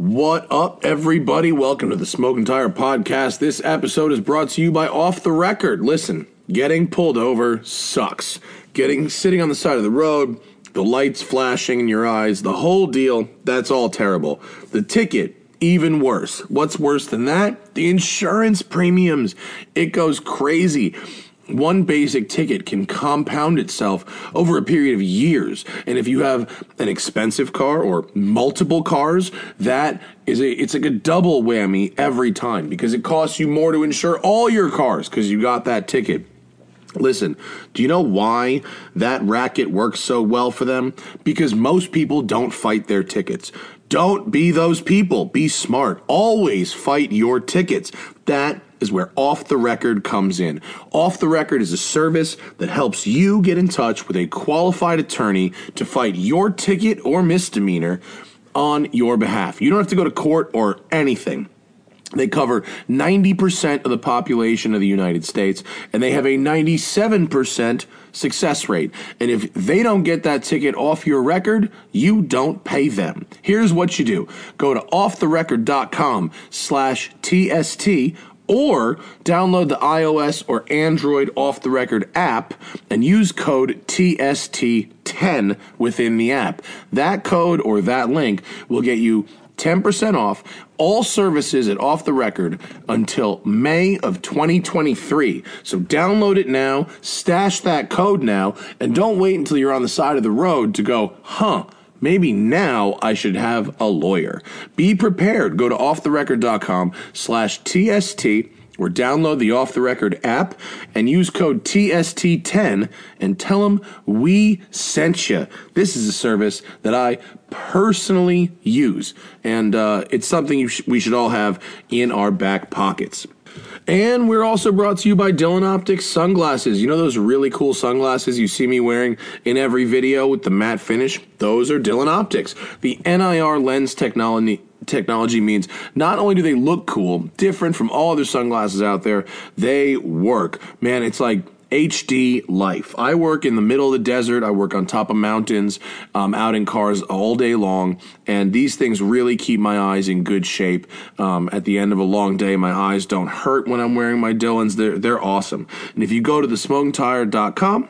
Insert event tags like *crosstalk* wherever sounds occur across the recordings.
What up, everybody? Welcome to the Smoking Tire Podcast. This episode is brought to you by Off the Record. Listen, getting pulled over sucks. Getting sitting on the side of the road, the lights flashing in your eyes, the whole deal, that's all terrible. The ticket, even worse. What's worse than that? The insurance premiums. It goes crazy one basic ticket can compound itself over a period of years. And if you have an expensive car or multiple cars, that is a it's like a double whammy every time because it costs you more to insure all your cars because you got that ticket. Listen, do you know why that racket works so well for them? Because most people don't fight their tickets. Don't be those people. Be smart. Always fight your tickets. That is where Off the Record comes in. Off the Record is a service that helps you get in touch with a qualified attorney to fight your ticket or misdemeanor on your behalf. You don't have to go to court or anything. They cover 90% of the population of the United States, and they have a 97% success rate. And if they don't get that ticket off your record, you don't pay them. Here's what you do. Go to offtherecord.com slash TST or download the iOS or Android off the record app and use code TST10 within the app. That code or that link will get you 10% off all services at Off the Record until May of 2023. So download it now, stash that code now, and don't wait until you're on the side of the road to go, huh maybe now I should have a lawyer. Be prepared. Go to offtherecord.com slash TST or download the Off the Record app and use code TST10 and tell them we sent you. This is a service that I personally use, and uh, it's something sh- we should all have in our back pockets. And we're also brought to you by Dillon Optics sunglasses. You know those really cool sunglasses you see me wearing in every video with the matte finish? Those are Dillon Optics. The NIR lens technology technology means not only do they look cool, different from all other sunglasses out there, they work. Man, it's like HD life. I work in the middle of the desert. I work on top of mountains, um, out in cars all day long, and these things really keep my eyes in good shape. Um, at the end of a long day, my eyes don't hurt when I'm wearing my Dillons. They're they're awesome. And if you go to thesmokingtire.com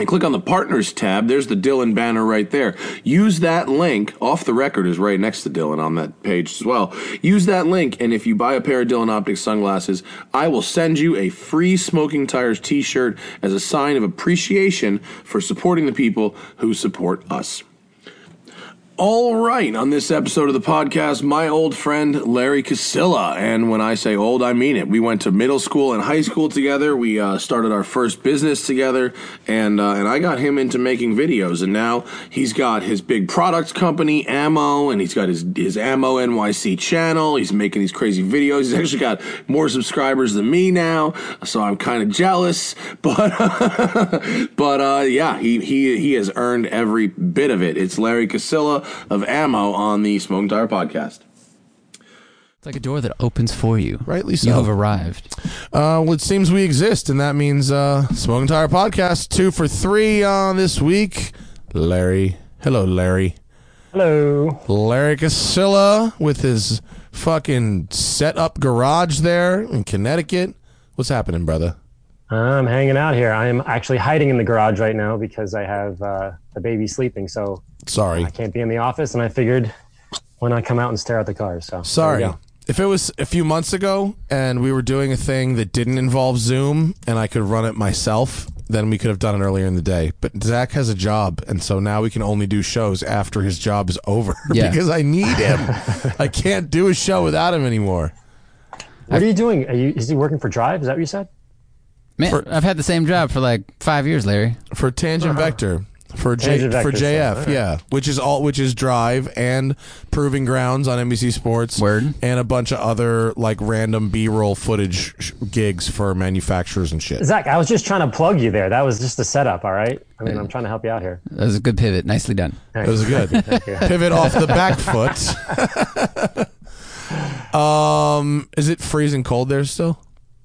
and click on the partners tab. There's the Dillon banner right there. Use that link. Off the record is right next to Dillon on that page as well. Use that link, and if you buy a pair of Dillon Optics sunglasses, I will send you a free Smoking Tires t shirt as a sign of appreciation for supporting the people who support us. All right, on this episode of the podcast, my old friend Larry Kosilla. And when I say old, I mean it. We went to middle school and high school together. We uh, started our first business together, and uh, and I got him into making videos. And now he's got his big products company, Ammo, and he's got his his Ammo NYC channel. He's making these crazy videos. He's actually got more subscribers than me now, so I'm kind of jealous. *laughs* But but uh, yeah, he he he has earned every bit of it. It's Larry Kosilla of ammo on the Smoking Tire podcast. It's like a door that opens for you. Rightly so. You have arrived. Uh, well, it seems we exist, and that means uh, Smoking Tire podcast two for three on this week. Larry, hello, Larry. Hello. Larry Kosilla with his fucking set up garage there in Connecticut. What's happening, brother? I'm hanging out here. I'm actually hiding in the garage right now because I have uh, the baby sleeping. So Sorry. I can't be in the office, and I figured why not come out and stare at the cars? So Sorry. there we go. If it was a few months ago and we were doing a thing that didn't involve Zoom and I could run it myself, then we could have done it earlier in the day. But Zack has a job, and so now we can only do shows after his job is over *laughs* Yeah. because I need him. I can't do a show without him anymore. What are you doing? Are you, is he working for Drive? Is that what you said? Man, I've had the same job for like five years, Larry. For Tangent Vector. For J, Tangent for Vector JF, stuff, yeah, which is all which is Drive and Proving Grounds on NBC Sports, Word. and a bunch of other like random B-roll footage sh- gigs for manufacturers and shit. Zack, I was just trying to plug you there. That was just a setup, all right? I mean, I'm trying to help you out here. That was a good pivot. Nicely done. That was good. *laughs* Pivot off the back foot. *laughs* *laughs* um, is it freezing cold there still?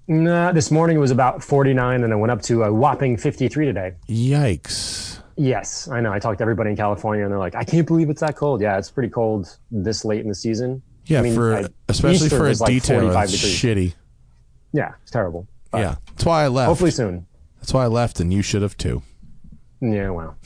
Nah, this morning it was about 49, and it went up to a whopping 53 today. Yikes! Yes, I know. I talked to everybody in California, and they're like, "I can't believe it's that cold." Yeah, it's pretty cold this late in the season. Yeah, I mean, for I- especially Easter for a like detail, it's shitty. Yeah, it's terrible. But yeah, that's why I left. Hopefully soon. that's why I left, and you should have too. Yeah, well,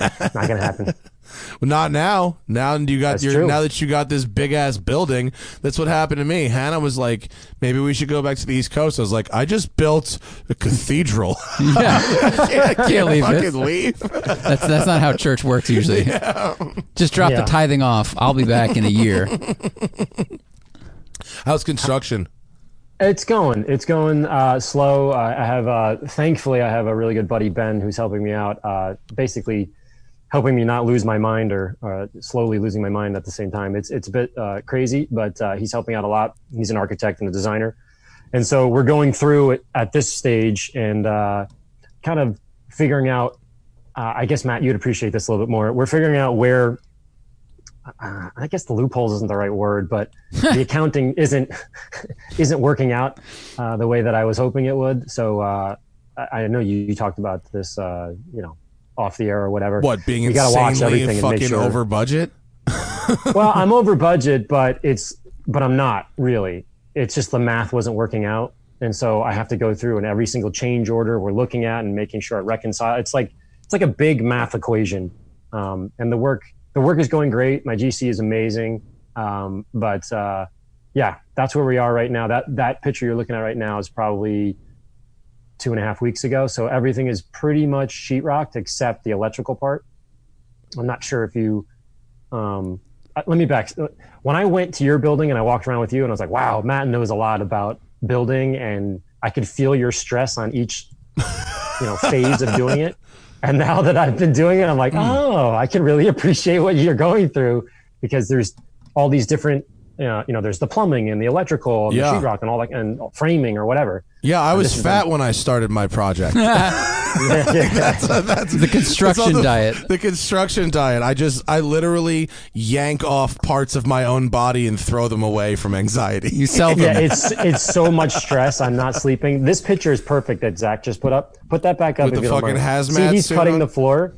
not gonna happen. *laughs* Well, not now. Now you got That's your true. now that you got this big ass building. That's what happened to me. Hannah was like, maybe we should go back to the East Coast. I was like, I just built a cathedral. *laughs* Yeah, *laughs* I can't leave fucking it. leave. that's that's not how church works usually. *laughs* Just drop Yeah. the tithing off. I'll be back in a year. How's construction? It's going. It's going uh, slow. I have, uh, thankfully, I have a really good buddy Ben who's helping me out. Uh, basically, helping me not lose my mind or uh, slowly losing my mind at the same time. It's it's a bit uh, crazy, but uh, he's helping out a lot. He's an architect and a designer, and so we're going through it at this stage and uh, kind of figuring out. Uh, I guess Matt, you'd appreciate this a little bit more. We're figuring out where. Uh, I guess the loopholes isn't the right word, but *laughs* the accounting isn't *laughs* isn't working out uh, the way that I was hoping it would. So uh, I, I know you, you talked about this, uh, you know, off the air or whatever. What being You gotta watch everything and make fucking sure- over budget? *laughs* well, I'm over budget, but it's but I'm not really. It's just the math wasn't working out, and so I have to go through and every single change order we're looking at and making sure it reconciles. It's like it's like a big math equation, um, and the work the work is going great. My GC is amazing, um, but uh, yeah, that's where we are right now. That that picture you're looking at right now is probably two and a half weeks ago. So everything is pretty much sheetrocked except the electrical part. I'm not sure if you um, uh, let me back. When I went to your building and I walked around with you, and I was like, "Wow, Matt knows a lot about building," and I could feel your stress on each, you know, phase of doing it. And now that I've been doing it, I'm like, "Oh, I can really appreciate what you're going through because there's all these different, you know, you know there's the plumbing and the electrical and Yeah. the sheetrock and all that, and framing or whatever." Yeah, I was this is fat when I started my project. *laughs* *laughs* That's The construction It's the- diet. The construction diet. I just, I literally yank off parts of my own body and throw them away from anxiety. You sell *laughs* them. yeah, it's it's so much stress. I'm not sleeping. This picture is perfect that Zack just put up. Put that back up. With if the you don't fucking mind. hazmat See, he's cutting on? the floor.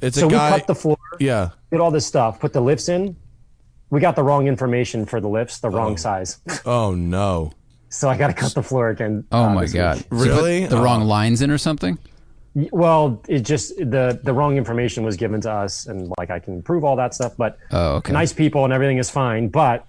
It's So a we guy. cut the floor, yeah. did all this stuff, put the lifts in. We got the wrong information for the lifts, the wrong size. Oh no. So I got to cut the floor again. Oh uh, my god! week. So you put Really? the Oh. wrong lines in or something? Well, it just the the wrong information was given to us, and like I can prove all that stuff. But Oh, okay. nice people and everything is fine. But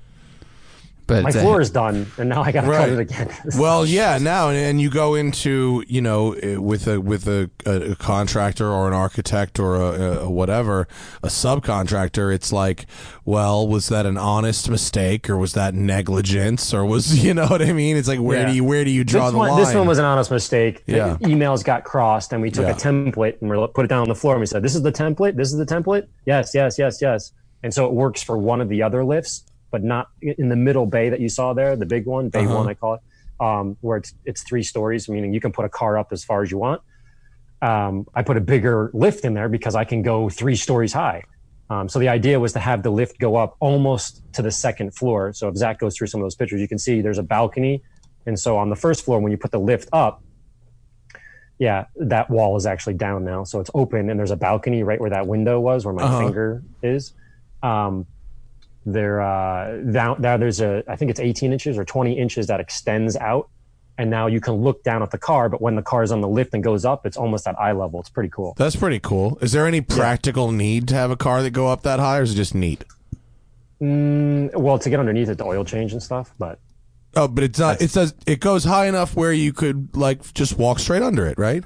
But my a- floor is done, and now I got to Right. cut it again. *laughs* Well, yeah. Now, and, and you go into, you know, eh, with a with a, a, a contractor or an architect or a, a whatever, a subcontractor. It's like, well, was that an honest mistake or was that negligence or was *laughs* you know what I mean? It's like where Yeah. do you where do you draw this the one, line? This one was an honest mistake. The Yeah. emails got crossed, and we took Yeah. a template and we put it down on the floor, and we said, "This is the template. This is the template. Yes, yes, yes, yes." And so it works for one of the other lifts, but not in the middle bay that you saw there, the big one, bay Uh-huh. one, I call it, um, where it's it's three stories, meaning you can put a car up as far as you want. Um, I put a bigger lift in there because I can go three stories high. Um, so the idea was to have the lift go up almost to the second floor. So if Zack goes through some of those pictures, you can see there's a balcony. And so on the first floor, when you put the lift up, yeah, that wall is actually down now. So it's open and there's a balcony right where that window was, where my Uh-huh. finger is. Um, there, uh, down, now there's a, I think it's 18 inches or 20 inches that extends out. And now you can look down at the car, but when the car is on the lift and goes up, it's almost at eye level. It's pretty cool. That's pretty cool. Is there any practical need to have a car that go up that high, or is it just neat? Mm, well, to get underneath it, the oil change and stuff, but Oh, but it's not. It says it goes high enough where you could like just walk straight under it, right?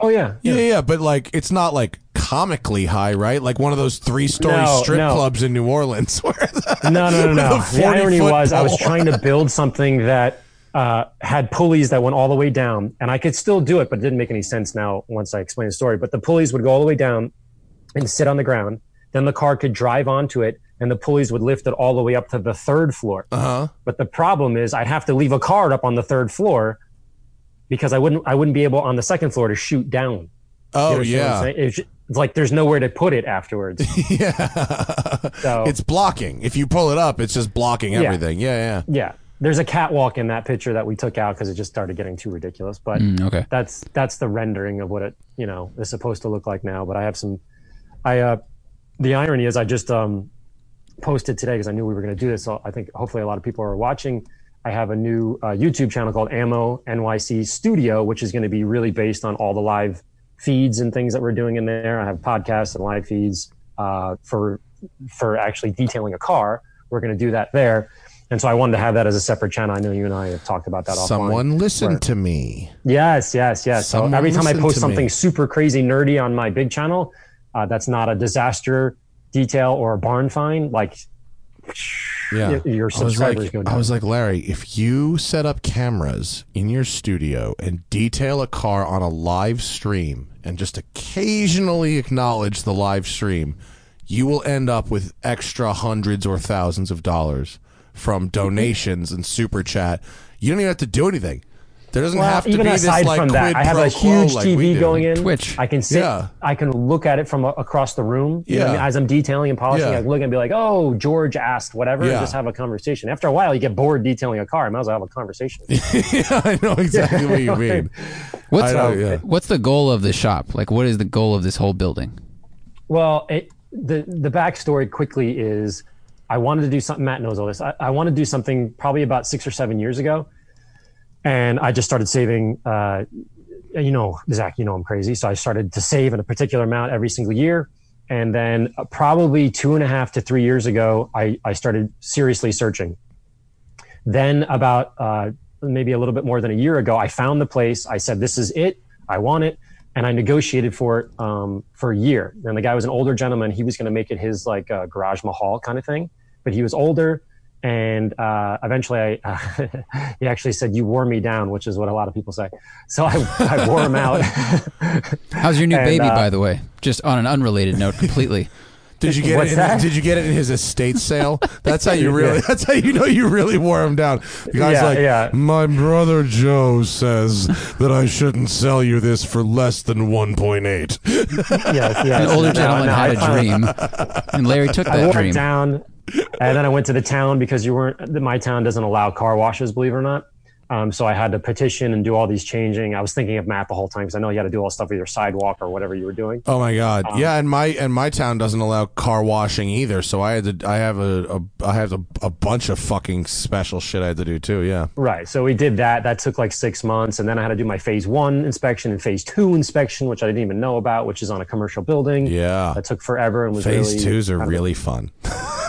Oh yeah, Yeah, yeah, yeah, but like it's not like comically high, right? Like one of those three-story No, strip no. clubs in New Orleans. *laughs* Where the, No, no, no, no. *laughs* A The irony 40-foot was I was trying to build something that uh, had pulleys that went all the way down, and I could still do it, but it didn't make any sense now once I explained the story. But the pulleys would go all the way down and sit on the ground. Then the car could drive onto it, and the pulleys would lift it all the way up to the third floor. uh huh. But the problem is, I'd have to leave a car up on the third floor because I wouldn't I wouldn't be able on the second floor to shoot down. Oh understand what I'm yeah. It's, it's like there's nowhere to put it afterwards. *laughs* yeah. So It's blocking. If you pull it up, it's just blocking Yeah. everything. Yeah, yeah. yeah, there's a catwalk in that picture that we took out because it just started getting too ridiculous. But Mm, okay. that's that's the rendering of what it you know is supposed to look like now. But I have some I uh, the irony is I just um, posted today because I knew we were going to do this. So I think hopefully a lot of people are watching. I have a new uh, YouTube channel called Ammo NYC Studio, which is going to be really based on all the live feeds and things that we're doing in there. I have podcasts and live feeds uh, for for actually detailing a car. We're going to do that there. And so I wanted to have that as a separate channel. I know you and I have talked about that. offline. Someone listen Where- to me. Yes, yes, yes. Someone so every time I post something me. super crazy nerdy on my big channel, uh, that's not a disaster detail or a barn find, like Yeah. your I was like. I was like, Larry, if you set up cameras in your studio and detail a car on a live stream and just occasionally acknowledge the live stream, you will end up with extra hundreds or thousands of dollars from donations and super chat. You don't even have to do anything. There doesn't well, have to even be aside this like from that, quid I have pro a huge like TV do. going in. Twitch. I can sit. Yeah. I can look at it from a, across the room. You know I Yeah. mean? As I'm detailing and polishing, Yeah. I look and be like, "Oh, George asked whatever." and Yeah. just have a conversation. After a while, you get bored detailing a car. I might as well have a conversation. *laughs* yeah, I know exactly what you *laughs* mean. What's know, uh, yeah. what's the goal of the shop? Like, what is the goal of this whole building? Well, it, the the backstory quickly is I wanted to do something. Matt knows all this. I, I wanted to do something probably about six or seven years ago, and I just started saving. Uh, you know, Zack, you know I'm crazy, so I started to save in a particular amount every single year, and then uh, probably two and a half to three years ago, I I started seriously searching. Then about uh, maybe a little bit more than a year ago, I found the place. I said, "This is it. I want it." and I negotiated for it um, for a year. And the guy was an older gentleman. He was going to make it his like uh, garage mahal kind of thing, but he was older. And uh, eventually, I uh, *laughs* he actually said, "You wore me down," which is what a lot of people say. So I, I wore him out. *laughs* How's your new And, baby, uh, by the way? Just on an unrelated note, completely. *laughs* Did you get What's it? In, that? did you get it in his estate sale? That's how you really. That's how you know you really wore him down. The guy's Yeah, like, yeah. my brother Joe says that I shouldn't sell you this for less than one point eight. yes, yes. An older No, gentleman no, had I a finally- dream, and Larry took I that wore dream. it down, and then I went to the town because you weren't. My town doesn't allow car washes, believe it or not. Um, so I had to petition and do all these changing. I was thinking of Matt the whole time because I know you had to do all stuff with your sidewalk or whatever you were doing. Oh my god! Um, yeah, and my and my town doesn't allow car washing either. So I had to. I have a, a I have a, a bunch of fucking special shit I had to do too. Yeah. Right. So we did that. That took like six months. And then I had to do my phase one inspection and phase two inspection, which I didn't even know about, which is on a commercial building. Yeah. That took forever and was Phase really, twos are kind of- really fun.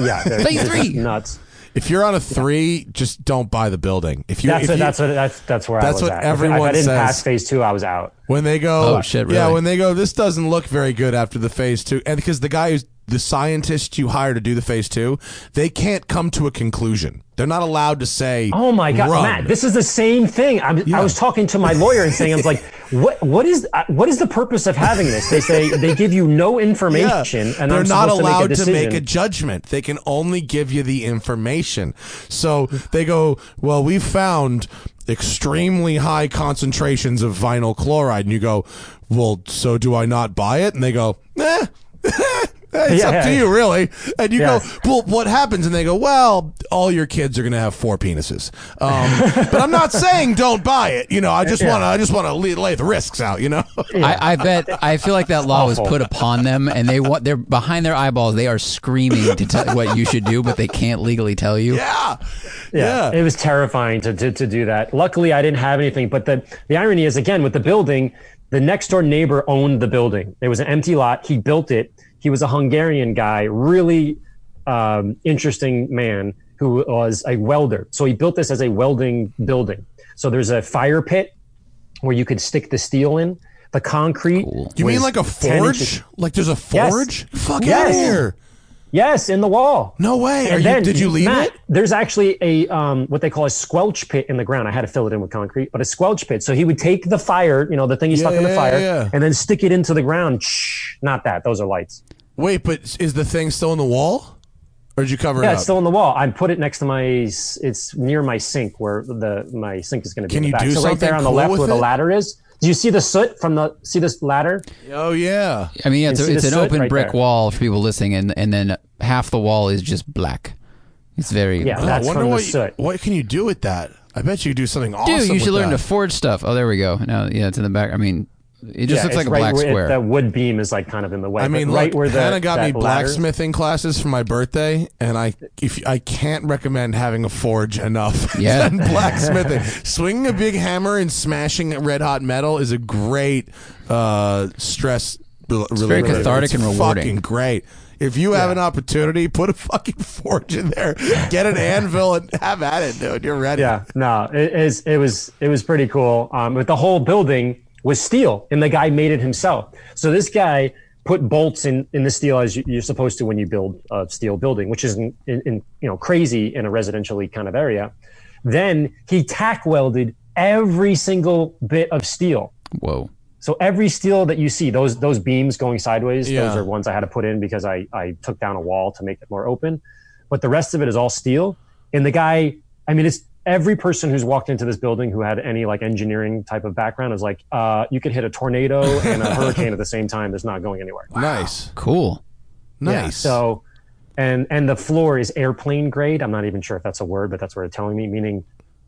yeah. *laughs* they're- Phase three. Nuts. If you're on a three, just don't buy the building. If you, That's if what, you that's what, that's, that's where I That's was what at. If- everyone if I didn't says. pass phase two, I was out. when they go, Oh, shit, yeah, when they go, this doesn't look very good after the phase two, and because the guy who's the scientists you hire to do the phase two, they can't come to a conclusion. They're not allowed to say, Oh my God, run. Matt, this is the same thing. I'm, Yeah. I was talking to my lawyer and saying, I was like, *laughs* what, what is, uh, what is the purpose of having this? They say they give you no Yeah. information and they're I'm not allowed to make a to make a judgment. They can only give you the information. So they go, well, we found extremely high concentrations of vinyl chloride, and you go, well, so do I not buy it? And they go, eh. *laughs* It's Yeah, up yeah, to yeah. you, really. And you Yeah. go, well, what happens? And they go, well, all your kids are going to have four penises. Um, *laughs* but I'm not saying don't buy it. You know, I just Yeah. want to, I just want to lay, lay the risks out. You know, I, I bet. I feel like that law was put upon them, and they want. They're behind their eyeballs. They are screaming to tell what you should do, but they can't legally tell you. yeah, Yeah, it was terrifying to, to to do that. Luckily, I didn't have anything. But the the irony is, again, with the building, the next door neighbor owned the building. It was an empty lot. He built it. He was a Hungarian guy, really um, interesting man who was a welder. So he built this as a welding building. So there's a fire pit where you could stick the steel in. The concrete. You mean like a 10 inches- forge? Like there's a forge? Fuck Yes. out of here! Yes, in the wall. No way. And you, then, did you leave Matt, it? There's actually a um, what they call a squelch pit in the ground. I had to fill it in with concrete, but a squelch pit. So he would take the fire, you know, the thing you stuck in the Yeah, fire, yeah. and then stick it into the ground. Shh, not that. Those are lights. Wait, but is the thing still in the wall, or did you cover Yeah, it up? Yeah, it's still in the wall. I put it next to my. It's near my sink where the my sink is going to be. Can in the you back. do so right there something on the cool left with where the ladder is? Do you see the soot from the? See this ladder? oh yeah. I mean, yeah, it's, a, it's an open right brick there? wall for people listening, and and then half the wall is just black. It's very. Yeah, Oh, that's I wonder from the what you- soot. what can you do with that? I bet you do something awesome. Dude, you with should learn that. to forge stuff. Oh, there we go. Now, yeah, it's in the back. I mean, It just Yeah, looks like a right black where it- square. that wood beam is like kind of in the way. I but mean, right look, where the Hannah got me that ladder- blacksmithing classes for my birthday, and I if I can't recommend having a forge enough. *laughs* Yeah. than blacksmithing, *laughs* swinging a big hammer and smashing red hot metal is a great uh, stress. It's very cathartic and rewarding. Fucking great. If you have Yeah. an opportunity, put a fucking *laughs* forge in there, get an anvil, and have at it, dude. You're ready. Yeah, no, it is. It was it was pretty cool. Um, but the whole building was steel, and the guy made it himself. So this guy put bolts in in the steel as you- you're supposed to when you build a steel building, which is in, in, in you know crazy in a residentially kind of area. Then he tack welded every single bit of steel. Whoa. So every steel that you see, those those beams going sideways, Yeah. those are ones I had to put in because I I took down a wall to make it more open. But the rest of it is all steel. And the guy, I mean, it's every person who's walked into this building who had any like engineering type of background is like, uh, you could hit a tornado and a *laughs* hurricane at the same time. That's not going anywhere. Nice. Cool. Nice. Yeah, so, and and the floor is airplane grade. I'm not even sure if that's a word, but that's what it's telling me. Meaning,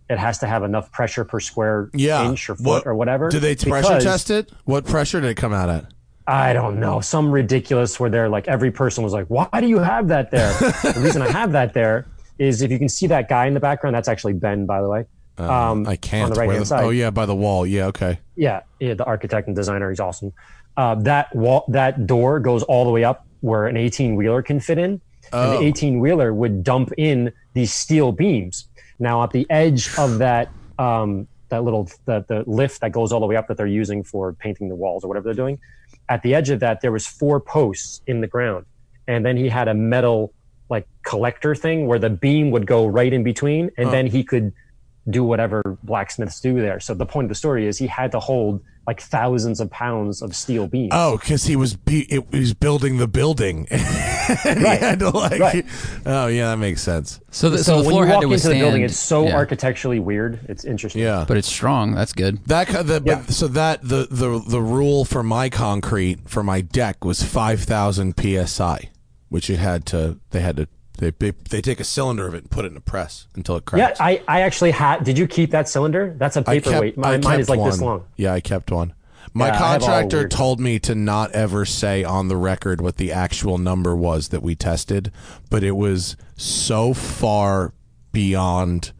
it has to have enough pressure per square yeah. inch or foot What- or whatever. Do they pressure test it? What pressure did it come out at? I don't know, some ridiculous where they're like every person was like, "Why do you have that there?" *laughs* the reason I have that there is if you can see that guy in the background. That's actually Ben, by the way. Um, I can't. on the right hand side. Oh yeah, by the wall. Yeah. Okay. Yeah, yeah, the architect and designer. He's awesome. Uh, that wall, that door goes all the way up where an 18 wheeler can fit in, and Oh. the 18 wheeler would dump in these steel beams. Now, at the edge of that um, that little the, the lift that goes all the way up that they're using for painting the walls or whatever they're doing, at the edge of that there was four posts in the ground, and then he had a metal like collector thing where the beam would go right in between, and then he could do whatever blacksmiths do there. So the point of the story is he had to hold like thousands of pounds of steel beams. Oh, because he was be- it was building the building, *laughs* and he Right. had to like. Right. Oh yeah, that makes sense. So the, so, so the when you had walk to into withstand. the building, it's so yeah. architecturally weird. It's interesting. Yeah, but it's strong. That's good. that ki- the, Yeah. but, so that the the the rule for my concrete for my deck was five thousand psi, which it had to they had to they, they they take a cylinder of it and put it in a press until it cracks. Yeah. I, I actually had. Did you keep that cylinder? That's a paperweight. My, mine is like one. this long. Yeah, I kept one. My Yeah, I have all contractor told me to not ever say on the record what the actual number was that we tested, but it was so far beyond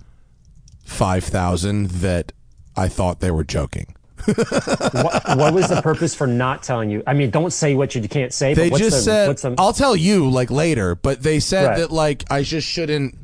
5,000 that I thought they were joking. What, what was the purpose for not telling you? I mean, don't say what you can't say. They but what's just the, said, the, I'll tell you like later, but they said Right. that like I just shouldn't,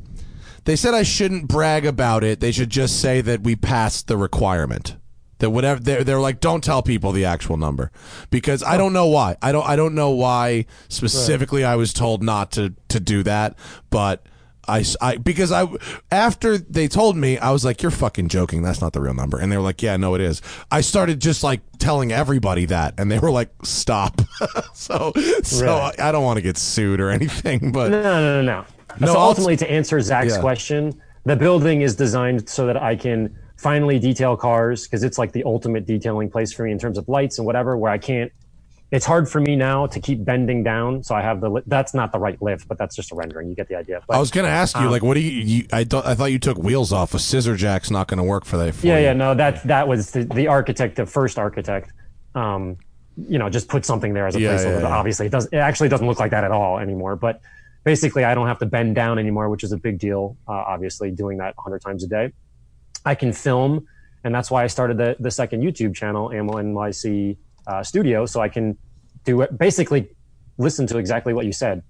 they said I shouldn't brag about it. They should just say that we passed the requirement. That whatever they're, they're like, don't tell people the actual number because I oh. don't know why. I don't I don't know why specifically I was told not to to do that, but I, I- because I after they told me I was like you're fucking joking that's not the real number and they were like yeah no it is I started just like telling everybody that and they were like stop *laughs* so so Right. I, I don't want to get sued or anything *laughs* but No, no, no, no. No, so ultimately, to answer Zack's Yeah. question, the building is designed so that I can finally detail cars because it's like the ultimate detailing place for me in terms of lights and whatever. Where I can't, it's hard for me now to keep bending down. So I have the li- that's not the right lift, but that's just a rendering. You get the idea. But, I was gonna ask you Um, like what do you, you I thought I thought you took wheels off a scissor jack's not gonna work for that for yeah, you. yeah, no, that that was the, the architect, the first architect. Um, you know, just put something there as a Yeah, placeholder. yeah, yeah. Obviously, it does. It actually doesn't look like that at all anymore. But basically, I don't have to bend down anymore, which is a big deal. Uh, obviously, doing that 100 times a day, I can film, and that's why I started the the second YouTube channel, Ammo NYC uh, Studio, so I can do it. Basically, listen to exactly what you said.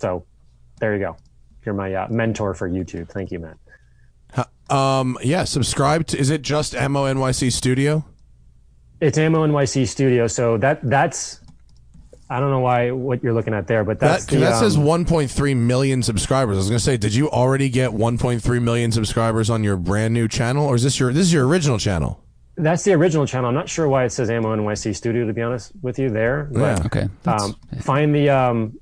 So there you go. You're my uh, mentor for YouTube. Thank you, Matt. um yeah subscribe to is it just Mo NYC Studio It's Ammo NYC Studio, so that that's I don't know why what you're looking at there, but that that's 'cause the, that says um, 1.3 million subscribers I was gonna say did you already get 1.3 million subscribers on your brand new channel or is this your this is your original channel that's the original channel. I'm not sure why it says Ammo NYC Studio to be honest with you there, but Yeah. Okay. Um, find the um,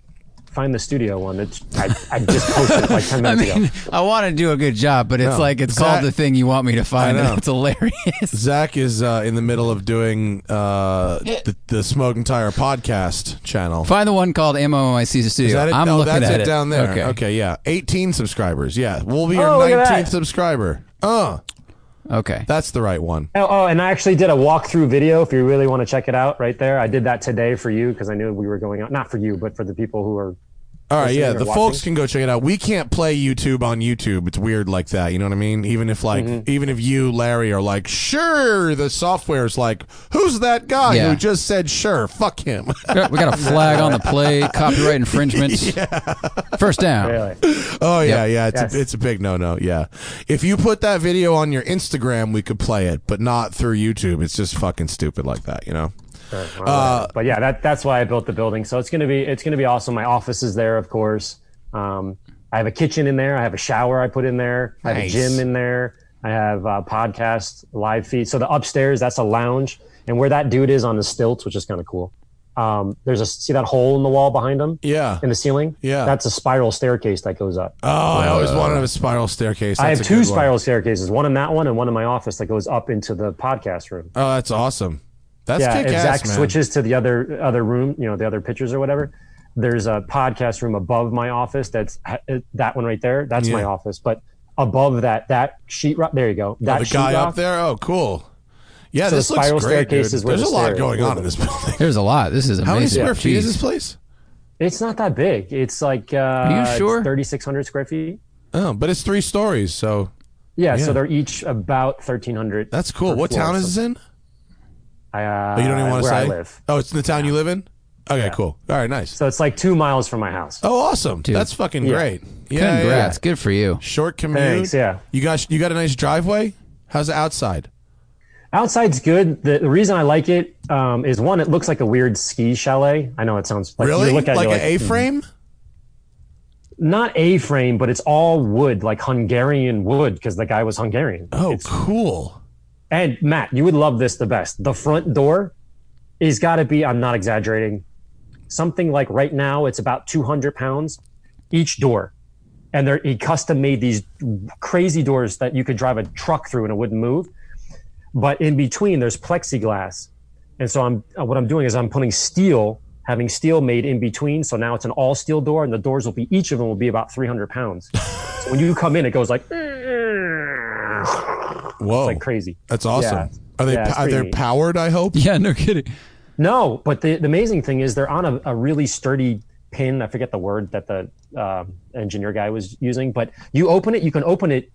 find the studio one that I, I just posted it like 10 *laughs* I mean, ago. I want to do a good job, but it's No. like it's Zack- called the thing you want me to find. I and It's hilarious. *laughs* Zack is uh, in the middle of doing uh, the, the Smoking Tire podcast channel. Find the one called Ammo NYC Studio. Is that it? I'm oh, looking that's at it down there. Okay. Okay. yeah. 18 subscribers. Yeah. We'll be your Oh, 19th subscriber. Uh. Okay. That's the right one. Oh, oh, and I actually did a walkthrough video. If you really want to check it out, right there, I did that today for you because I knew we were going out. Not for you, but for the people who are. All right, yeah, the watching. folks can go check it out. We can't play YouTube on YouTube. It's weird like that. You know what I mean? Even if like, Mm-hmm. even if you, Larry, are like, sure, the software's like, who's that guy Yeah. who just said sure? Fuck him. We got a *laughs* flag on the play, copyright infringement. *laughs* First down. Really? oh yeah, Yep. yeah. It's Yes. a, it's a big no no. Yeah, if you put that video on your Instagram, we could play it, but not through YouTube. It's just fucking stupid like that. You know? Uh, but yeah, that that's why I built the building. So it's gonna be it's gonna be awesome. My office is there, of course. Um, I have a kitchen in there. I have a shower I put in there. I have a gym in there. I have a podcast live feed. So the upstairs that's a lounge, and where that dude is on the stilts, which is kind of cool. Um, there's a see that hole in the wall behind him Yeah. in the ceiling. Yeah. that's a spiral staircase that goes up. Oh, I always wanted a spiral staircase. I have two good one. spiral staircases, one in that one and one in my office that goes up into the podcast room. Oh, that's awesome. That's yeah, kick if ass, Zack man. switches to the other other room, you know, the other pictures or whatever, there's a podcast room above my office. That's that one right there. That's my office. But above that, that sheetrock. There you go. Oh, That the guy sheetrock, up there. Oh, cool. Yeah, So this the looks spiral great, staircase dude. is where There's a the lot going on in this building. *laughs* There's a lot. This is amazing. How many square feet is this place? It's not that big. It's like uh, you sure? Thirty six hundred square feet. Oh, but it's three stories, so Yeah, Yeah. so they're each about thirteen hundred. that's cool. What town is this in? I, uh, Oh, you don't even want to say. I live. Oh, it's in the town you live in. Okay, cool. All right, nice. So it's like two miles from my house. Oh, awesome. That's fucking Yeah. great. Yeah, yeah, Congrats. yeah. Good for you. Short commute. Thanks, yeah. You got you got a nice driveway. How's the outside? Outside's good. The, the reason I like it um, is one, it looks like a weird ski chalet. I know it sounds like really? you look at it, like you're an A frame? not A frame, but it's all wood, like Hungarian wood, because the guy was Hungarian. Oh, It's- cool. And Matt, you would love this the best. The front door is got to be, I'm not exaggerating, something like right now, it's about 200 pounds each door. And they're, he custom made these crazy doors that you could drive a truck through and it wouldn't move. But in between, there's plexiglass. And so I'm, uh, what I'm doing is I'm putting steel, having steel made in between. So now it's an all steel door and the doors will be, each of them will be about 300 pounds. *laughs* so when you come in, it goes like, Whoa, like crazy. That's awesome. Yeah. Are they Yeah, are they powered? I hope. Yeah, no kidding. No, but the, the amazing thing is they're on a, a really sturdy pin. I forget the word that the um, engineer guy was using, but you open it, you can open it,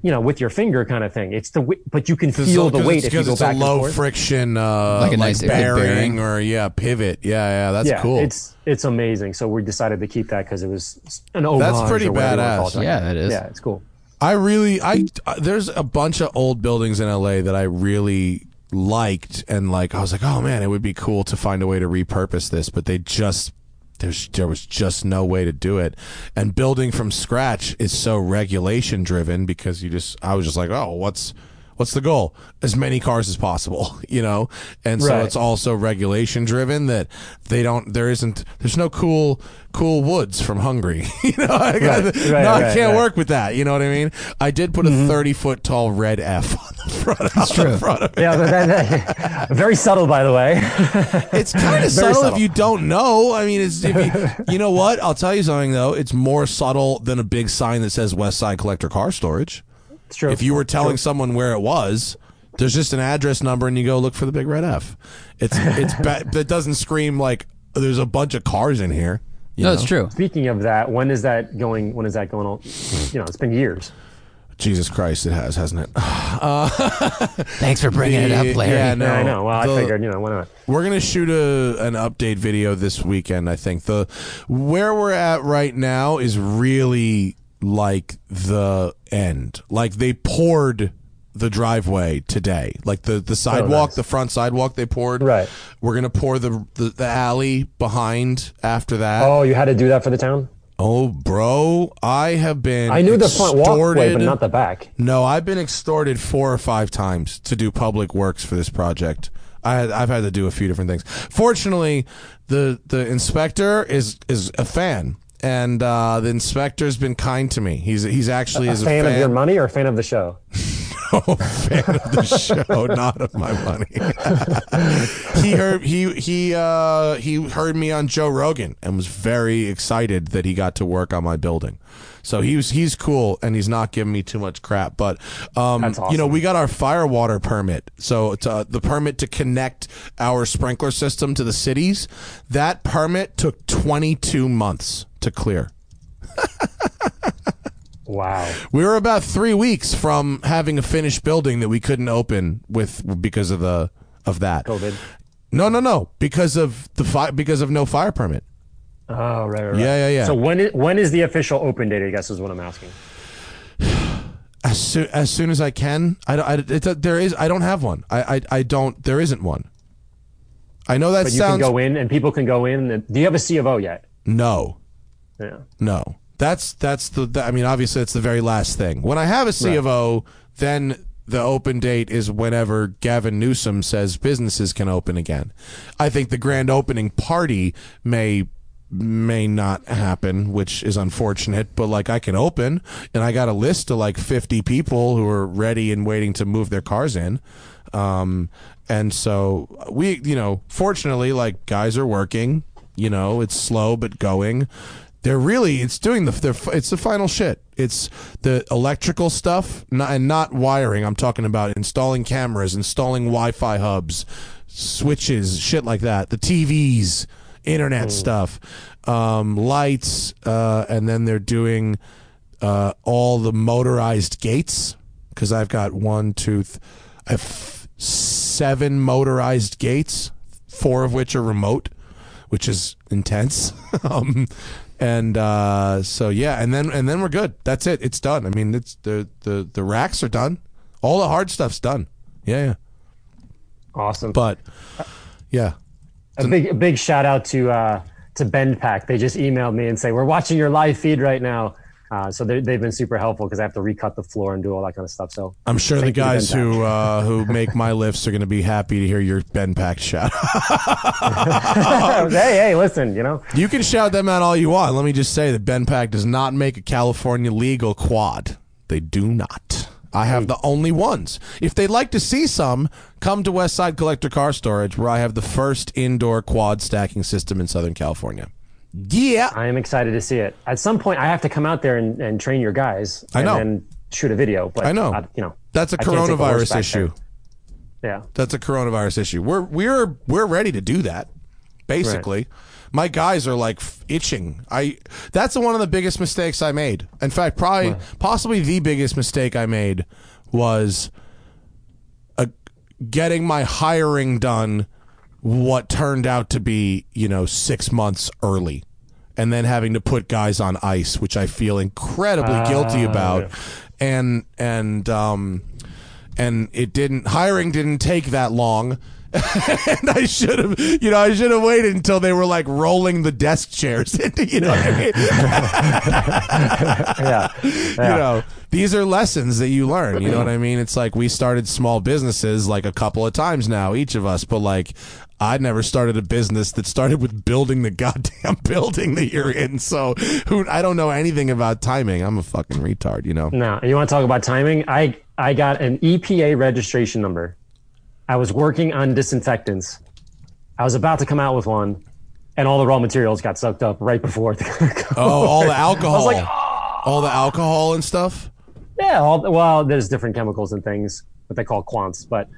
you know, with your finger kind of thing. It's the wi- but you can feel the weight if you because go it's back a low and forth. friction, uh, Like like a nice- a good bearing, bearing. or yeah, pivot. Yeah, yeah, that's yeah, cool. it's it's amazing. So we decided to keep that because it was an homage. That's pretty or whatever you wanna call badass. Yeah, it is. Yeah, it's cool. I really, I uh, there's a bunch of old buildings in LA that I really liked, and like I was like, oh man, it would be cool to find a way to repurpose this, but they just there's there was just no way to do it, and building from scratch is so regulation driven because you just I was just like, oh, what's What's the goal? As many cars as possible, *laughs* you know? And so Right. it's also regulation driven that they don't, there isn't, there's no cool, cool woods from Hungary. *laughs* you know, I, got- Right, no, right, I can't work with that. You know what I mean? I did put a mm-hmm. 30 foot tall red F *laughs* on the front, That's true. front of it. Yeah, but that, very subtle, by the way. It's kind of subtle, subtle. if you don't know. I mean, it's, if you, you know what? I'll tell you something though. It's more subtle than a big sign that says West Side Collector Car Storage. It's true. If you were telling someone where it was, there's just an address number, and you go look for the big red F. It's it's *laughs* ba- that doesn't scream like there's a bunch of cars in here. you No, know? it's true. Speaking of that, when is that going? When is that going on? You know, it's been years. Jesus Christ, it has, hasn't it? *sighs* Uh, *laughs* Thanks for bringing it up, Larry. Yeah, no, Yeah, I know. Well, I figured, you know, why not? We're gonna shoot a an update video this weekend. I think the where we're at right now is really like the end. Like they poured the driveway today. Like the the oh, sidewalk, nice. the front sidewalk they poured. Right. We're gonna pour the the, the alley behind after that. Oh, you had to do that for the town. Oh, bro, I have been. I knew the front walkway, extorted- but not the back. No, I've been extorted four or five times to do public works for this project. I I've had to do a few different things. Fortunately, the the inspector is is a fan, and uh, the inspector's been kind to me. He's he's actually A is fan, a fan of your money or a fan of the show? *laughs* no fan of the show, *laughs* not of my money. *laughs* he heard he he uh, he heard me on Joe Rogan and was very excited that he got to work on my building. So he was he's cool and he's not giving me too much crap. But um, That's you know, we got our fire water permit. So it's, uh, the permit to connect our sprinkler system to the cities. That permit took 22 months to clear. *laughs* Wow. We were about three weeks from having a finished building that we couldn't open with because of the of that. COVID. No, no, no, because of the fi- because of no fire permit. Oh, right, right, right. Yeah, yeah, yeah. So when is, when is the official open date? I guess is what I'm asking. *sighs* As soon as soon as I can, I, don't- I it, there is I don't have one. I, I I don't. There isn't one. I know that But you sounds can go in and people can go in. And, do you have a C of O yet? no, Yeah. no. That's that's the. that- I mean, obviously, it's the very last thing. When I have a C Right. of O, then the open date is whenever Gavin Newsom says businesses can open again. I think the grand opening party may may not happen, which is unfortunate, but like I can open and I got a list of like 50 people who are ready and waiting to move their cars in. Um, and so we, you know, fortunately, like guys are working, you know, it's slow but going. They're really, it's doing the, they're, it's the final shit. It's the electrical stuff not, and not wiring. I'm talking about installing cameras, installing Wi-Fi hubs, switches, shit like that. The TVs, internet stuff, um, lights, uh, and then they're doing uh, all the motorized gates because I've got one, two, th- I have seven motorized gates, four of which are remote, which is intense. *laughs* um, and uh, so yeah, and then and then we're good. That's it. It's done. I mean, it's the the the racks are done. All the hard stuff's done. Yeah, yeah. Awesome. But yeah, a big a big shout out to uh, to BendPak. They just emailed me and say we're watching your live feed right now. Uh, so they- they've been super helpful because I have to recut the floor and do all that kind of stuff. So I'm sure the Thank you to guys who uh, who make my *laughs* lifts are going to be happy to hear your BendPak shout. *laughs* *laughs* hey, hey, listen, you know, You can shout them out all you want. Let me just say that BendPak does not make a California legal quad. They do not. I have the only ones. If they'd like to see some, come to West Side Collector Car Storage, where I have the first indoor quad stacking system in Southern California. Yeah. I am excited to see it. At some point, I have to come out there and, and train your guys. I know. And shoot a video. But I know. you know, That's a I can't take the horse coronavirus issue. there. Yeah. That's a coronavirus issue. We're we're we're ready to do that. Basically, my guys are like itching. I that's one of the biggest mistakes I made. In fact, probably possibly the biggest mistake I made was uh getting my hiring done what turned out to be, you know, 6 months early. And then having to put guys on ice, which I feel incredibly guilty about. And and um and it didn't hiring didn't take that long *laughs* and I should have, you know, I should have waited until they were like rolling the desk chairs. *laughs* you know what I mean? *laughs* Yeah. You know, these are lessons that you learn. You know what I mean? It's like we started small businesses like a couple of times now, each of us, but like I'd never started a business that started with building the goddamn *laughs* building that you're in. So who I don't know anything about timing. I'm a fucking retard, you know. Now, you want to talk about timing? I I got an EPA registration number. I was working on disinfectants. I was about to come out with one, and all the raw materials got sucked up right before. The *laughs* Oh, all the alcohol. like, *gasps* all the alcohol and stuff. yeah, all, well, there's different chemicals and things what they call quats, but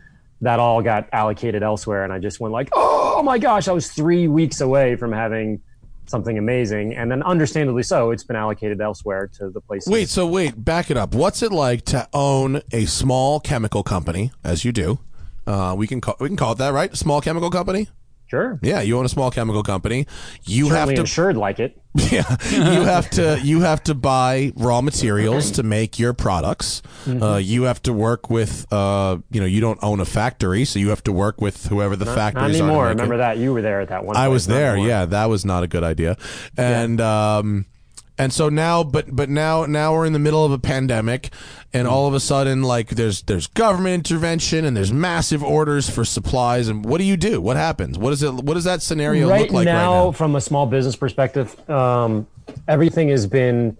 that all got allocated elsewhere, and I just went like, oh my gosh, I was three weeks away from having something amazing, and then understandably so, it's been allocated elsewhere to the place Wait, so wait, back it up. What's it like to own a small chemical company, as you do? Uh, we can call we can call it that, right? Small chemical company. Sure, Yeah, you own a small chemical company. You certainly have to insured like it. *laughs* yeah, you have to you have to buy raw materials to make your products. Mm-hmm. Uh, you have to work with uh, you know you don't own a factory, so you have to work with whoever the Not factories are. to anymore. make it. Remember that you were there at that one. I place, was there. anymore. Yeah, that was not a good idea. And um and so now but but now now we're in the middle of a pandemic and all of a sudden like there's there's government intervention and there's massive orders for supplies and what do you do? What happens? What is it what does that scenario right look like now, right now? from a small business perspective, um, everything has been,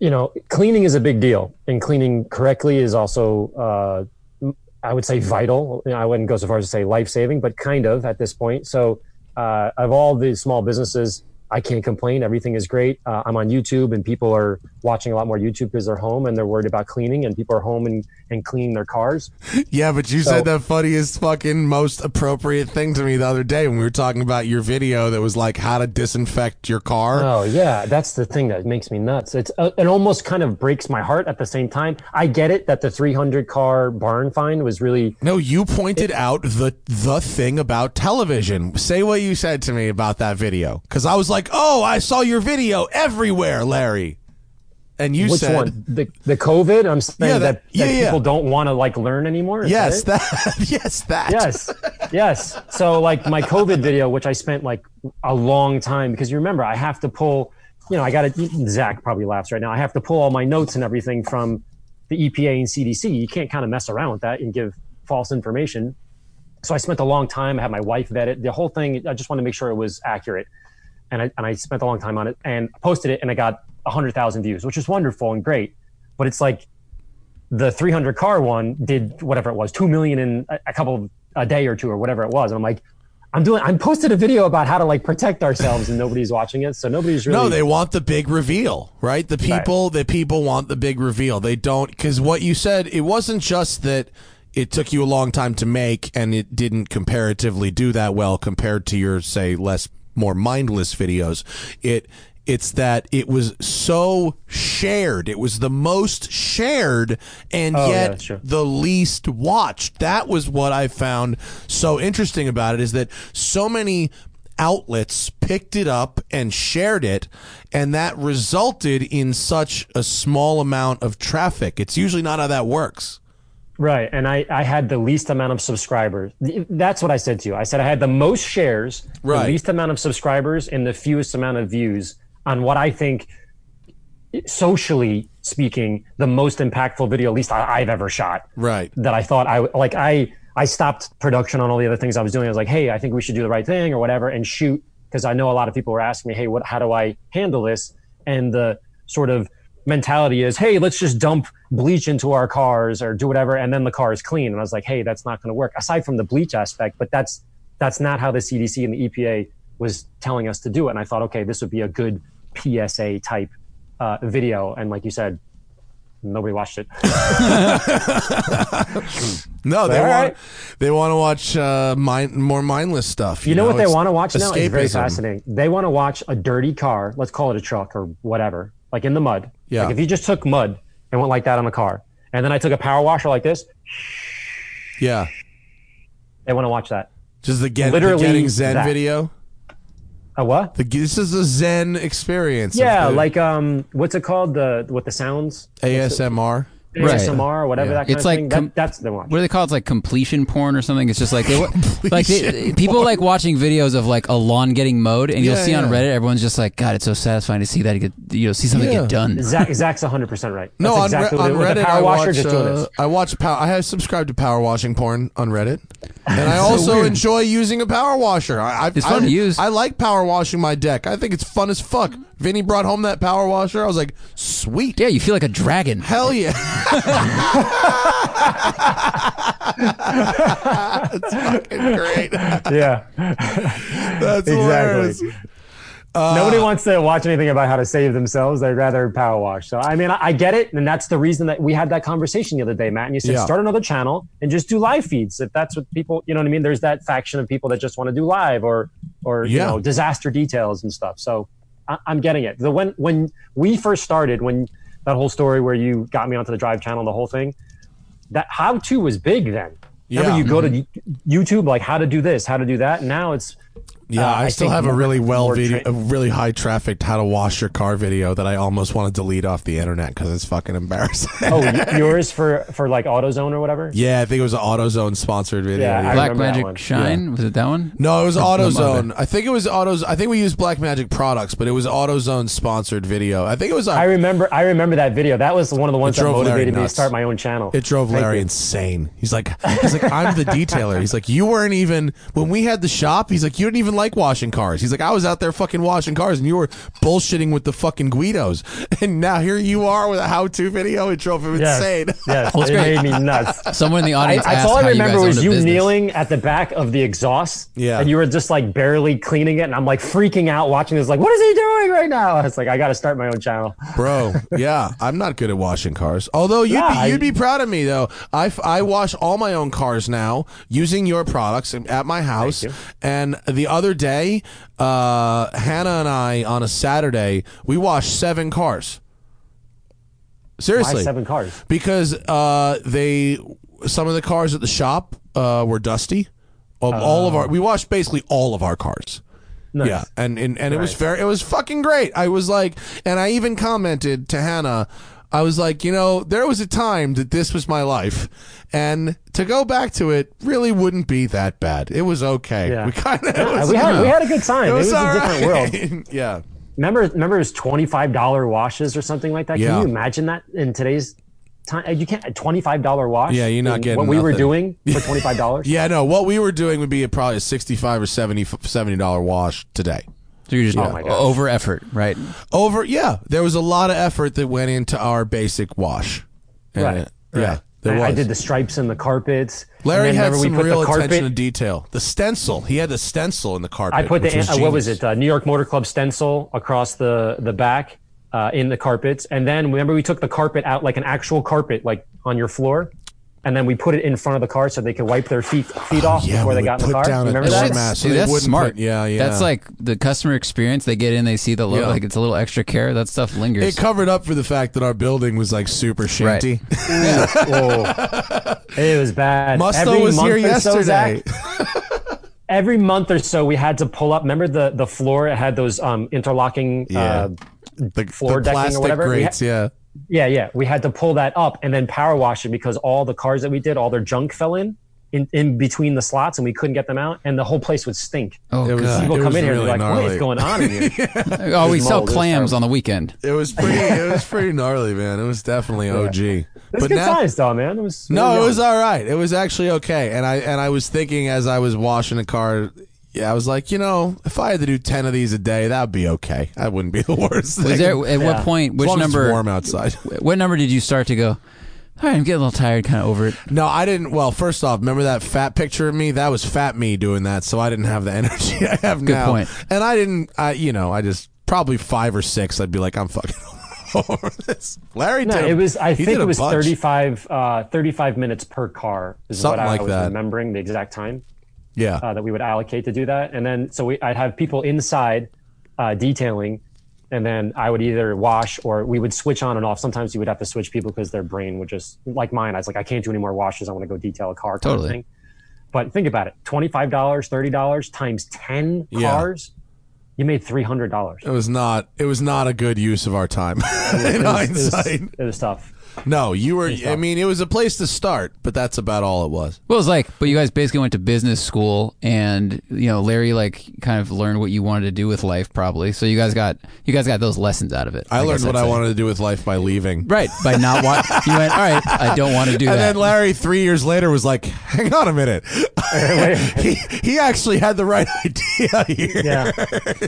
you know, cleaning is a big deal, and cleaning correctly is also, uh, I would say, vital. I wouldn't go so far as to say life saving, but kind of at this point. So, uh, of all the small businesses, I can't complain. Everything is great. Uh, I'm on YouTube, and people are watching a lot more YouTube because they're home and they're worried about cleaning, and people are home and, and cleaning their cars. Yeah, but you So- said the funniest fucking most appropriate thing to me the other day when we were talking about your video that was like how to disinfect your car. Oh yeah, that's the thing that makes me nuts. It's uh, it almost kind of breaks my heart at the same time. I get it that the 300 car barn find was really No, you pointed out the the thing about television. Say what you said to me about that video, because I was like, "Oh, I saw your video everywhere, Larry." And you which said, one the the COVID. I'm saying Yeah, that, that- yeah, that yeah. people don't want to like learn anymore. Is "Yes, that that, *laughs* yes, that." yes, yes. So like my COVID video, which I spent like a long time because you remember I have to pull. You know, I got to. Zack probably laughs right now. I have to pull all my notes and everything from the EPA and CDC. You can't kind of mess around with that and give false information. So I spent a long time. I had my wife vet it. The whole thing. I just wanted to make sure it was accurate, and I and I spent a long time on it and posted it, and I got hundred thousand views, which is wonderful and great. But it's like the 300 car one did whatever it was, two million in a, a couple of a day or two or whatever it was. And I'm like, I'm doing. I'm posted a video about how to like protect ourselves, and nobody's watching it. So nobody's really. No, they want the big reveal, right? The people, the people want the big reveal. They don't because what you said, it wasn't just that it took you a long time to make and it didn't comparatively do that well compared to your say less more mindless videos. It it's that it was so shared. It was the most shared and Oh, yet that's true. the least watched. That was what I found so interesting about it is that so many outlets picked it up and shared it and that resulted in such a small amount of traffic. It's usually not how that works. Right. And I, I had the least amount of subscribers. That's what I said to you. I said I had the most shares, Right. the least amount of subscribers, and the fewest amount of views on what I think, socially speaking, the most impactful video, at least I, I've ever shot. Right. That I thought I like I I stopped production on all the other things I was doing. I was like, hey, I think we should do the right thing or whatever and shoot because I know a lot of people were asking me, hey, what how do I handle this? And the sort of mentality is, hey, let's just dump bleach into our cars or do whatever, and then the car is clean. And I was like, hey, that's not going to work. Aside from the bleach aspect, but that's that's not how the CDC and the EPA was telling us to do it. And I thought, okay, this would be a good PSA type uh, video. And like you said, nobody watched it. *laughs* No, they want right. they want to watch uh, mind, more mindless stuff. You, know, what they want to watch now? It's very fascinating. They want to watch a dirty car. Let's call it a truck or whatever, like in the mud. Yeah. Like if you just took mud and went like that on a car, and then I took a power washer like this, Yeah, they want to watch that. just the, get, the Literally getting Zen that. video. A what? The, this is a Zen experience. Yeah, like um, what's it called? The with the sounds, ASMR. Right. Or whatever Yeah. that kind It's of like thing. com- that, that's the one. What do they call it? It's like completion porn or something. It's just like they *laughs* like they, people like watching videos of like a lawn getting mowed, and you'll Yeah, see on. Reddit, everyone's just like, God, it's so satisfying to see that get you know see something Yeah. get done. Zack, Zack's 100 percent right. No, That's on, exactly Re- what on Reddit, power I washer watch. just Uh. I watch. Power, I have subscribed to power washing porn on Reddit, *laughs* and I also enjoy using a power washer. I, I, It's fun I- to use. I like power washing my deck. I think it's fun as fuck. Vinny brought home that power washer. I was like, sweet. Yeah, you feel like a dragon. Hell yeah! *laughs* That's fucking great. yeah. *laughs* That's Exactly. hilarious. Uh, Nobody wants to watch anything about how to save themselves. They'd rather power wash. So, I mean, I, I get it. And that's the reason that we had that conversation the other day, Matt. And you said, Yeah. start another channel and just do live feeds. If that's what people, you know what I mean? There's that faction of people that just want to do live or, or, you know, disaster details and stuff. So I, I'm getting it. The, when, when we first started, when that whole story where you got me onto the drive channel, the whole thing, that how to was big then. Remember, Yeah. you go to mm-hmm. YouTube, like how to do this, how to do that. Now it's, Yeah, Uh, I, I still think have a really well video, tra- a really high trafficked how to wash your car video that I almost want to delete off the internet because it's fucking embarrassing. oh, *laughs* yours for, for like AutoZone or whatever? yeah, I think it was an AutoZone sponsored video. Yeah, yeah. Black Magic one. Shine was it that one? No, it was *laughs* the AutoZone. I think it was Autos. I think we used Black Magic products, but it was AutoZone sponsored video. I think it was. I A, remember I remember that video. That was one of the ones It that motivated me to start my own channel. it drove Thank Larry you. insane. He's like, he's like, I'm the detailer. He's like, you weren't even when we had the shop. He's like, you didn't even like washing cars. He's like, I was out there fucking washing cars, and you were bullshitting with the fucking Guidos, *laughs* and now here you are with a how-to video. It drove him Yes. insane. Yes, Well, it's *laughs* it great. made me *laughs* nuts. Someone in the audience that's asked all how I you guys remember was you business. kneeling at the back of the exhaust. Yeah. And you were just like barely cleaning it. And I'm like freaking out watching this, like, what is he doing right now? I was like, I got to start my own channel. Bro, yeah, I'm not good at washing cars. Although you'd Yeah, be you'd be proud of me though. I, I wash all my own cars now using your products at my house. And the other day, uh, Hannah and I on a Saturday we washed seven cars. Why Seriously, seven cars? because uh, they some of the cars at the shop uh, were dusty. Of all of our, we washed basically all of our cars. Nice. Yeah, and and, and it was very, it was fucking great. I was like, and I even commented to Hannah. I was like, you know, there was a time that this was my life, and to go back to it really wouldn't be that bad. It was okay. Yeah. We kind of Yeah, we had we had a good time. It was, a all different world. *laughs* yeah. Remember, remember, it was twenty five dollar washes or something like that. Yeah. Can you imagine that in today's time? Uh, you can't twenty five dollar wash. Yeah, you're not getting what we were doing *laughs* for twenty five dollars. Yeah, no. What we were doing would be a, probably a sixty-five or 70 dollar wash today. So you're just Oh my over effort, right? Over, yeah, there was a lot of effort that went into our basic wash. And, Right. uh, Yeah, there I, was. I did the stripes in the carpets. Larry then had we some put real the carpet- attention to detail. The stencil, he had the stencil in the carpet. I put the which uh, what was it? Uh, New York Motor Club stencil across the the back uh, in the carpets, and then remember we took the carpet out like an actual carpet, like on your floor, and then we put it in front of the car so they could wipe their feet feet off Oh, yeah, before they got in the car. down remember that? mat. so See, that's smart. put- yeah, yeah. That's like the customer experience. They get in, they see the little, Yeah. like it's a little extra care. That stuff lingers. It covered up for the fact that our building was like super shanty. Whoa. *laughs* it was bad. Musto Every was month here or so, yesterday. *laughs* Every month or so, we had to pull up. Remember the the floor? It had those um, interlocking. Yeah. Uh, the, Floor the decking or plastic whatever. We grates, yeah. Yeah, yeah. We had to pull that up and then power wash it because all the cars that we did, all their junk fell in, in, in between the slots and we couldn't get them out. And the whole place would stink. oh, It was- God. People It come in here really and they're like, gnarly. what is going on in here? *laughs* oh, we sell mold, clams on the weekend. It was pretty. it was pretty gnarly, man. It was definitely OG. It was but good now, times though, man. It was no, we it was all right. It was actually okay. And I and I was thinking as I was washing the car. Yeah, I was like, you know, if I had to do ten of these a day, that'd be okay. That wouldn't be *laughs* the worst. Was there at Yeah. what point? as Which long as it's number? warm outside. *laughs* What number did you start to go? All right, I'm getting a little tired, kind of over it. No, I didn't. Well, first off, remember that fat picture of me? That was fat me doing that, so I didn't have the *laughs* energy I have Good now. point. And I didn't. I, you know, I just probably five or six. I'd be like, I'm fucking over this. Larry No, did. a- it was. I he think did it was bunch. 35, uh, 35 minutes per car is Something what I like was that. remembering the exact time Yeah, uh, that we would allocate to do that. And then so we, I'd have people inside uh, detailing, and then I would either wash or we would switch on and off. Sometimes you would have to switch people because their brain would just like mine. I was like, I can't do any more washes. I want to go detail a car. Kind Totally. Of. But think about it: twenty five dollars, thirty dollars times ten Yeah. cars. You made three hundred dollars. it was not. It was not a good use of our time. *laughs* In It was, hindsight, it was tough. No, you were. I mean, it was a place to start, but that's about all it was. Well, it's like, but you guys basically went to business school, and you know, Larry like kind of learned what you wanted to do with life, probably. So you guys got you guys got those lessons out of it. I, learned guess what I'd I say. wanted to do with life by leaving. Right by not want. *laughs* you went. All right, I don't want to do that. And that. then Larry, three years later, was like, "Hang on a minute, *laughs* he he actually had the right *laughs* idea here." Yeah.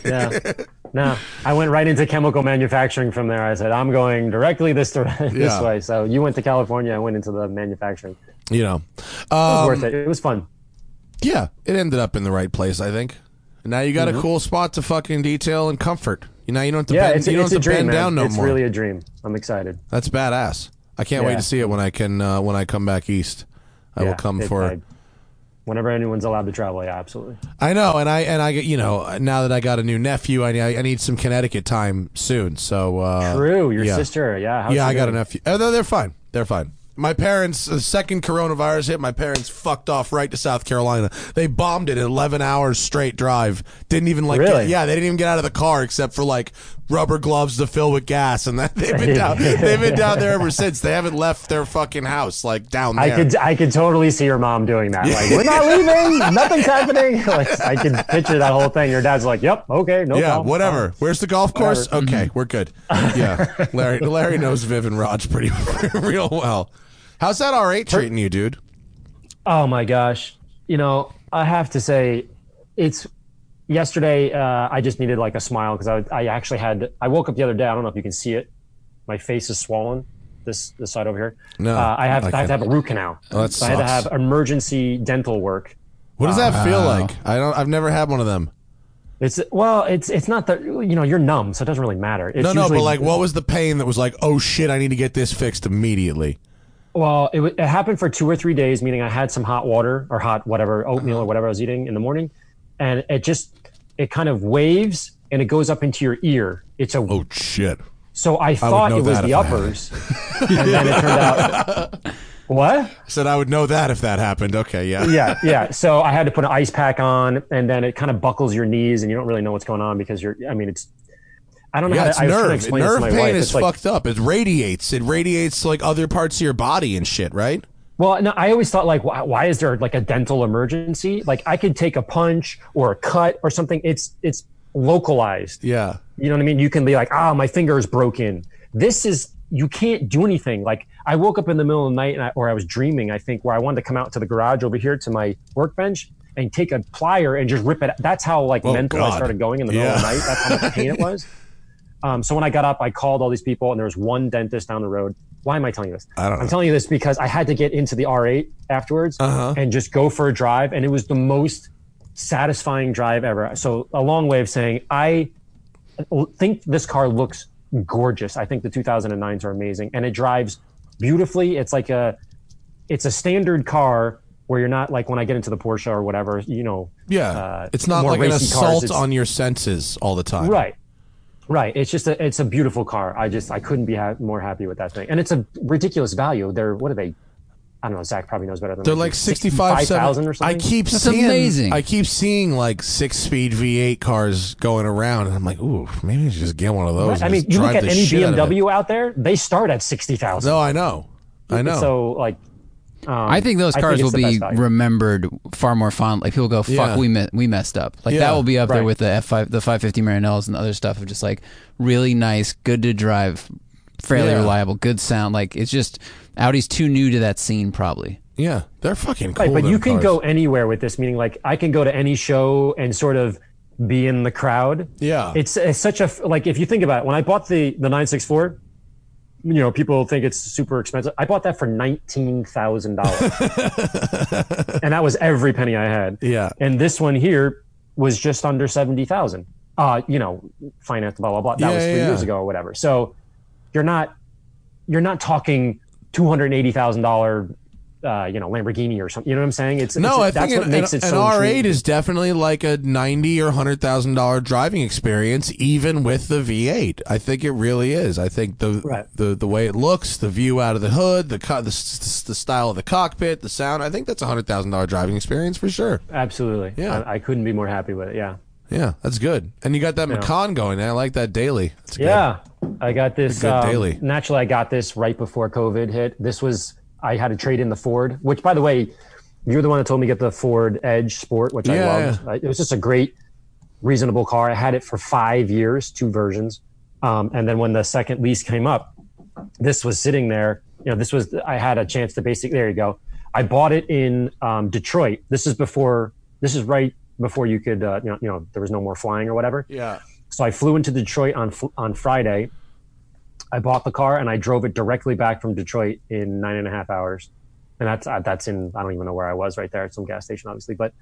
Yeah. No, I went right into chemical manufacturing from there. I said, I'm going directly this dir- *laughs* this Yeah. way. So you went to California, I went into the manufacturing. You know, it was um, worth it. It was fun. yeah, it ended up in the right place, I think. Now you got a cool spot to fucking detail and comfort. You know, you don't have to Mm-hmm. Yeah, bend, it's, a- you don't have to dream, bend man. down no it's more. It's really a dream. I'm excited. That's badass. I can't wait to see it when I can uh, when I come back east. I will come for. Whenever anyone's allowed to travel, yeah, absolutely. I know, and I and I get you know now that I got a new nephew, I I need some Connecticut time soon. So uh, True, your yeah. sister, yeah. how's yeah, I got a nephew. Oh, no, they're fine. They're fine. My parents, the second coronavirus hit, my parents fucked off right to South Carolina. They bombed it in 11 hours straight drive. Didn't even like, Really? get- yeah, they didn't even get out of the car except for like rubber gloves to fill with gas. And that, *laughs* they've been *laughs* down, they've been down there ever since. They haven't left their fucking house, like down there. I could I could totally see your mom doing that. Like, we're not *laughs* leaving. Nothing's happening. Like, I can picture that whole thing. Your dad's like, "Yep, okay, no yeah, problem." whatever. Where's the golf course? Whatever. Okay, mm-hmm. we're good. Yeah, Larry. Larry knows Viv and Raj pretty real well. How's that R8 treating you, dude? Oh my gosh. You know, I have to say it's yesterday uh, I just needed like a smile because I, I actually had I woke up the other day. I don't know if you can see it. My face is swollen. This this side over here. No, uh, I have I I, have to have a root canal. Oh, that so I had to have emergency dental work. What does that feel like? I don't. I've never had one of them. It's well, it's it's not that you know you're numb, so it doesn't really matter. It's No, no, usually- but like, what was the pain that was like, oh shit, I need to get this fixed immediately? Well, it, it happened for two or three days, meaning I had some hot water or hot whatever oatmeal or whatever I was eating in the morning, and it just it kind of waves and it goes up into your ear. It's a Oh shit. so I thought know it was the if I had it. uppers, *laughs* and then it turned out *laughs* what? I said I would know that if that happened. Okay, yeah. Yeah, yeah. So I had to put an ice pack on, and then it kind of buckles your knees, and you don't really know what's going on because you're. I mean, it's. I don't know. Yeah, how it's to, I was trying to nerve. to Nerve my pain wife. is It's like, fucked up. It radiates. It radiates to like other parts of your body and shit, right? Well, no, I always thought like, why, why is there like a dental emergency? Like I could take a punch or a cut or something. It's it's localized. Yeah. You know what I mean? You can be like, ah, my finger is broken. This is you can't do anything. Like I woke up in the middle of the night and I, or I was dreaming. I think where I wanted to come out to the garage over here to my workbench and take a plier and just rip it. That's how like Oh, mental I started going in the middle of the night. That's how much pain it was. *laughs* Um, so when I got up, I called all these people, and there was one dentist down the road. Why am I telling you this? I don't I'm telling you this because I had to get into the R8 afterwards Uh-huh. and just go for a drive, and it was the most satisfying drive ever. So a long way of saying I think this car looks gorgeous. I think the 2009s are amazing, and it drives beautifully. It's like a it's a standard car where you're not like when I get into the Porsche or whatever, you know. Yeah. uh, it's not like an racy cars, assault on your senses all the time. Right. Right. It's just a it's a beautiful car. I just I couldn't be ha- more happy with that thing, and it's a ridiculous value. They're what are they? I don't know. Zack probably knows better than They're me. like 65 thousand or something. I something. keep That's seeing amazing. I keep seeing like six speed V8 cars going around and I'm like, "Ooh, maybe I should just get one of those." I mean, you look at any shit out. BMW out there; they start at sixty thousand. No, I know. I know. So like, um, I think those cars it's will be remembered far more fondly. Like people go, "Fuck, Yeah. we me- we messed up." Like Yeah. that will be up there with the F five, the five fifty Maranellos and the other stuff of just like really nice, good to drive, fairly Yeah. reliable, good sound. Like it's just Audi's too new to that scene, probably. yeah, they're fucking cool. Right, but you can cars. go anywhere with this. Meaning, like, I can go to any show and sort of be in the crowd. Yeah. it's, it's such a like. If you think about it, when I bought the the nine six four, you know, people think it's super expensive. I bought that for nineteen thousand dollars, and that was every penny I had. Yeah. and this one here was just under seventy thousand. Uh, you know, financed, blah blah blah. That Yeah, was three yeah, years ago or whatever. So you're not you're not talking two hundred eighty thousand dollar. Uh, you know, Lamborghini or something. You know what I'm saying? It's No, it's, I that's think what an, makes an, it an so R8 intriguing. is definitely like a ninety or hundred thousand dollar driving experience, even with the V8. I think it really is. I think the Right. the the way it looks, the view out of the hood, the co- the, the style of the cockpit, the sound. I think that's a hundred thousand dollar driving experience for sure. absolutely. Yeah. I, I couldn't be more happy with it. Yeah, Yeah, that's good. And you got that Macan going. I like that daily. That's good. yeah. I got this. Good um, daily. Naturally, I got this right before COVID hit. This was I had to trade in the Ford, which, by the way, you're the one that told me to get the Ford Edge Sport, which I loved. Uh, It was just a great, reasonable car. I had it for five years, two versions, um, and then when the second lease came up, this was sitting there. You know, this was I had a chance to basically. There you go. I bought it in um, Detroit. This is before. This is right before you could. Uh, you know, you know, there was no more flying or whatever. Yeah. So I flew into Detroit on on Friday. I bought the car and I drove it directly back from Detroit in nine and a half hours, and that's uh, that's in I don't even know where I was right there at some gas station, obviously. But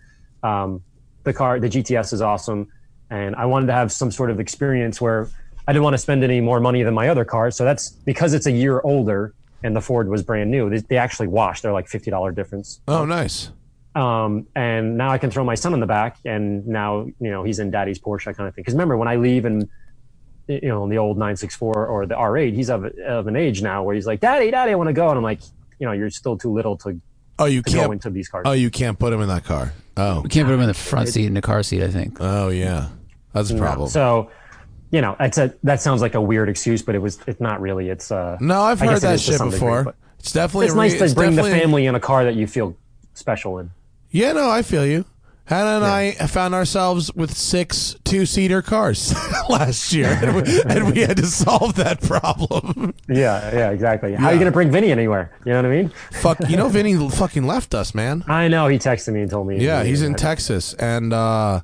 um, the car, the GTS is awesome, and I wanted to have some sort of experience where I didn't want to spend any more money than my other car. So that's because it's a year older and the Ford was brand new. They, they actually washed. They're like fifty dollar difference Oh, nice. um, and now I can throw my son in the back, and now you know he's in daddy's Porsche I kind of thing. Because remember, when I leave and you know in the old 964 or the R8, he's of, of an age now where he's like, "Daddy, Daddy, I want to go," and I'm like, you know, you're still too little to, Oh, you to go can't. go into these cars. Oh, you can't put him in that car. Oh. We can't put him in the front seat in the car seat. I think. Oh, yeah. That's a problem. So, you know, that's a that sounds like a weird excuse, but it was it's not really. It's uh, no, I've I heard guess it that is to shit some degree, before. but it's definitely it's a re- nice to it's bring the family in a car that you feel special in. Yeah, no, I feel you. Hannah and I found ourselves with six two-seater cars *laughs* last year, and we, and we had to solve that problem. *laughs* Yeah, yeah, exactly. How are you going to bring Vinny anywhere? You know what I mean? Fuck, you know, *laughs* Vinny fucking left us, man. I know he texted me and told me. Yeah, he's in Texas, and uh,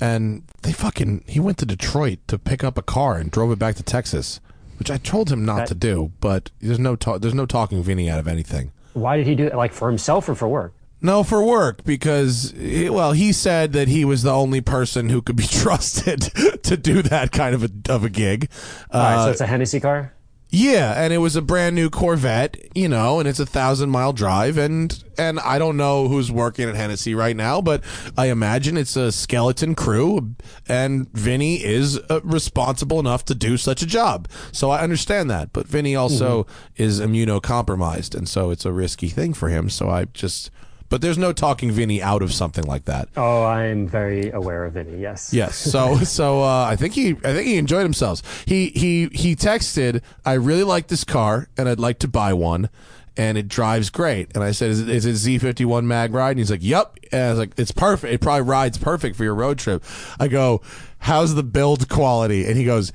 and they fucking he went to Detroit to pick up a car and drove it back to Texas, which I told him not That- to do. But there's no ta- there's no talking Vinny out of anything. Why did he do it? Like for himself or for work? No, for work because eh, well, he said that he was the only person who could be *laughs* trusted to do that kind of a of a gig. All right, Uh, so it's a Hennessy car. yeah, and it was a brand new Corvette, you know, and it's a thousand mile drive, and and I don't know who's working at Hennessy right now, but I imagine it's a skeleton crew, and Vinny is uh, responsible enough to do such a job. So I understand that, but Vinny also is immunocompromised, and so it's a risky thing for him. So I just, but there's no talking Vinny out of something like that. Oh, I'm very aware of Vinny. Yes. Yes. So *laughs* so uh, I think he I think he enjoyed himself. He he he texted, "I really like this car and I'd like to buy one." And it drives great. And I said, "Is it, is it Z51 mag ride?" And he's like, "Yep." And I was like, "It's perfect. It probably rides perfect for your road trip." I go, "How's the build quality?" And he goes,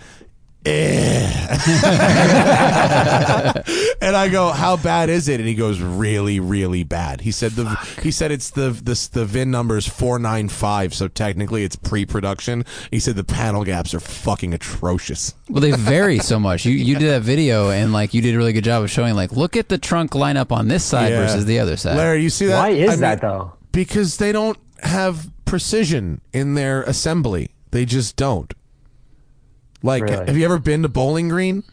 "Eh." *laughs* and I go, "How bad is it?" And he goes, "Really, really bad." He said the he said it's the the the VIN number is four nine five, so technically it's pre-production. He said the panel gaps are fucking atrocious. Well, they vary so much. You you did that video and like you did a really good job of showing like look at the trunk lineup on this side Yeah. versus the other side. Larry, you see that? Why is I that mean, though? Because they don't have precision in their assembly. They just don't. Like, Really? have you ever been to Bowling Green?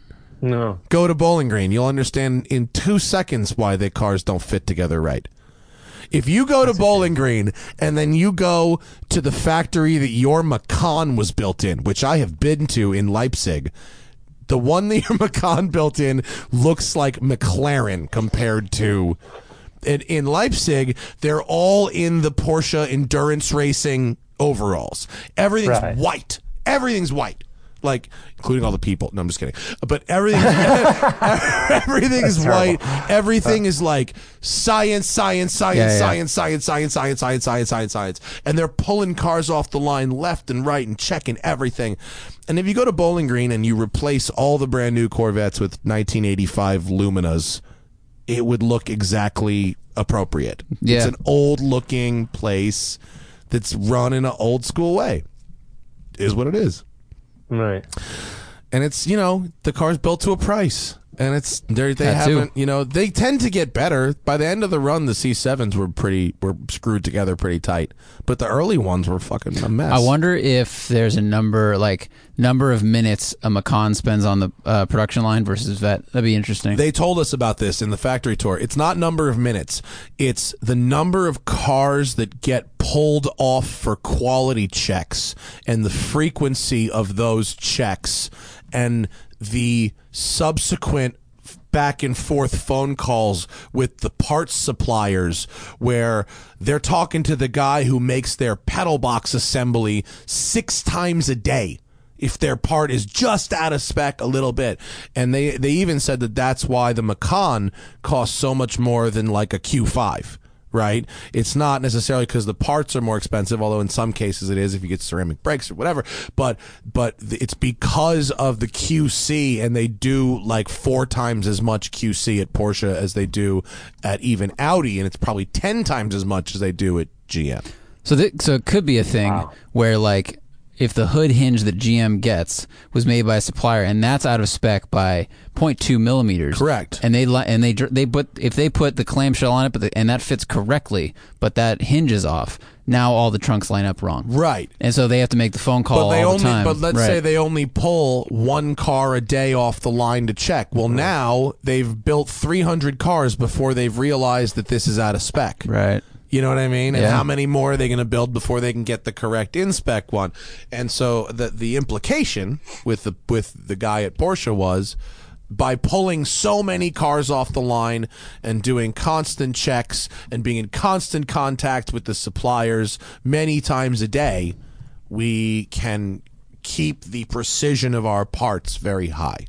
No. Go to Bowling Green. You'll understand in two seconds why the cars don't fit together right. If you go to Bowling Green and then you go to the factory that your Macan was built in, which I have been to in Leipzig, the one that your *laughs* Macan built in looks like McLaren compared to. In, in Leipzig, they're all in the Porsche endurance racing overalls. Everything's Right. white. Everything's white. Like, including all the people. No, I'm just kidding. But everything, *laughs* everything is white. Everything uh. is like science, science, science, science, science, science, science, science, science, science, science. And they're pulling cars off the line left and right and checking everything. And if you go to Bowling Green and you replace all the brand new Corvettes with 1985 Luminas, it would look exactly appropriate. Yeah. It's an old looking place that's run in an old school way. Is what it is Right. and it's you know the car's built to a price and it's they they haven't you know they tend to get better by the end of the run the c7s were pretty were screwed together pretty tight but the early ones were fucking a mess I wonder if there's a number like number of minutes a Macan spends on the uh, production line versus vet. That'd be interesting. They told us about this in the factory tour. It's not number of minutes. It's the number of cars that get pulled off for quality checks and the frequency of those checks and the subsequent back and forth phone calls with the parts suppliers where they're talking to the guy who makes their pedal box assembly 6 times a day if their part is just out of spec a little bit. And they they even said that that's why the Macan costs so much more than like a Q5. Right? It's not necessarily because the parts are more expensive, although in some cases it is if you get ceramic brakes or whatever. But but it's because of the QC, and they do like four times as much QC at Porsche as they do at even Audi, and it's probably ten times as much as they do at GM. So, th- so it could be a thing Wow. where, like, if the hood hinge that GM gets was made by a supplier and that's out of spec by 0.2 millimeters, Correct. and they li- and they they put if they put the clamshell on it, but the, and that fits correctly, but that hinge is off. Now all the trunks line up wrong, Right. and so they have to make the phone call But they all only, the time. but let's Right. say they only pull one car a day off the line to check. Well, now they've built 300 cars before they've realized that this is out of spec. right. You know what I mean? And Yeah. how many more are they going to build before they can get the correct inspec one? And so the the implication with the with the guy at Porsche was by pulling so many cars off the line and doing constant checks and being in constant contact with the suppliers many times a day, we can keep the precision of our parts very high.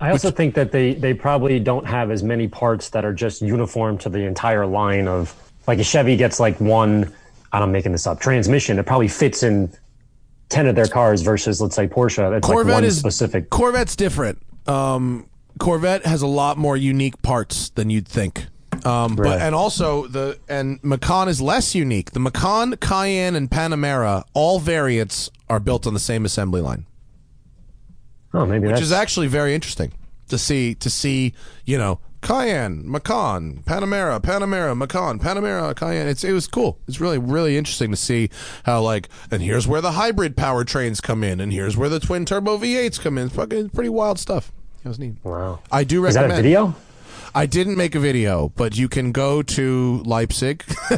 I also think that they, they probably don't have as many parts that are just uniform to the entire line of like a Chevy gets like one, I'm making this up, transmission. It probably fits in 10 of their cars versus let's say Porsche. It's Corvette like one is specific. Corvette's different. Um, Corvette has a lot more unique parts than you'd think. Um, Really? but and also the and Macan is less unique. The Macan, Cayenne, and Panamera, all variants are built on the same assembly line, Oh, maybe which that's is actually very interesting to see. To see, you know, Cayenne, Macan, Panamera, Panamera, Macan, Panamera, Cayenne. It's it was cool. It's really really interesting to see how like and here's where the hybrid powertrains come in, and here's where the twin turbo V8s come in. It's fucking pretty wild stuff. It was neat. wow. I do Is that recommend. a video? I didn't make a video, but you can go to Leipzig. *laughs*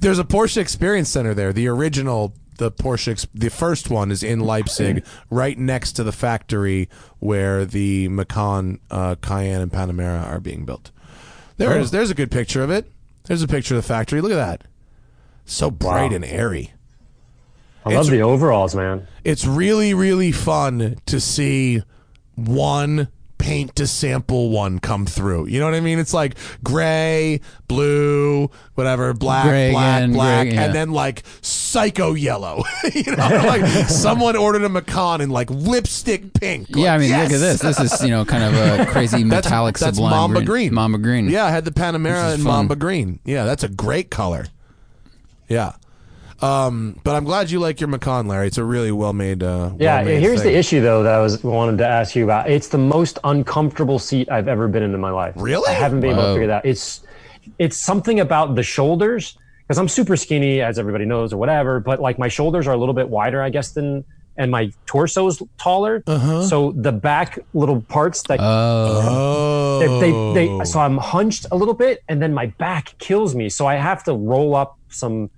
There's a Porsche Experience Center there. The original, the Porsche, the first one is in Leipzig, *clears throat* right next to the factory where the Macan, uh, Cayenne, and Panamera are being built. There it is. There's a good picture of it. There's a picture of the factory. Look at that. So bright Wow. and airy. I love It's- the overalls, man. It's really, really fun to see one paint to sample one come through. You know what I mean? It's like gray, blue, whatever, black, Gray black, black, gray, yeah. and then like psycho yellow. *laughs* you know, like *laughs* someone ordered a Macan in like lipstick pink. Yeah, I mean, yes! look at this. This is you know kind of a *laughs* crazy That's- metallic that's sublime Mamba green. green. Mamba green. Yeah, I had the Panamera and fun. Mamba green. Yeah, that's a great color. Yeah. Um, but I'm glad you like your Macan, Larry. It's a really well made. Uh, Yeah, well-made here's thing. the issue though that I was wanted to ask you about. It's the most uncomfortable seat I've ever been in in my life. Really? I haven't been able to figure that. out. It's it's something about the shoulders because I'm super skinny, as everybody knows, or whatever. But like my shoulders are a little bit wider, I guess, than and my torso's taller. Uh-huh. So the back little parts that Oh, Oh, they, they, they so I'm hunched a little bit, and then my back kills me. So I have to roll up some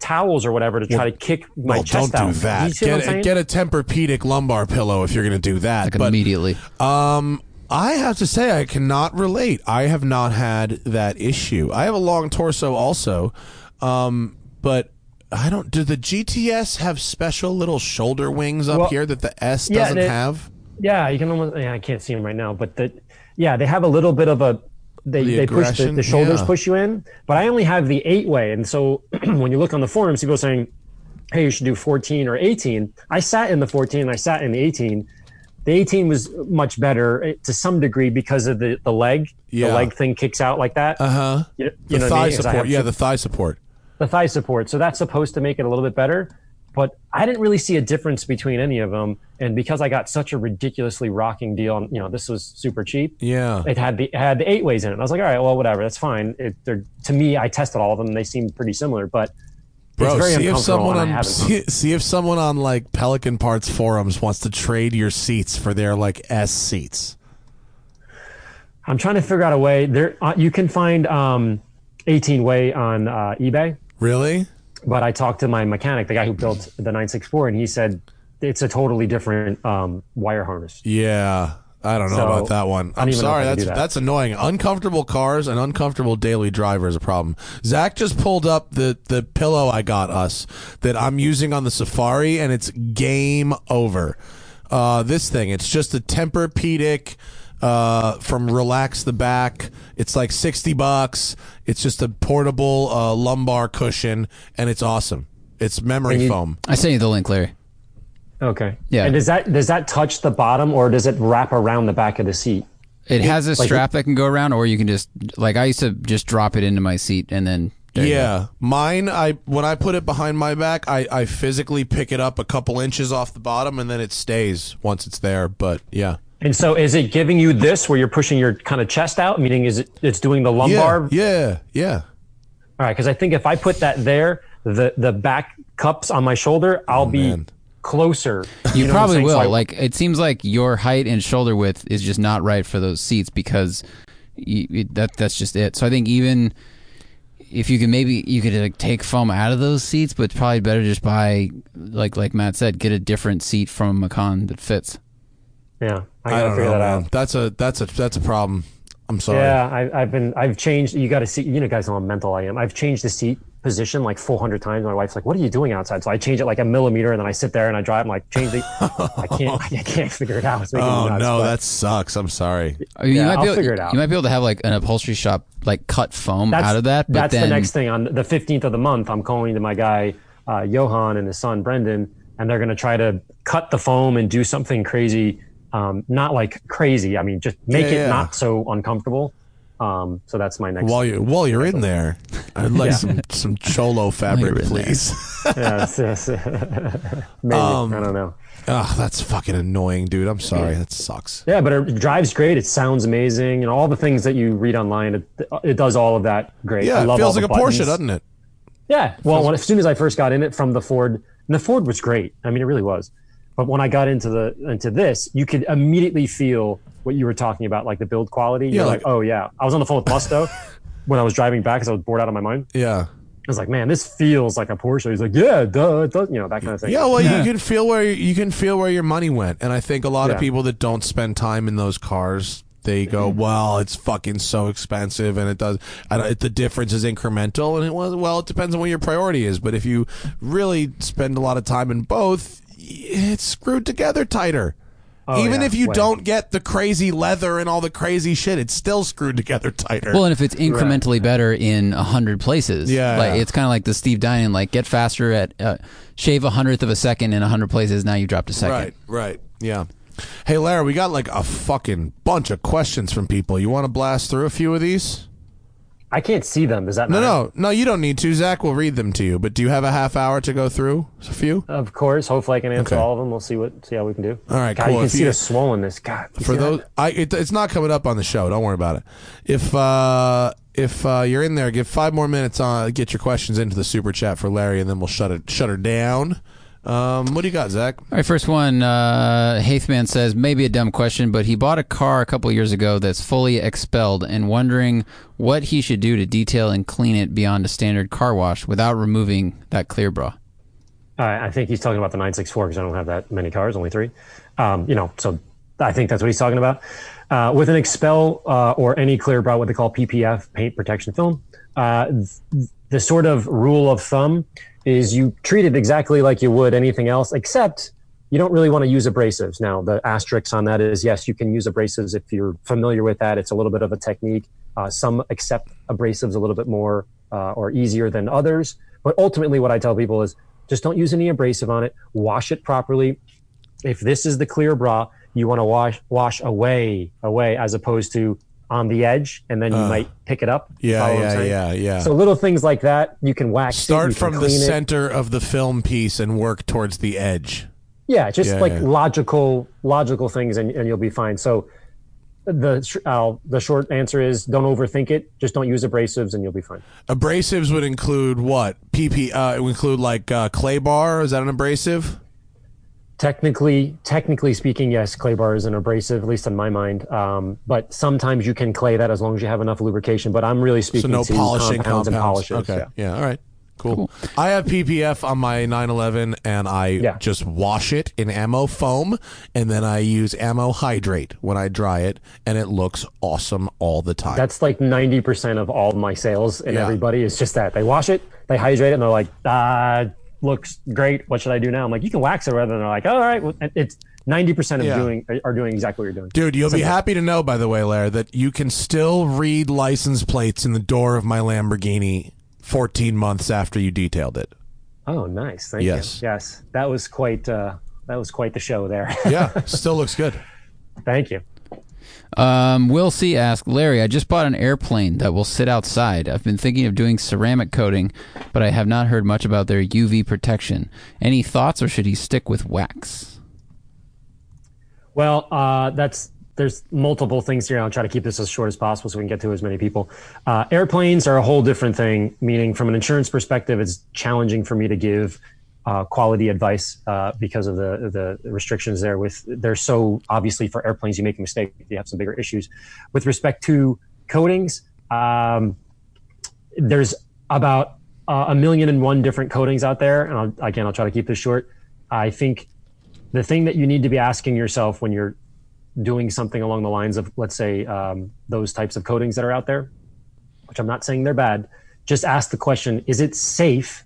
towels or whatever to try to kick my well, chest don't out. do that. You see Get a, saying? get a Tempur-Pedic lumbar pillow if you're going to do that. like but immediately. um, I have to say I cannot relate. I have not had that issue. I have a long torso also, um, but I don't. Do the GTS have special little shoulder wings up Well, here that the S yeah, doesn't they- have? Yeah, you can almost. Yeah, I can't see them right now, but the yeah, they have a little bit of a. They, The they push the, the shoulders yeah. push you in, but I only have the eight way, and so *clears throat* when you look on the forums, people are saying, "Hey, you should do 14 or 18." I sat in the 14, and I sat in the 18. The 18 was much better eh, to some degree because of the the leg. Yeah. The leg thing kicks out like that. Uh huh. You, you The know what I thigh mean? support. Yeah, the thigh support. the thigh support. So that's supposed to make it a little bit better. But I didn't really see a difference between any of them. And because I got such a ridiculously rocking deal, on, you know, this was super cheap. Yeah. It had the it had the eight ways in it. And I was like, all right, well, whatever, that's fine. It, they're, to me, I tested all of them. and They seem pretty similar, but Bro, see if someone on see, see if someone on like Pelican Parts forums wants to trade your seats for their like S seats. I'm trying to figure out a way. There, uh, you can find um, 18 way on uh, eBay. Really? But I talked to my mechanic, the guy who built the 964, and he said it's a totally different um, wire harness. Yeah. I don't know So, about that one. I'm even know if sorry. That's that. that's annoying. Uncomfortable cars and uncomfortable daily driver is a problem. Zack just pulled up the the pillow I got us that I'm using on the Safari, and it's game over. Uh, this thing, it's just a Tempur-Pedic uh, from Relax the Back. It's like sixty bucks. It's just a portable uh, lumbar cushion, and it's awesome. It's memory you- foam. I sent you the link, Larry. Okay. Yeah. And does that does that touch the bottom or does it wrap around the back of the seat? It has a like- strap that can go around, or you can just like I used to just drop it into my seat and then there you go. Yeah, mine. I when I put it behind my back, I, I physically pick it up a couple inches off the bottom, and then it stays once it's there. But yeah, And so is it giving you this where you're pushing your kind of chest out, meaning is it it's doing the lumbar? yeah, yeah. All right, because I think if I put that there, the the back cups on my shoulder, I'll oh, be man. closer. You, know probably will. So I- like it seems like your height and shoulder width is just not right for those seats because you, it, that that's just it. So I think even if you can maybe you could like take foam out of those seats, but it's probably better just buy like like Matt said, get a different seat from a Macan that fits. Yeah, I I gotta don't figure know, that man. out. That's a that's a that's a problem. I'm sorry. Yeah, I, I've been I've changed. You got to see. You know, guys, know how mental I am. I've changed the seat position like 400 times. My wife's like, "What are you doing outside?" So I change it like a millimeter, and then I sit there and I drive. I'm like, change the. I can't. *laughs* I can't figure it out. It's making Oh me nuts, no, but that sucks. I'm sorry. I mean, you might I'll be able, figure it out. You might be able to have like an upholstery shop like cut foam that's, out of that. But that's then the next thing. On the 15th of the month, I'm calling to my guy uh, Johan and his son Brendan, and they're going to try to cut the foam and do something crazy. Um, not like crazy. I mean, just make Yeah, it yeah. not so uncomfortable. Um, so that's my next. While you while you're in there, I'd like Yeah. some some cholo *laughs* fabric, you're in there. please. *laughs* yes, yes. *laughs* Maybe Um, I don't know. oh, that's fucking annoying, dude. I'm sorry. That sucks. Yeah, but it drives great. It sounds amazing. You know, all the things that you read online, it, it does all of that great. I Yeah, it love feels like a the Porsche, doesn't it? Yeah. Well, when, as soon as I first got in it from the Ford, and the Ford was great. I mean, it really was. But when I got into the into this, you could immediately feel what you were talking about, like the build quality. You're Yeah, like, like- oh yeah. I was on the phone with Musto *laughs* when I was driving back because I was bored out of my mind. Yeah. I was like, man, this feels like a Porsche. He's like, yeah, duh, it does. You know, that kind of thing. Yeah, well, you can feel where you can feel where your money went, and I think a lot of people that don't spend time in those cars, they go, mm-hmm. "Well, it's fucking so expensive, and it does. And it, the difference is incremental." And it was, well, it depends on what your priority is, but if you really spend a lot of time in both, it's screwed together tighter. Oh, Even yeah, if you way. don't get the crazy leather and all the crazy shit, it's still screwed together tighter. Well, and if it's incrementally better in a hundred places, Yeah, like yeah. it's kind of like the Steve Dinan, like get faster at uh, shave a hundredth of a second in a hundred places. Now you dropped a second. Right, right. Yeah. Hey, Larry, we got like a fucking bunch of questions from people. You want to blast through a few of these? I can't see them. Does that No, matter? no, no, you don't need to. Zack will read them to you. But do you have a half hour to go through a few? Of course. Hopefully, I can answer Okay. all of them. We'll see what see how we can do. All right, God, cool. You can If see you- the swollenness. God, For that? those, I it, it's not coming up on the show. Don't worry about it. If uh if uh, you're in there, give five more minutes on get your questions into the super chat for Larry, and then we'll shut it shut her down. Um, what do you got, Zack? All right, first one. Uh, Haithman says maybe a dumb question, but he bought a car a couple years ago that's fully expelled, and wondering what he should do to detail and clean it beyond a standard car wash without removing that clear bra. Uh, I think he's talking about the 964 because I don't have that many cars, only three. Um, you know, so I think that's what he's talking about. Uh, with an XPEL uh, or any clear bra, what they call PPF, paint protection film, uh, th- the sort of rule of thumb is you treat it exactly like you would anything else, except you don't really want to use abrasives. Now, the asterisk on that is yes, you can use abrasives if you're familiar with that. It's a little bit of a technique. Uh, some accept abrasives a little bit more uh, or easier than others. But ultimately, what I tell people is just don't use any abrasive on it. Wash it properly. If this is the clear bra, you want to wash wash away, away, as opposed to on the edge, and then you might pick it up. Yeah, follow what I'm yeah, yeah, yeah. So little things like that, you can wax. Start can from the clean it. center of the film piece and work towards the edge. Yeah, just Yeah, like yeah. logical, logical things, and, and you'll be fine. So the uh, the short answer is don't overthink it. Just don't use abrasives, and you'll be fine. Abrasives would include what? PP. Uh, it would include like uh, clay bar. Is that an abrasive? Technically, technically speaking, yes, clay bar is an abrasive, at least in my mind. Um, but sometimes you can clay that as long as you have enough lubrication. But I'm really speaking So speaking no to polishing compounds, and polishes. Okay. yeah. Yeah. All right. Cool. I have PPF on my 911 and I Yeah. just wash it in ammo foam and then I use ammo hydrate when I dry it and it looks awesome all the time. That's like 90% of all my sales and Yeah. everybody is just that. They wash it, they hydrate it, and they're like, ah, looks great. What should I do now? I'm like, you can wax it rather than they're like, all right. Well, it's 90% of Yeah. doing are doing exactly what you're doing. Dude, you'll be happy to know, by the way, Larry, that you can still read license plates in the door of my Lamborghini 14 months after you detailed it. Oh, nice. Thank Yes. you. Yes. That was quite uh, that was quite the show there. Yeah, *laughs* still looks good. Thank you. Um, Will C asked Larry, I just bought an airplane that will sit outside. I've been thinking of doing ceramic coating, but I have not heard much about their UV protection. Any thoughts, or should he stick with wax? Well, uh, that's there's multiple things here. I'll try to keep this as short as possible so we can get to as many people. Uh, airplanes are a whole different thing. Meaning, from an insurance perspective, it's challenging for me to give uh, quality advice uh, because of the the restrictions there. With they're so obviously for airplanes, you make a mistake, you have some bigger issues. With respect to coatings, um, there's about uh, a million and one different coatings out there, and I'll, again, I'll try to keep this short. I think the thing that you need to be asking yourself when you're doing something along the lines of, let's say, um, those types of coatings that are out there, which I'm not saying they're bad, just ask the question: Is it safe?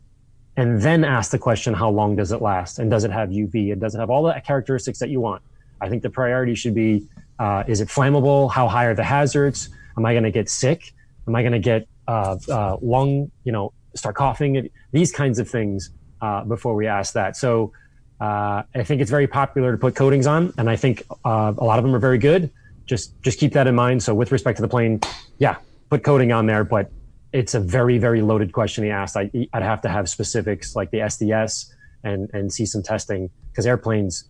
And then ask the question: How long does it last? And does it have UV? And does it have all the characteristics that you want? I think the priority should be: uh, Is it flammable? How high are the hazards? Am I going to get sick? Am I going to get uh, uh, lung? You know, start coughing? These kinds of things uh, before we ask that. So. Uh, I think it's very popular to put coatings on, and I think uh, a lot of them are very good. just just keep that in mind. So with respect to the plane, yeah, put coating on there, but it's a very very loaded question he asked. I, I'd have to have specifics like the SDS and and see some testing because airplanes,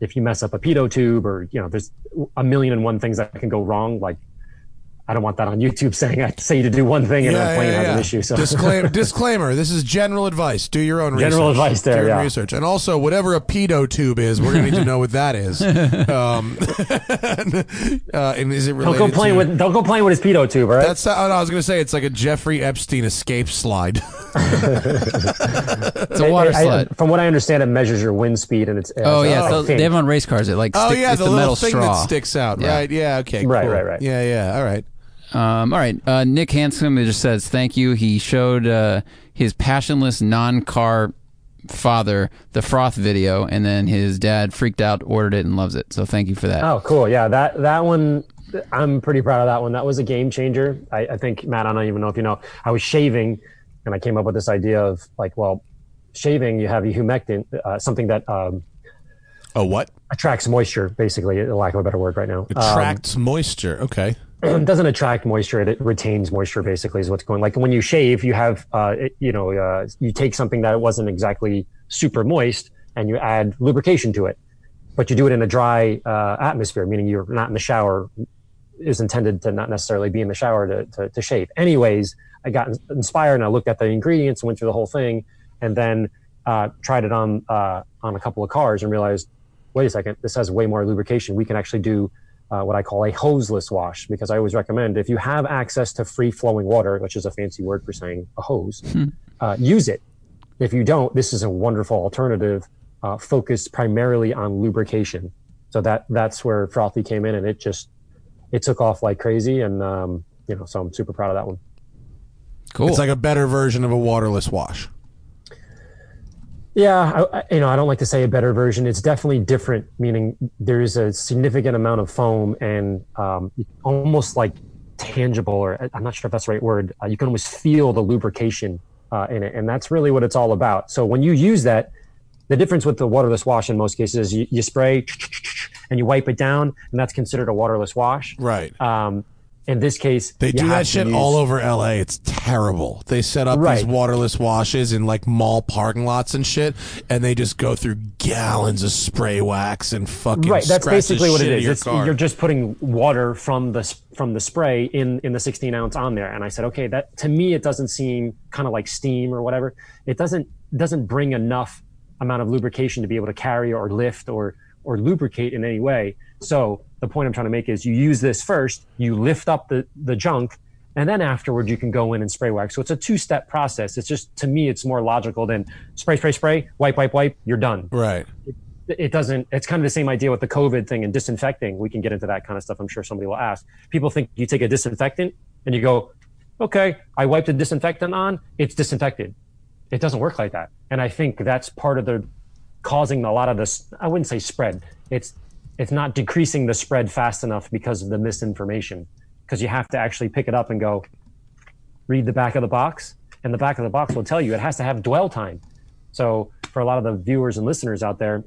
if you mess up a pitot tube or you know, there's a million and one things that can go wrong. Like I don't want that on YouTube *laughs* saying I say you to do one thing and Yeah, a plane yeah, has an issue. So disclaimer, *laughs* disclaimer. This is general advice. Do your own General research. advice there, Do your yeah. research. And also, whatever a pedo tube is, we're going to need to know what that is. *laughs* Um, uh, and is it related? don't related go playing to, with don't go playing with his pedo tube, all right? That's. No, I was going to say it's like a Jeffrey Epstein escape slide. It's a water I- I- from what I understand, it measures your wind speed and it's. Oh yeah, so they have on race cars. It like oh sticks, yeah, it's the, the, little metal thing straw. that sticks out. Yeah. Right. Yeah. Okay. Right, cool. right, right. Yeah. Yeah. All right. Um, all right, uh, Nick Handsome just says thank you. He showed uh, his passionless non-car father the froth video, and then his dad freaked out, ordered it, and loves it. So thank you for that. Oh, cool. Yeah, that that one, I'm pretty proud of that one. That was a game changer. I, I think Matt, I don't even know if you know. I was shaving, and I came up with this idea of like, well, shaving, you have a humectant, uh, something that um, Oh, what attracts moisture, basically, a lack of a better word right now. Um, attracts moisture? Okay. *clears throat* doesn't attract moisture; it, it retains moisture. Basically, is what's going. Like when you shave, you have, uh, it, you know, uh, you take something that wasn't exactly super moist and you add lubrication to it, but you do it in a dry uh, atmosphere, meaning you're not in the shower. Is intended to not necessarily be in the shower to, to, to shave. Anyways, I got inspired and I looked at the ingredients and went through the whole thing, and then uh, tried it on uh, on a couple of cars and realized, wait a second, this has way more lubrication. We can actually do uh, what I call a hoseless wash because I always recommend if you have access to free flowing water, which is a fancy word for saying a hose, uh, use it. If you don't, this is a wonderful alternative uh, focused primarily on lubrication. So that that's where Frothy came in, and it just it took off like crazy, and um, you know, so I'm super proud of that one. cool. It's like a better version of a waterless wash. Yeah, I, you know, I don't like to say a better version. It's definitely different, meaning there's a significant amount of foam and um, almost like tangible, or I'm not sure if that's the right word. Uh, you can almost feel the lubrication uh, in it, and that's really what it's all about. So when you use that, the difference with the waterless wash in most cases is you, you spray and you wipe it down, and that's considered a waterless wash. Right. Um, in this case, They do that shit use- all over LA. It's terrible. They set up these waterless washes in like mall parking lots and shit, and they just go through gallons of spray wax and fucking right that's basically what it is. your you're just putting water from the from the spray in in the 16 ounce on there. And i said okay that to me it doesn't seem kind of like steam or whatever. It doesn't doesn't bring enough amount of lubrication to be able to carry or lift or or lubricate in any way. So the point i'm trying to make is you use this first you lift up the the junk and then afterward you can go in and spray wax. So it's a two step process. It's just to me it's more logical than spray spray spray wipe wipe wipe you're done. Right. it doesn't it's kind of the same idea with the covid thing and disinfecting. We can get into that kind of stuff i'm sure somebody will ask. People think you take a disinfectant and you go okay i wiped the disinfectant on it's disinfected. It doesn't work like that. And i think that's part of the causing a lot of this i wouldn't say spread. It's it's not decreasing the spread fast enough because of the misinformation because you have to actually pick it up and go read the back of the box and the back of the box will tell you it has to have dwell time. So for a lot of the viewers and listeners out there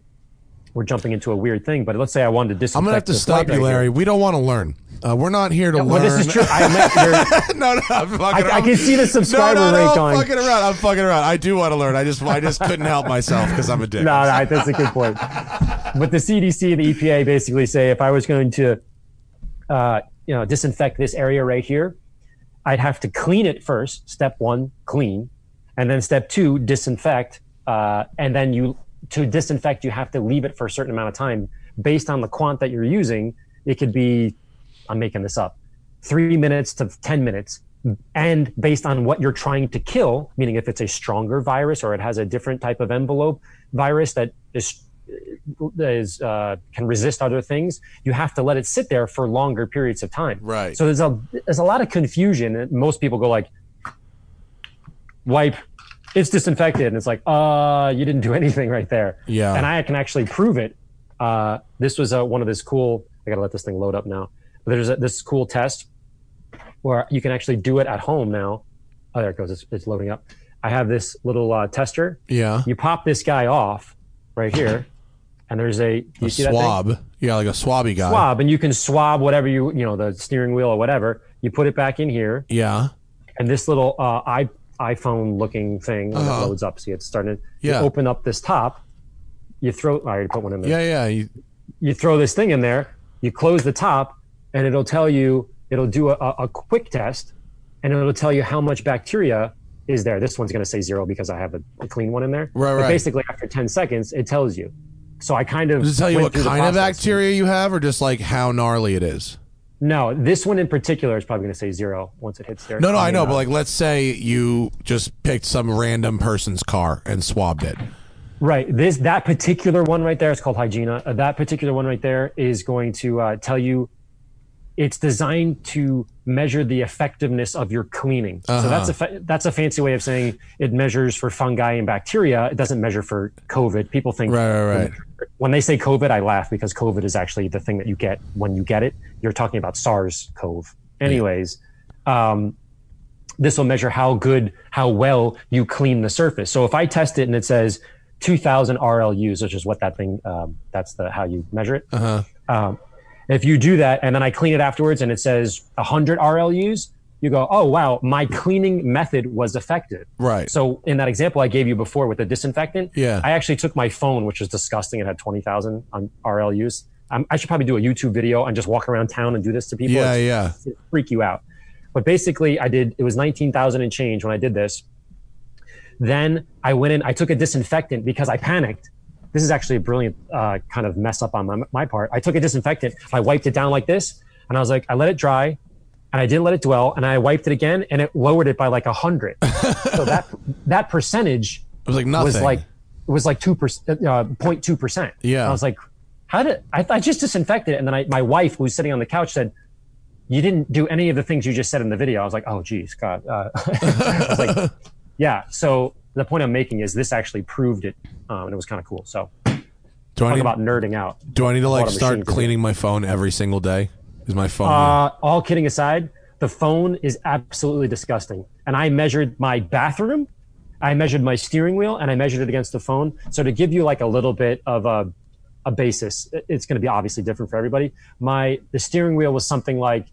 we're jumping into a weird thing but let's say i wanted to disinfect I'm gonna have to stop you, Larry. here. We don't want to learn. Uh, we're not here to learn. well this is true i meant *laughs* no, no, I'm fucking I, I can see the subscriber no, no, no, rate I'm going fucking around. I'm fucking around. I do want to learn. I just, I just couldn't help myself because I'm a dick. *laughs* no, no, that's a good point. But the CDC and the EPA basically say if I was going to, uh, you know, disinfect this area right here, I'd have to clean it first. Step one, clean, and then step two, disinfect, uh, and then you to disinfect you have to leave it for a certain amount of time based on the quat that you're using. It could be, I'm making this up, three minutes to ten minutes and based on what you're trying to kill, meaning if it's a stronger virus or it has a different type of envelope virus that is is uh, can resist other things, you have to let it sit there for longer periods of time. Right. So there's a there's a lot of confusion. and Most people go like, wipe, it's disinfected, and it's like, uh, you didn't do anything right there. Yeah. And I can actually prove it. Uh, this was uh, one of this cool. I gotta let this thing load up now. But there's a, this cool test where you can actually do it at home now. Oh, there it goes. It's, it's loading up. I have this little uh, tester. Yeah. You pop this guy off right here, and there's a you A see that thing? swab. Yeah, like a swabby guy. swab, and you can swab whatever you you know the steering wheel or whatever. You put it back in here, Yeah. and this little uh, i iPhone looking thing when Uh-huh. it loads up. See, it's starting. Yeah. You open up this top. You throw. I already put one in there. Yeah, yeah. You, You throw this thing in there. You close the top, and it'll tell you. It'll do a, a quick test, and it'll tell you how much bacteria is there. This one's going to say zero because I have a, a clean one in there. Right, But right. basically, after ten seconds, it tells you. So I kind of does it tell you what kind of bacteria you have, or just like how gnarly it is? No, this one in particular is probably going to say zero once it hits there. No, no, I know, uh, but like, let's say you just picked some random person's car and swabbed it. Right. This that particular one right there is called Hygiena. Uh, that particular one right there is going to uh, tell you. It's designed to measure the effectiveness of your cleaning. So that's a fa- that's a fancy way of saying it measures for fungi and bacteria. It doesn't measure for COVID. People think Right, right, right. when they say COVID, I laugh because COVID is actually the thing that you get when you get it. You're talking about SARS-CoV. Anyways, um, this will measure how good, how well you clean the surface. So if I test it and it says 2,000 RLUs, which is what that thing, um, that's the how you measure it. Uh-huh. Um, if you do that and then I clean it afterwards and it says 100 RLUs, you go, oh wow, my cleaning method was effective. Right. So in that example I gave you before with the disinfectant, Yeah. I actually took my phone, which was disgusting. It had 20,000 on RLUs. Um, I should probably do a YouTube video and just walk around town and do this to people. Yeah, It's- yeah. it'd freak you out. But basically, I did. It was 19,000 and change when I did this. Then I went in. I took a disinfectant because I panicked. This is actually a brilliant uh, kind of mess up on my, my part. I took a disinfectant. I wiped it down like this, and I was like, I let it dry, and I didn't let it dwell, and I wiped it again, and it lowered it by like a hundred. so that *laughs* that percentage It was like nothing. was like it was like two percent, uh, 0.2 percent. Yeah. I was like, how did I, I just disinfected it? And then I, my wife, who was sitting on the couch, said, "You didn't do any of the things you just said in the video." I was like, "Oh, geez, God." Uh, *laughs* I was like, *laughs* "Yeah." So the point I'm making is this actually proved it, um, and it was kind of cool. So do I talk need, about nerding out. do I need to like start machine to do cleaning my phone every single day? Is my phone? Uh, all kidding aside, the phone is absolutely disgusting. And I measured my bathroom, I measured my steering wheel, and I measured it against the phone. So to give you like a little bit of a, a basis, it's going to be obviously different for everybody. My the steering wheel was something like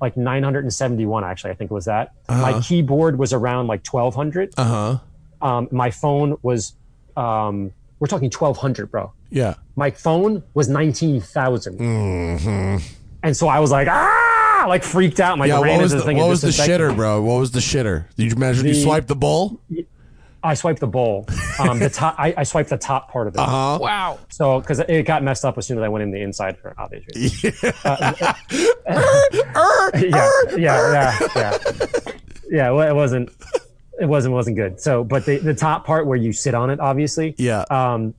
like 971 actually i think it was that my keyboard was around like 1200 uh huh. Um, my phone was um, we're talking 1200 bro Yeah. my phone was 19,000. Mm-hmm. And so I was like, ah, like freaked out. My Yeah. ran What was the, thing what was the shitter, bro? What was the shitter? Did you measure? Did you swipe the bowl? I swiped the bowl. Um, the top, I, I swiped the top part of it. Uh huh. Wow. So, because it got messed up as soon as I went in the inside for obvious reasons. yeah, *laughs* *laughs* yeah, yeah, yeah. Yeah, well, it wasn't, it wasn't, wasn't good. So, but the, the top part where you sit on it, obviously, Yeah. um,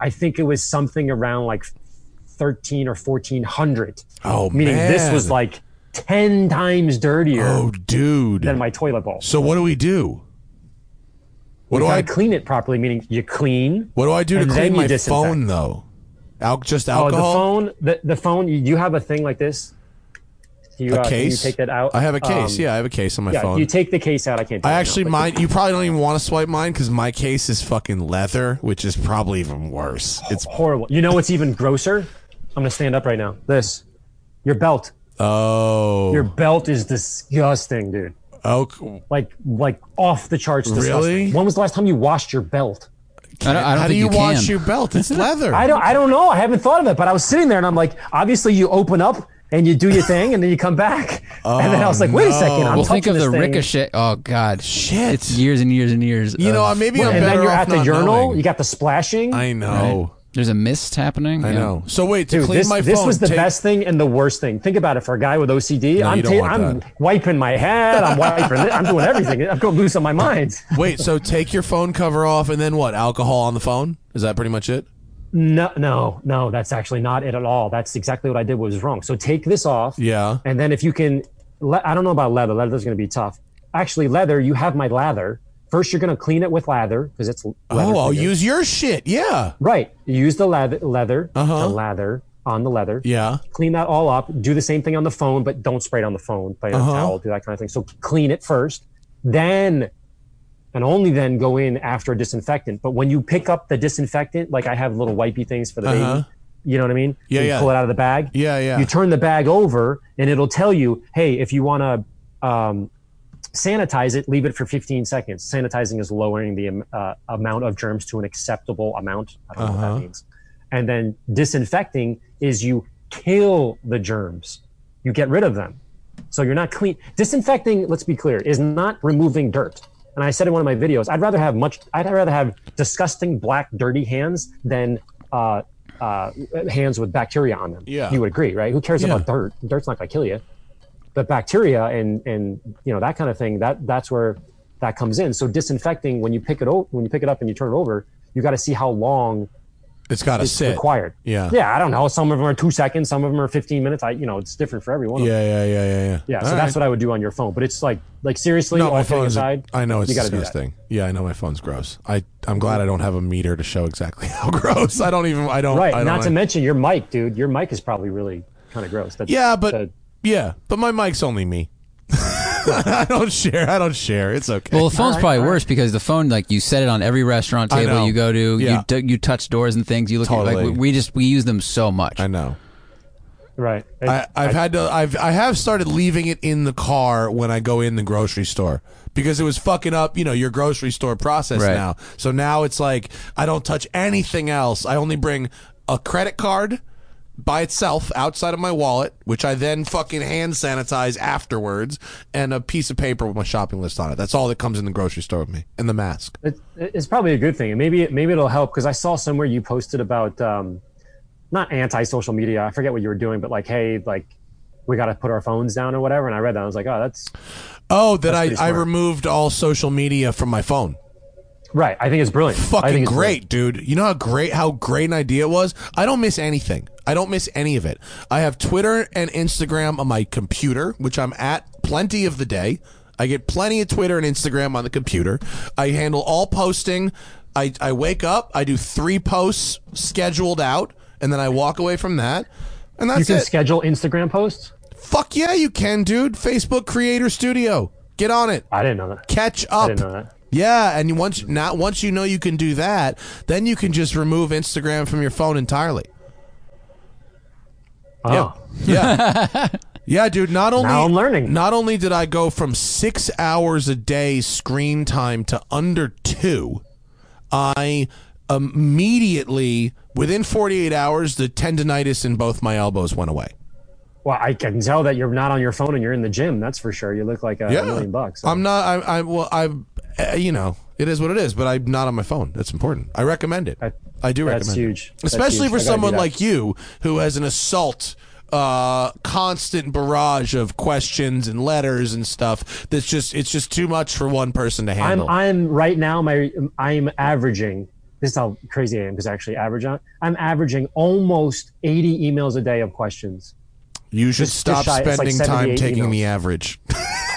I think it was something around like 13 or 1400. oh man. Meaning man. this was like 10 times dirtier Oh, dude. than my toilet bowl. so what do we do? What you do I clean it properly, meaning you clean. What do I do to clean my disinfect. phone though? Al- just alcohol. Oh, the phone, the, the phone, you, you have a thing like this. Do you, a uh, can you case. take that out? I have a case. Um, yeah, I have a case on my Yeah, phone. you take the case out. I can't. I it now, actually but- mine. You probably don't even want to swipe mine because my case is fucking leather, which is probably even worse. It's horrible. You know what's even grosser? I'm gonna stand up right now. This, your belt. oh Your belt is disgusting, dude. oh c- Like like off the charts. Disgusting. Really? When was the last time you washed your belt? I don't, I don't How do you, you, wash your belt? It's leather. I don't I don't know. I haven't thought of it, but I was sitting there and I'm like, obviously you open up and you do your thing and then you come back. *laughs* and then I was oh, like, wait a second, I'm well, think touching of the this thing. ricochet. Oh God, Shit. It's years and years and years. You know, of- maybe I'm and better then you're off at the not urinal. knowing. You got the splashing. I know. there's a mist happening. I Yeah. know. So wait to Dude, clean this, my phone. this was the take- best thing and the worst thing. Think about it. For a guy with OCD, No, I'm, ta- I'm that. wiping my head. I'm wiping. it, I'm doing everything. I'm going loose on my mind. Wait, so take your phone cover off and then what? Alcohol on the phone? Is that pretty much it? No, no, no. That's actually not it at all. That's exactly what I did. Was wrong. So take this off. Yeah. And then if you can, le- I don't know about leather. Leather's going to be tough. Actually, leather. You have my lather. First, you're going to clean it with lather because it's leather. Oh, I'll use your shit. Yeah. Right. Use the leather, leather, Uh-huh. the lather on the leather. Yeah. Clean that all up. Do the same thing on the phone, but don't spray it on the phone. Play a Uh-huh. towel. Do that kind of thing. So clean it first. Then and only then go in after a disinfectant. But when you pick up the disinfectant, like I have little wipey things for the Uh-huh. baby, you know what I mean? Yeah, you yeah. Pull it out of the bag. Yeah, yeah. You turn the bag over, and it'll tell you, hey, if you want to um, sanitize it, leave it for 15 seconds. Sanitizing is lowering the uh, amount of germs to an acceptable amount. I don't know what Uh-huh. that means. And then disinfecting is you kill the germs, you get rid of them. So you're not clean. Disinfecting, let's be clear, is not removing dirt. And I said in one of my videos, I'd rather have much, I'd rather have disgusting black, dirty hands than uh, uh, hands with bacteria on them. Yeah. You would agree, right? Who cares Yeah. about dirt? Dirt's not going to kill you. But bacteria and and you know that kind of thing, that that's where that comes in. So disinfecting when you pick it o- when you pick it up and you turn it over, you got to see how long It's got to sit. required. Yeah. Yeah, I don't know. Some of them are two seconds, some of them are 15 minutes. I, you know, it's different for everyone. Yeah, yeah, yeah, yeah, yeah. Yeah. So All that's right. what I would do on your phone. But it's like, like seriously, No, my phone aside, I know it's you gotta do that. disgusting. Yeah, I know my phone's gross. I I'm glad I don't have a meter to show exactly *laughs* how gross. I don't even. I don't. Right. I don't, Not to mention your mic, dude. Your mic is probably really kind of gross. That's, Yeah, but yeah, but my mic's only me. *laughs* I don't share. I don't share. It's okay. Well, the phone's Alright, probably alright. worse because the phone, like you set it on every restaurant I know. table you go to. Yeah. You d- you touch doors and things. You look at Totally. like we, we just we use them so much. I know. right. I, I've had to. I've I have started leaving it in the car when I go in the grocery store because it was fucking up. You know your grocery store process Right. now. So now it's like I don't touch anything else. I only bring a credit card by itself outside of my wallet, which I then fucking hand sanitize afterwards, and a piece of paper with my shopping list on it. That's all that comes in the grocery store with me, and the mask. It, it's probably a good thing. And maybe maybe it'll help because I saw somewhere you posted about um, not anti social media. I forget what you were doing, but like, hey, like we got to put our phones down or whatever. And I read that. I was like, oh, that's Oh, that I, I removed all social media from my phone. Right. I think it's brilliant. I fucking think it's great, dude. You know how great how great an idea it was? I don't miss anything. I don't miss any of it. I have Twitter and Instagram on my computer, which I'm at plenty of the day. I get plenty of Twitter and Instagram on the computer. I handle all posting. I, I wake up, I do three posts scheduled out, and then I walk away from that. And that's You can it. schedule Instagram posts. Fuck yeah, you can, dude. Facebook Creator Studio. Get on it I didn't know that. catch up. didn't know that. Yeah, and once not once you know you can do that, then you can just remove Instagram from your phone entirely. Oh, Yeah. Yeah. *laughs* yeah, dude, not only Now I'm learning. Not only did I go from 6 hours a day screen time to under 2, I immediately within 48 hours the tendonitis in both my elbows went away. well, I can tell that you're not on your phone and you're in the gym. That's for sure. You look like a, Yeah. million bucks. I'm not I I well I uh, you know, it is what it is, but I'm not on my phone. That's important. I recommend it. That- I do that's recommend huge. it. That's Especially huge. for I someone like you who has an assault uh constant barrage of questions and letters and stuff that's just it's just too much for one person to handle. I'm. I'm right now my I'm averaging this is how crazy I am because I actually average on. I'm averaging almost 80 emails a day of questions. you should just stop shy- it's like spending time taking emails. the average. *laughs*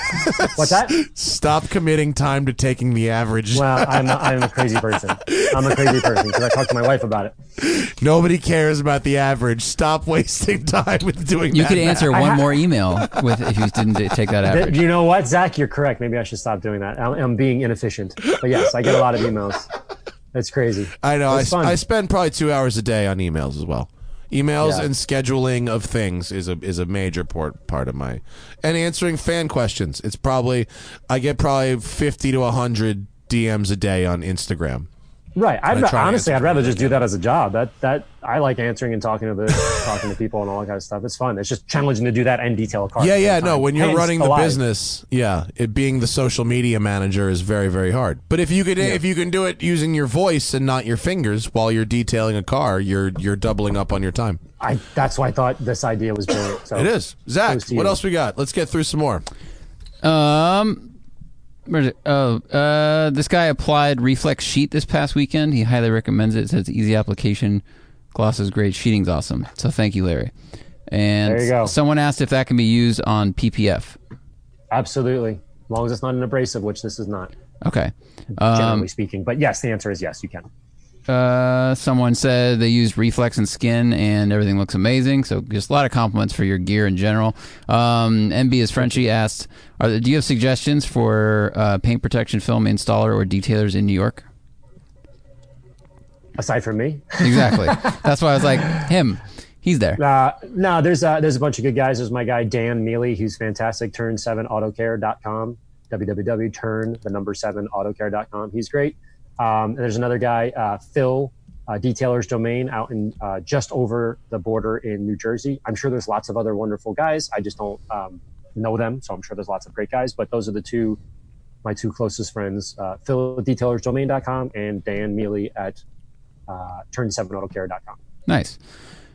*laughs* What's that? stop committing time to taking the average. Well, I'm I'm a crazy person. I'm a crazy person because I talked to my wife about it. Nobody cares about the average. Stop wasting time with doing You that could math. answer one more email with if you didn't take that Th- average. You know what, Zack? You're correct. Maybe I should stop doing that. I'm, I'm being inefficient. But yes, I get a lot of emails. It's crazy. I know. I, It's fun. I spend probably two hours a day on emails as well. Emails Yeah. and scheduling of things is a is a major part part of my and answering fan questions. It's probably I get probably fifty to hundred DMs a day on Instagram. Right. I'd, ra- honestly, I'd rather just do that as a job. That that I like answering and talking to the *laughs* talking to people and all that kind of stuff. It's fun. It's just challenging to do that and detail a car. Yeah, yeah, no. When you're Hence, running the alive. business, yeah, it being the social media manager is very, very hard. But if you could, if you can do it using your voice and not your fingers while you're detailing a car, you're you're doubling up on your time. I, that's why I thought this idea was brilliant. So It is. Zack, what you. else we got? Let's get through some more. Um, where's it? Oh, uh, this guy applied Reflex Sheet this past weekend. He highly recommends it. It says easy application, gloss is great, sheeting's awesome. So thank you, Larry. And There you go. someone asked if that can be used on PPF. Absolutely. As long as it's not an abrasive, which this is not, Okay. generally Um, speaking. But yes, the answer is yes, you can. Uh, someone said they used Reflex and Skin, and everything looks amazing. So just a lot of compliments for your gear in general. Um, MB is Frenchy asked, are there, "Do you have suggestions for uh, paint protection film installer or detailers in New York?" Aside from me, Exactly. That's why I was like, him. He's there. uh, no, there's uh, there's a bunch of good guys. There's my guy Dan Mealy, who's fantastic. Turn7autocare.com, www.turn the number seven autocare.com. He's great. Um, and there's another guy, uh, Phil, uh, Detailer's Domain, out in uh, just over the border in New Jersey. I'm sure there's lots of other wonderful guys. I just don't um, know them, so I'm sure there's lots of great guys. But those are the two, my two closest friends, uh, Phil DetailersDomain.com and Dan Mealy at uh, Turn7autocare.com. Nice.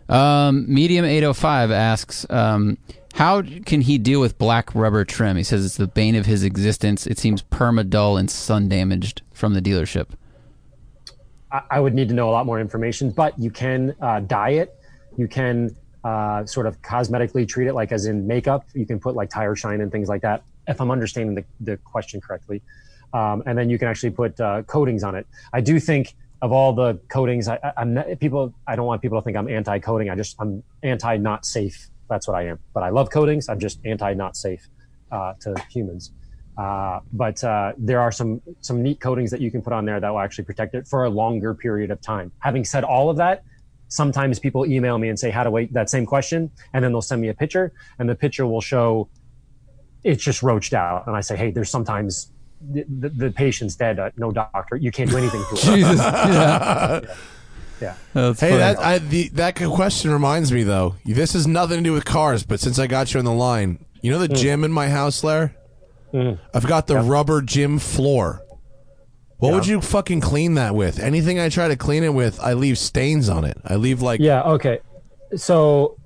Um, Medium 805 asks, um, how can he deal with black rubber trim? He says it's the bane of his existence. It seems perma dull and sun damaged from the dealership. I, I would need to know a lot more information, but you can uh, dye it. You can uh, sort of cosmetically treat it, like as in makeup. You can put like tire shine and things like that, if I'm understanding the, the question correctly. Um, and then you can actually put uh, coatings on it. I do think of all the coatings, I, not, people. I don't want people to think I'm anti-coating. I just I'm anti not safe. That's what I am. But I love coatings. I'm just anti not safe uh, to humans. Uh, but uh, there are some some neat coatings that you can put on there that will actually protect it for a longer period of time. Having said all of that, sometimes people email me and say how to wait that same question, and then they'll send me a picture, and the picture will show it's just roached out, and I say, hey, there's sometimes the, the, the patient's dead. Uh, no doctor, you can't do anything to *laughs* it. Jesus. *laughs* Yeah. Yeah. That's Hey, funny. that I, the, that question reminds me though. This has nothing to do with cars, but since I got you on the line, you know the hmm. gym in my house, Lar? Hmm. I've got the rubber gym floor. What would you fucking clean that with? Anything I try to clean it with, I leave stains on it. I leave like Yeah. Okay. So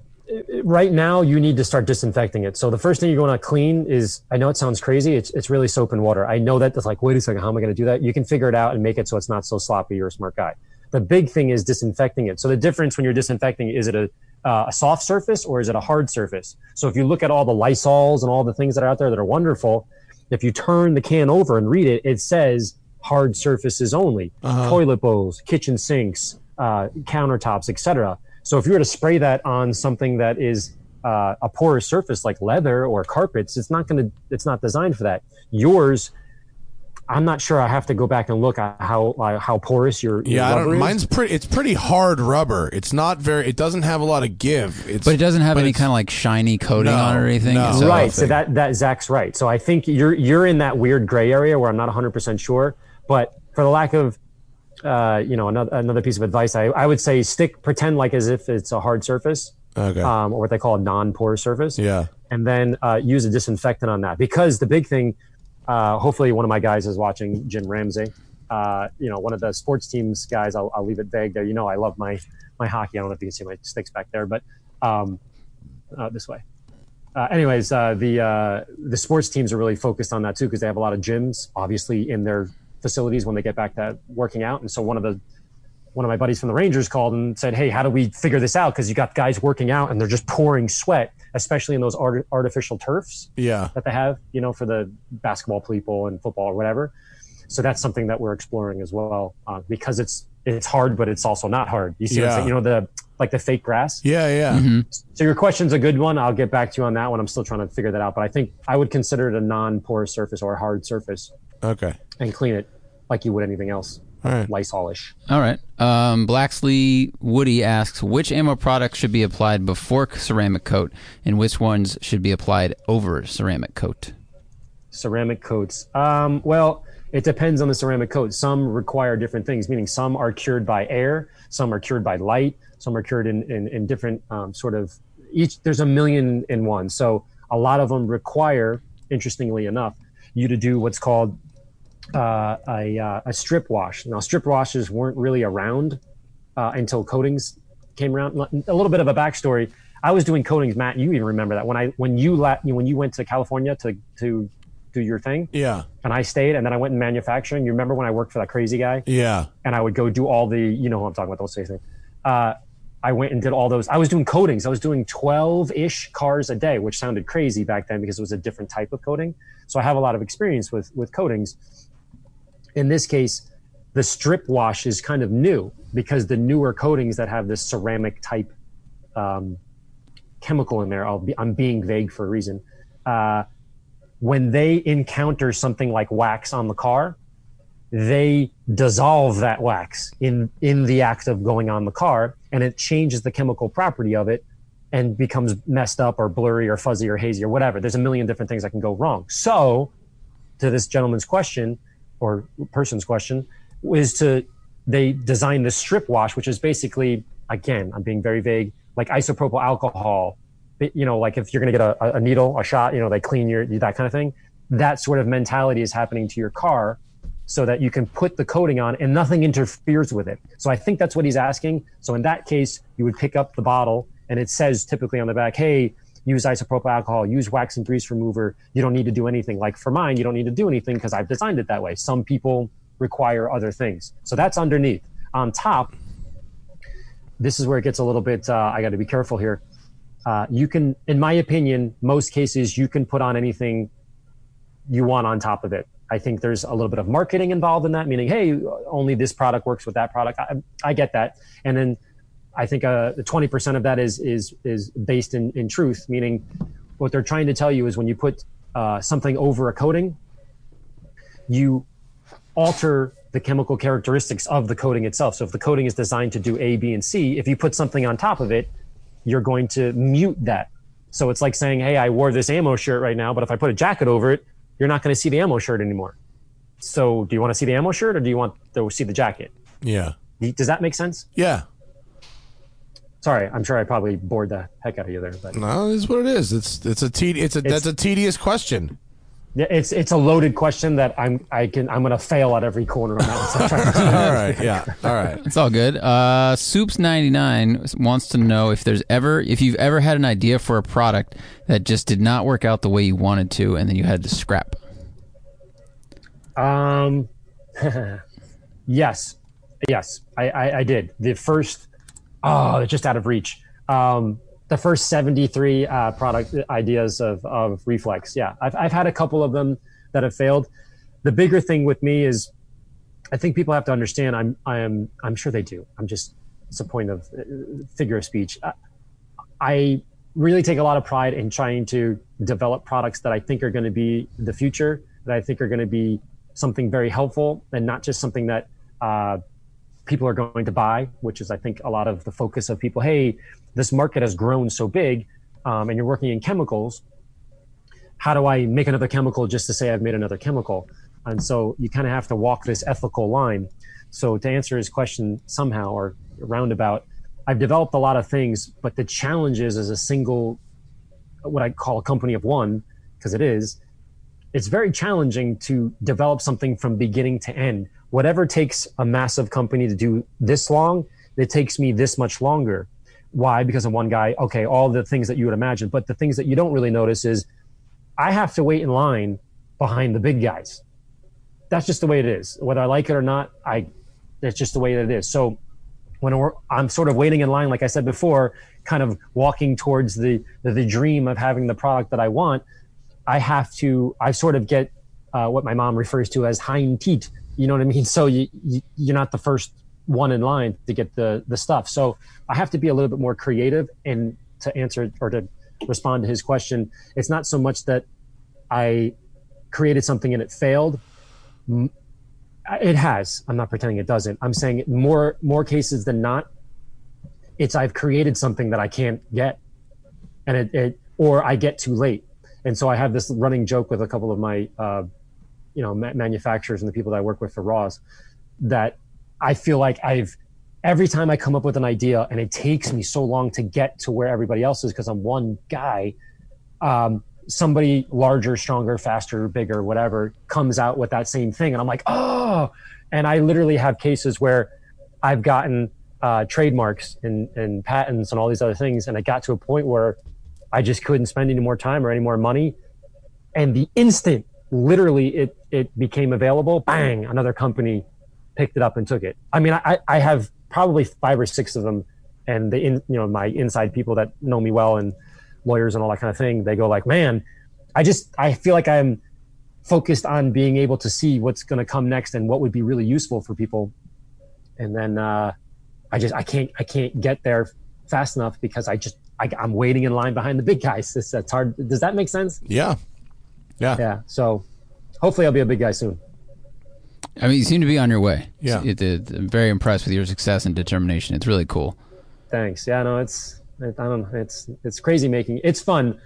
right now you need to start disinfecting it. So the first thing you're going to clean is I know it sounds crazy. It's it's really soap and water. I know that. That's like wait a second. How am I going to do that? You can figure it out and make it so it's not so sloppy. You're a smart guy. The big thing is disinfecting it. So the difference when you're disinfecting is it a uh, a soft surface or is it a hard surface? So if you look at all the Lysols and all the things that are out there that are wonderful, if you turn the can over and read it, it says hard surfaces only, toilet bowls, kitchen sinks, uh, countertops, etc. So if you were to spray that on something that is uh, a porous surface like leather or carpets, it's not going to. It's not designed for that. Yours, I'm not sure. I have to go back and look at how uh, how porous your, your yeah, I don't. is. Mine's pretty. It's pretty hard rubber. It's not very. It doesn't have a lot of give. It's but it doesn't have any kind of like shiny coating No, on it or anything. no. Right. So thing. that that Zack's right. So I think you're you're in that weird gray area where I'm not 100 percent sure. But for the lack of uh, you know another another piece of advice, I, I would say stick pretend like as if it's a hard surface, Okay. um, or what they call a non-porous surface. yeah. and then uh, use a disinfectant on that because the big thing uh, hopefully one of my guys is watching Jim Ramsay. Uh, you know one of the sports teams guys I'll, I'll leave it vague there. You know i love my my hockey. I don't know if you can see my sticks back there but um, uh, this way. Uh, anyways uh, the the sports teams are really focused on that too because they have a lot of gyms obviously in their facilities when they get back to working out. And so one of the one of my buddies from the Rangers called and said, "Hey, how do we figure this out? Because you got guys working out and they're just pouring sweat, especially in those art- artificial turfs Yeah. that they have, you know, for the basketball people and football or whatever. So that's something that we're exploring as well, uh, because it's it's hard, but it's also not hard. You see, what I'm Yeah. you know, the like the fake grass. Yeah. Yeah. So your question's a good one. I'll get back to you on that one. I'm still trying to figure that out, but I think I would consider it a non-porous surface or a hard surface Okay. and clean it like you would anything else, All right. Lysolish. All right. Um, Blacksley Woody asks which ammo products should be applied before ceramic coat, and which ones should be applied over ceramic coat. ceramic coats um, well it depends on the ceramic coat some require different things meaning some are cured by air some are cured by light some are cured in, in, in different um, sort of each there's a million in one so a lot of them require interestingly enough you to do what's called uh, a, uh, a strip wash now strip washes weren't really around uh, until coatings came around a little bit of a backstory i was doing coatings matt you even remember that when i when you la- when you went to california to to do your thing Yeah. and I stayed and then I went in manufacturing. You remember when I worked for that crazy guy Yeah. and I would go do all the, you know who I'm talking about, don't say anything. Uh, I went and did all those. I was doing coatings. I was doing 12 ish cars a day, which sounded crazy back then because it was a different type of coating. So I have a lot of experience with, with coatings. In this case, the strip wash is kind of new because the newer coatings that have this ceramic type um, chemical in there, I'll be, I'm being vague for a reason. Uh, when they encounter something like wax on the car, they dissolve that wax in in the act of going on the car, and it changes the chemical property of it and becomes messed up or blurry or fuzzy or hazy or whatever. There's a million different things that can go wrong. So, to this gentleman's question or person's question, is to they design the strip wash, which is basically again, I'm being very vague, like isopropyl alcohol. You know, like if you're going to get a, a needle, a shot, you know, they clean your that kind of thing. That sort of mentality is happening to your car, so that you can put the coating on and nothing interferes with it. So I think that's what he's asking. So in that case, you would pick up the bottle and it says typically on the back, "Hey, use isopropyl alcohol, use wax and grease remover. You don't need to do anything. Like for mine, you don't need to do anything because I've designed it that way. Some people require other things. So that's underneath. On top, this is where it gets a little bit, uh, I got to be careful here. Uh, you can, in my opinion, most cases, you can put on anything you want on top of it. I think there's a little bit of marketing involved in that, meaning, hey, only this product works with that product. I, I get that. And then I think uh, 20% of that is, is, is based in, in truth, meaning what they're trying to tell you is when you put uh, something over a coating, you alter the chemical characteristics of the coating itself. So if the coating is designed to do A, B, and C, if you put something on top of it, you're going to mute that. So it's like saying, hey, I wore this ammo shirt right now, but if I put a jacket over it, you're not going to see the ammo shirt anymore. So do you want to see the ammo shirt or do you want to see the jacket? Yeah. Does that make sense? Yeah. Sorry, I'm sure I probably bored the heck out of you there, but No, it's what it is. It's it's a te- it's a that's a tedious question. Yeah, it's it's a loaded question that I'm I can I'm gonna fail at every corner on that. So I'm trying to- *laughs* All right. Yeah. All right. It's all good. Uh, Soups ninety nine wants to know if there's ever if you've ever had an idea for a product that just did not work out the way you wanted to, and then you had to scrap. Um, *laughs* yes, yes, I, I, I did. The first, oh, just out of reach. Um, the first 73 uh, product ideas of, of Reflex. Yeah, I've, I've had a couple of them that have failed. The bigger thing with me is I think people have to understand I'm, I am, I'm sure they do. I'm just, it's a point of uh, figure of speech. I, I really take a lot of pride in trying to develop products that I think are going to be the future, that I think are going to be something very helpful and not just something that uh, people are going to buy, which is, I think, a lot of the focus of people. Hey, this market has grown so big, um, and you're working in chemicals. How do I make another chemical just to say I've made another chemical? And so you kind of have to walk this ethical line. So to answer his question somehow or roundabout, I've developed a lot of things, but the challenge is as a single, what I call a company of one, because it is, it's very challenging to develop something from beginning to end. Whatever takes a massive company to do this long, it takes me this much longer. Why? Because I'm one guy. Okay, all the things that you would imagine, but the things that you don't really notice is I have to wait in line behind the big guys. That's just the way it is. Whether I like it or not, I that's just the way that it is. So when I'm sort of waiting in line, like I said before, kind of walking towards the, the the dream of having the product that I want, I have to. I sort of get uh, what my mom refers to as hind teat. You know what I mean? *laughs* So you, you you're not the first one in line to get the the stuff. So I have to be a little bit more creative. And to answer or to respond to his question, it's not so much that I created something and it failed. It has. I'm not pretending it doesn't. I'm saying more more cases than not. It's I've created something that I can't get, and it, it or I get too late. And so I have this running joke with a couple of my, uh, you know, ma- manufacturers and the people that I work with for Raws, that I feel like I've every time I come up with an idea and it takes me so long to get to where everybody else is because I'm one guy. Um, somebody larger, stronger, faster, bigger, whatever comes out with that same thing, and I'm like, oh. And I literally have cases where I've gotten uh, trademarks and, and patents and all these other things, and I got to a point where I just couldn't spend any more time or any more money. And the instant, literally, it it became available, bang, another company picked it up and took it. I mean, I, I have probably five or six of them, and the in you know my inside people that know me well and lawyers and all that kind of thing. They go like, man, I just I feel like I'm focused on being able to see what's going to come next and what would be really useful for people. And then uh, I just I can't I can't get there fast enough because I just I, am waiting in line behind the big guys. It's, it's hard. Does that make sense? Yeah. Yeah. Yeah. So hopefully I'll be a big guy soon. I mean, you seem to be on your way. Yeah. It, it, I'm very impressed with your success and determination. It's really cool. Thanks. Yeah. No, it's I don't know. It's it's crazy making. It's fun.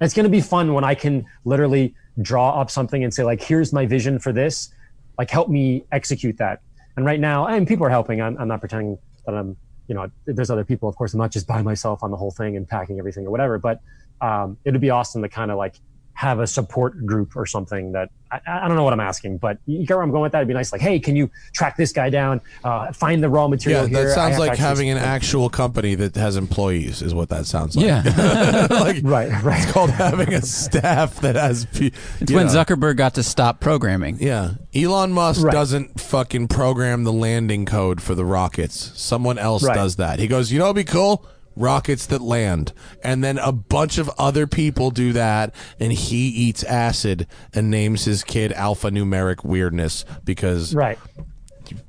It's going to be fun when I can literally draw up something and say like, here's my vision for this. Like, help me execute that. And right now, and people are helping. I'm, I'm not pretending that I'm you know, there's other people, of course, I'm not just by myself on the whole thing and packing everything or whatever, but um, it'd be awesome to kind of like have a support group or something that I, I, don't know what I'm asking, but you get where I'm going with that. It'd be nice, like, hey, can you track this guy down, uh, find the raw material Yeah, here? that sounds like have to actually- having an actual company that has employees, is what that sounds like. Yeah. *laughs* like, *laughs* right, right. It's called having a staff that has. pe- it's when know. Zuckerberg got to stop programming. Yeah. Elon Musk Right. doesn't fucking program the landing code for the rockets. Someone else Right. does that. He goes, you know what'd be cool? Rockets that land. And then a bunch of other people do that, and he eats acid and names his kid alphanumeric weirdness because Right.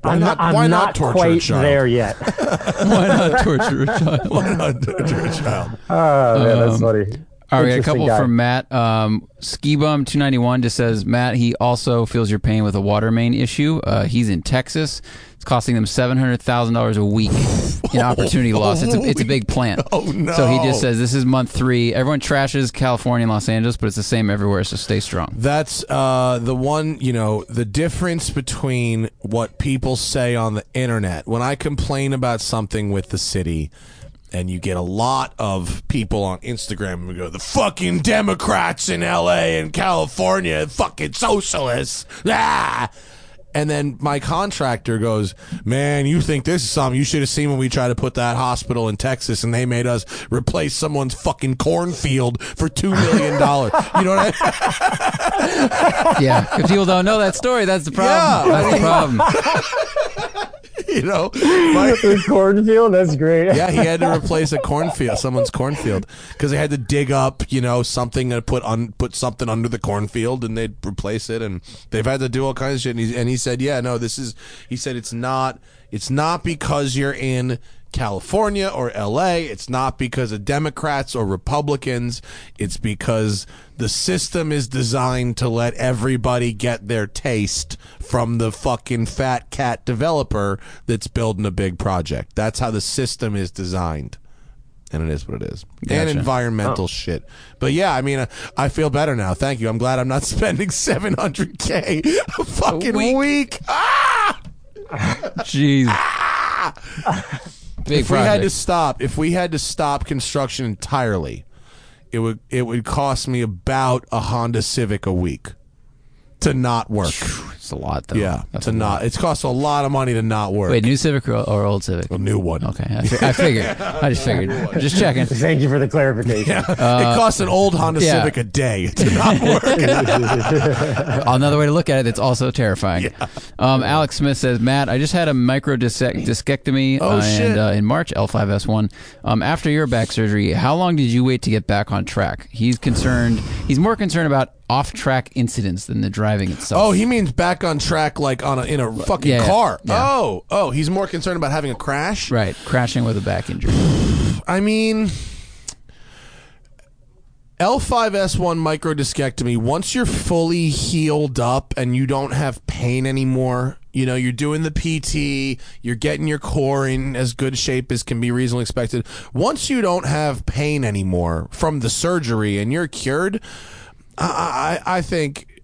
why I'm not, not, I'm why not, not torture a quite child? there yet. *laughs* Why not *laughs* torture a child? Why not torture a child? Oh *laughs* man, that's funny. Um, All right, a couple guy. from Matt. Um, Skibum two ninety one just says Matt. He also feels your pain with a water main issue. Uh, he's in Texas. It's costing them seven hundred thousand dollars a week in opportunity *laughs* loss. It's a it's a big plant. *laughs* Oh, no. So he just says this is month three. Everyone trashes California and Los Angeles, but it's the same everywhere. So stay strong. That's uh, the one, you know, the difference between what people say on the internet. When I complain about something with the city, and you get a lot of people on Instagram who go, the fucking Democrats in LA and California, fucking socialists. Ah! And then my contractor goes, Man, you think this is something you should have seen when we tried to put that hospital in Texas and they made us replace someone's fucking cornfield for $2 million. *laughs* you know what I mean? Yeah, if people don't know that story, that's the problem. Yeah. That's the *laughs* problem. *laughs* *laughs* you know, my, cornfield. That's great. yeah, he had to *laughs* replace a cornfield, someone's cornfield, because they had to dig up, you know, something and put on put something under the cornfield, and they'd replace it, and they've had to do all kinds of shit. And he, and he said, yeah, no, this is. He said it's not. It's not because you're in California or LA. It's not because of Democrats or Republicans. It's because the system is designed to let everybody get their taste from the fucking fat cat developer that's building a big project. That's how the system is designed. And it is what it is. And Gotcha. environmental shit. But yeah, I mean, uh, I feel better now. Thank you. I'm glad I'm not *laughs* spending 700K a fucking week. week. Ah! Jeez. Big if we had to stop, if we had to stop construction entirely, it would it would cost me about a Honda Civic a week to not work. It's a lot, though. Yeah, That's to a lot. not. It's cost a lot of money to not work. Wait, new Civic or, or old Civic? a new one. Okay, I, fi- I figured. I just figured. *laughs* Just checking. Thank you for the clarification. it costs an old Honda yeah. Civic a day to not work. *laughs* Another way to look at it that's also terrifying. Um, Alex Smith says, Matt, I just had a micro discectomy Oh, uh, shit. and, uh, in March, L5S1. Um, after your back surgery, how long did you wait to get back on track? He's concerned. He's more concerned about off-track incidents than the driving itself. oh, he means back on track, like on a, in a fucking Yeah, yeah, car. yeah. Oh, oh, he's more concerned about having a crash. right, crashing with a back injury. *sighs* I mean, L5S1 microdiscectomy, once you're fully healed up and you don't have pain anymore, you know, you're doing the PT, you're getting your core in as good shape as can be reasonably expected. Once you don't have pain anymore from the surgery and you're cured, I, I, I think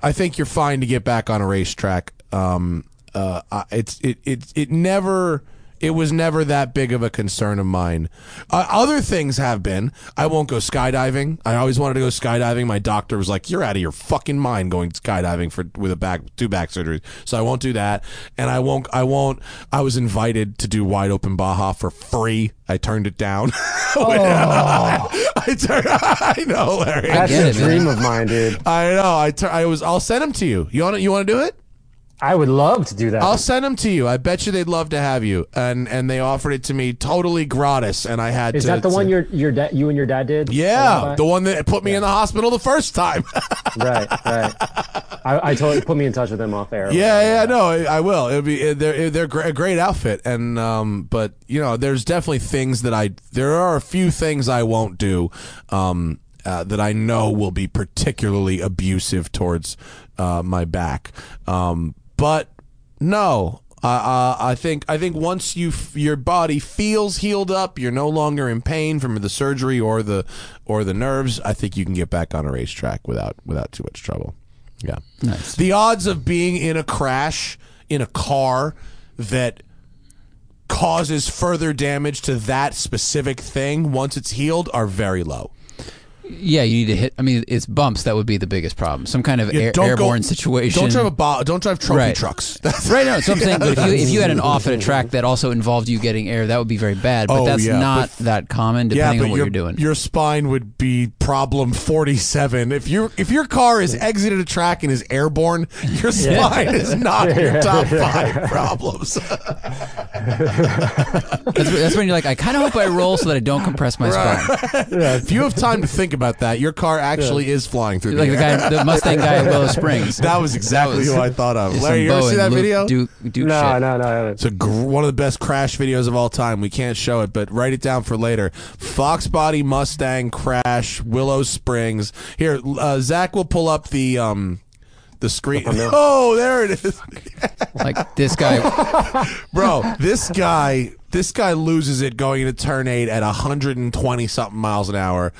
I think you're fine to get back on a racetrack. Um, uh, it's it it it never. It was never that big of a concern of mine. Uh, other things have been. I won't go skydiving. I always wanted to go skydiving. My doctor was like, "You're out of your fucking mind going skydiving for with a back two back surgeries." So I won't do that. And I won't. I won't. I was invited to do wide open Baja for free. I turned it down. *laughs* *laughs* I turned. *laughs* I know, Larry. That's a dream of mine, dude. I know. I tur- I was. I'll send them to you. You want to? You want to do it? I would love to do that. I'll send them to you. I bet you they'd love to have you. And and they offered it to me totally gratis, and I had Is to. that the one your your dad, you and your dad did? Yeah, the one that put me in the hospital the first time. *laughs* right, right. I, I totally put me in touch with him off air. Yeah, yeah, no, I, I will. It'll be they're they're a great outfit, and um, but you know, there's definitely things that I there are a few things I won't do, um, uh, that I know will be particularly abusive towards uh, my back, um, but no. Uh, uh, I think I think once you f- your body feels healed up, you're no longer in pain from the surgery or the or the nerves. I think you can get back on a racetrack without without too much trouble. Yeah. Nice. The odds of being in a crash in a car that causes further damage to that specific thing once it's healed are very low. Yeah, you need to hit. I mean, it's bumps that would be the biggest problem. Some kind of Yeah, air, don't go- airborne situation. Don't drive a bo- don't drive trophy Right. trucks. That's *laughs* Right, no, so I'm saying, *laughs* but if you if you had an off at a track that also involved you getting air, that would be very bad. But Oh, that's yeah, not that common, depending on what your, you're doing. Your spine would be problem forty seven. If you if your car is exited a track and is airborne, your spine is not your top *laughs* five problems. That's, that's when you're like, I kind of hope I roll so that I don't compress my spine. if you have time to think about that, your car actually is flying through Like the the air. guy, the Mustang guy at Willow Springs. *laughs* That was exactly was- who I thought of. Some Larry, you ever see that Luke video? Duke, Duke No, shit. no, no, no. It's a gr- one of the best crash videos of all time. We can't show it, but write it down for later. Fox Body Mustang crash, Willow Springs. Here, uh, Zack will pull up the um the screen. *laughs* Oh, there it is, Like this guy, *laughs* bro. This guy, this guy loses it going into turn eight at 120 something miles an hour.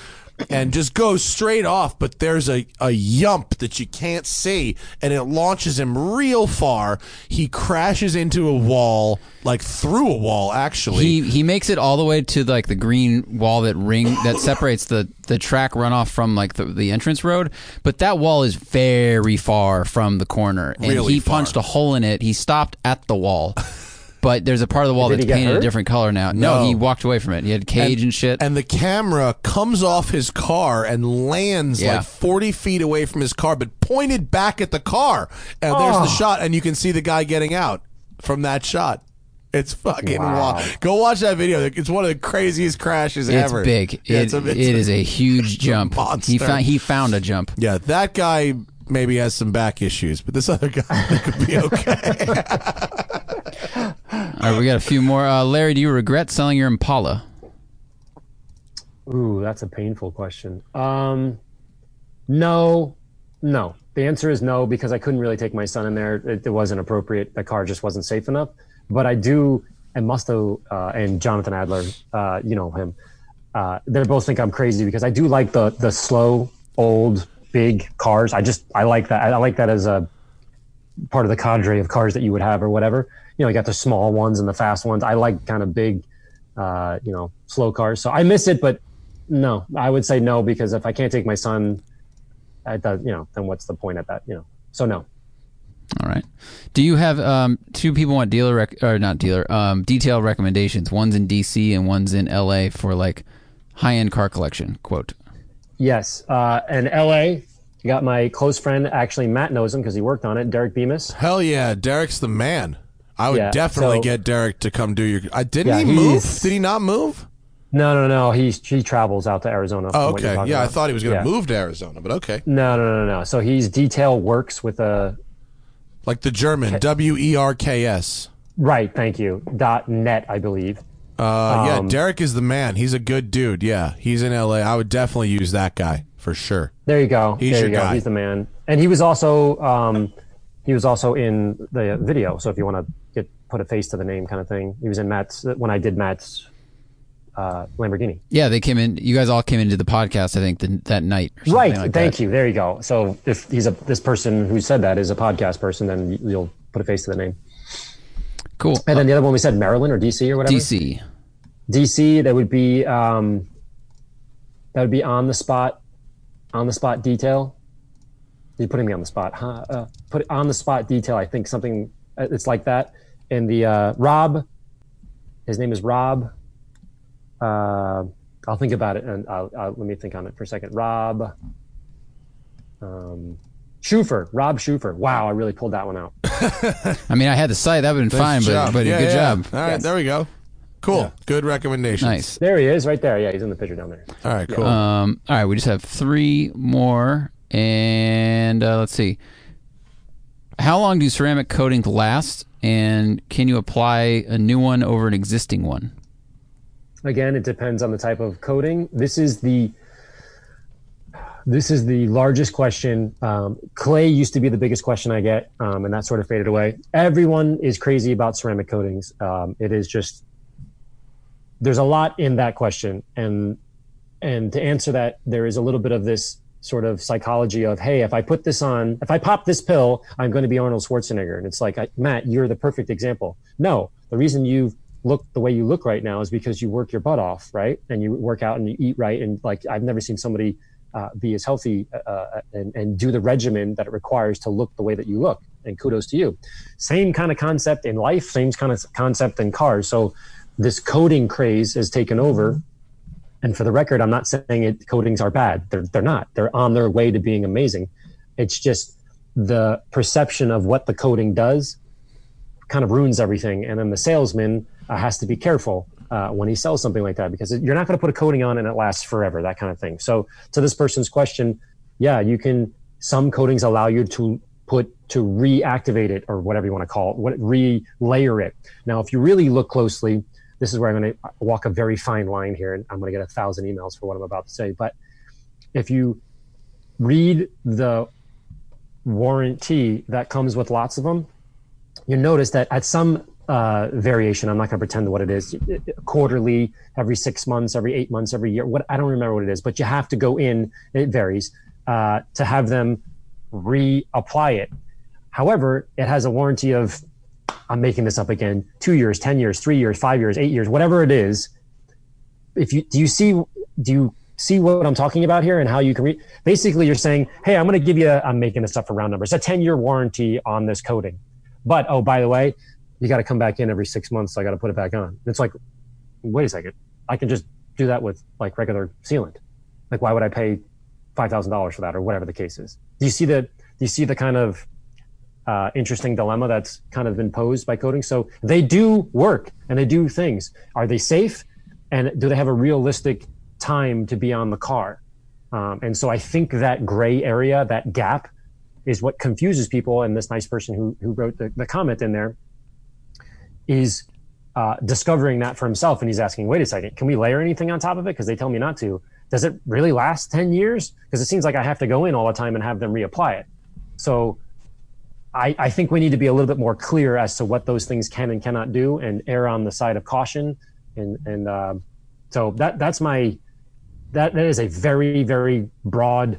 And just goes straight off, but there's a, a yump that you can't see, and it launches him real far. He crashes into a wall, like through a wall, actually. he he makes it all the way to like the green wall that ring that *coughs* separates the the track runoff from like the, the entrance road. But that wall is very far from the corner, and Really he far. punched a hole in it. He stopped at the wall. *laughs* But there's a part of the wall Did he that's get painted a hurt? different color now. No, No. he walked away from it. He had cage and, shit. and the camera comes off his car and lands Yeah. like 40 feet away from his car, but pointed back at the car. And there's the oh. shot, and you can see the guy getting out from that shot. It's fucking Wow. wild. Go watch that video. It's one of the craziest crashes it's ever. big. Yeah, it, it's a- it's it a- is a huge *laughs* jump. monster. He found he found a jump. Yeah, that guy maybe has some back issues, but this other guy *laughs* could be okay. *laughs* All right, we got a few more. Uh, Larry, do you regret selling your Impala? Ooh, that's a painful question. Um, no, no. The answer is no because I couldn't really take my son in there. It, it wasn't appropriate. The car just wasn't safe enough. But I do, and Musto uh, and Jonathan Adler, uh, you know him. Uh, they both think I'm crazy because I do like the the slow, old, big cars. I just I like that. I like that as a part of the cadre of cars that you would have or whatever. You know, you got the small ones and the fast ones. I like kind of big, uh, you know, slow cars. So I miss it, but no, I would say no because if I can't take my son, at the, you know, then what's the point at that? You know, so no. All right. Do you have um, two people want dealer rec- or not dealer um, detail recommendations? One's in DC and one's in LA for like high end car collection. Quote. Yes, uh, and L.A. You got my close friend. Actually, Matt knows him because he worked on it. Derek Bemis. Hell yeah, Derek's the man. I would Yeah, definitely so- get Derek to come do your. I didn't Yeah, he move? Did he not move? No, no, no. He he travels out to Arizona. Oh, okay. Yeah, I thought he was going to Yeah. move to Arizona, but okay. No, no, no, no. So he's detail works with a Like the German W E R K S. right. Thank you. Dot net, I believe. Uh, yeah, Um, Derek is the man. He's a good dude. Yeah, he's in L.A. I would definitely use that guy for sure. There you go. He's there your you go. guy. He's the man. And he was also um, he was also in the video. So if you want to put a face to the name, kind of thing, he was in Matt's when I did Matt's uh, Lamborghini. Yeah, they came in. You guys all came into the podcast. I think the, that night. Right. Like Thank that. you. There you go. So if he's a this person who said that is a podcast person, then you'll put a face to the name. Cool. And then the other one we said Maryland or DC or whatever. DC. DC, that would be um, that would be on the spot, on the spot detail. You're putting me on the spot, huh? Uh, put on the spot detail. I think something uh, it's like that. And the uh, Rob, his name is Rob. Uh, I'll think about it and I'll, I'll, let me think on it for a second. Rob. Um, Schufer, Rob Schufer. Wow, I really pulled that one out. *laughs* I mean, I had the site. That would have been fine, Nice but, job. but Yeah, good yeah. job. All right, Yes. there we go. Cool. Good recommendation. Nice. There he is, right there. Yeah, he's in the picture down there. All right, cool. Um, all right, we just have three more, and uh, let's see. How long do ceramic coatings last, and can you apply a new one over an existing one? Again, it depends on the type of coating. This is the this is the largest question. Um, clay used to be the biggest question I get, um, and that sort of faded away. Everyone is crazy about ceramic coatings. Um, it is just there's a lot in that question, and and to answer that, there is a little bit of this sort of psychology of, hey, if I put this on, if I pop this pill, I'm going to be Arnold Schwarzenegger, and it's like, Matt, you're the perfect example. No, the reason you look the way you look right now is because you work your butt off, right? And you work out and you eat right, and like I've never seen somebody uh, be as healthy uh, and, and do the regimen that it requires to look the way that you look. And kudos to you. Same kind of concept in life, same kind of concept in cars. So this coating craze has taken over. And for the record, I'm not saying it coatings are bad. They're they're not. They're on their way to being amazing. It's just the perception of what the coating does kind of ruins everything. And then the salesman uh, has to be careful uh, when he sells something like that because you're not going to put a coating on and it lasts forever, that kind of thing. So to this person's question, yeah, you can. Some coatings allow you to put to reactivate it or whatever you want to call it, what re-layer it. Now, if you really look closely, this is where I'm going to walk a very fine line here, and I'm going to get a thousand emails for what I'm about to say. But if you read the warranty that comes with lots of them, you notice that at some uh, variation, I'm not going to pretend what it is, quarterly, every six months, every eight months, every year. What I don't remember what it is, but you have to go in. It varies uh, to have them reapply it. However, it has a warranty of I'm making this up again, two years, ten years, three years, five years, eight years, whatever it is. If you do you see do you see what I'm talking about here and how you can read? Basically, you're saying, hey, I'm going to give you. I'm making this up for round numbers. A ten year warranty on this coating, but oh, by the way, you got to come back in every six months. So I got to put it back on. It's like, wait a second, I can just do that with like regular sealant. Like, why would I pay five thousand dollars for that or whatever the case is? Do you see the do you see the kind of uh, interesting dilemma that's kind of been posed by coating. So they do work and they do things. Are they safe? And do they have a realistic time to be on the car? Um, and so I think that gray area, that gap, is what confuses people. And this nice person who who wrote the, the comment in there is uh, discovering that for himself, and he's asking, "Wait a second, can we layer anything on top of it? Because they tell me not to. Does it really last ten years? Because it seems like I have to go in all the time and have them reapply it. So I, I, think we need to be a little bit more clear as to what those things can and cannot do, and err on the side of caution. And and uh, so that that's my that that is a very very broad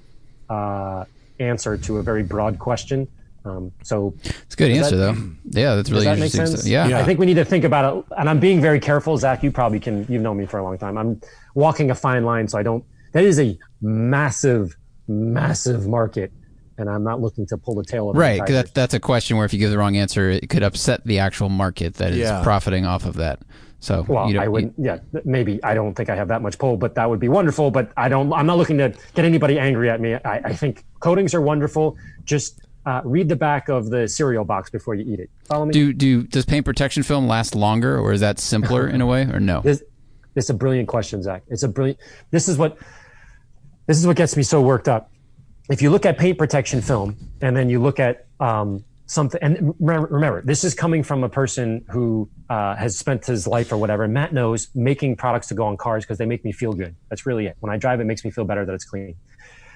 uh, answer to a very broad question. Um, so It's a good answer, that- though. Yeah, that's really does that make sense? Yeah. Yeah. I think we need to think about it, and I'm being very careful. Zach, you probably can. You've known me for a long time. I'm walking a fine line, so I don't. That is a massive, massive market, and I'm not looking to pull the tail of Right, that, that's a question where if you give the wrong answer, it could upset the actual market that is Yeah. profiting off of that. So Well, you don't, I wouldn't. Yeah, maybe I don't think I have that much pull, but that would be wonderful. But I don't. I'm not looking to get anybody angry at me. I, I think coatings are wonderful. Just uh, read the back of the cereal box before you eat it. Follow me. do do does paint protection film last longer, or is that simpler *laughs* in a way, or no? This, is a brilliant question, Zach. It's a brilliant. This is what this is what gets me so worked up. If you look at paint protection film, and then you look at um, something, and remember, this is coming from a person who uh, has spent his life or whatever. Matt knows making products to go on cars because they make me feel good. That's really it. When I drive, it makes me feel better that it's clean.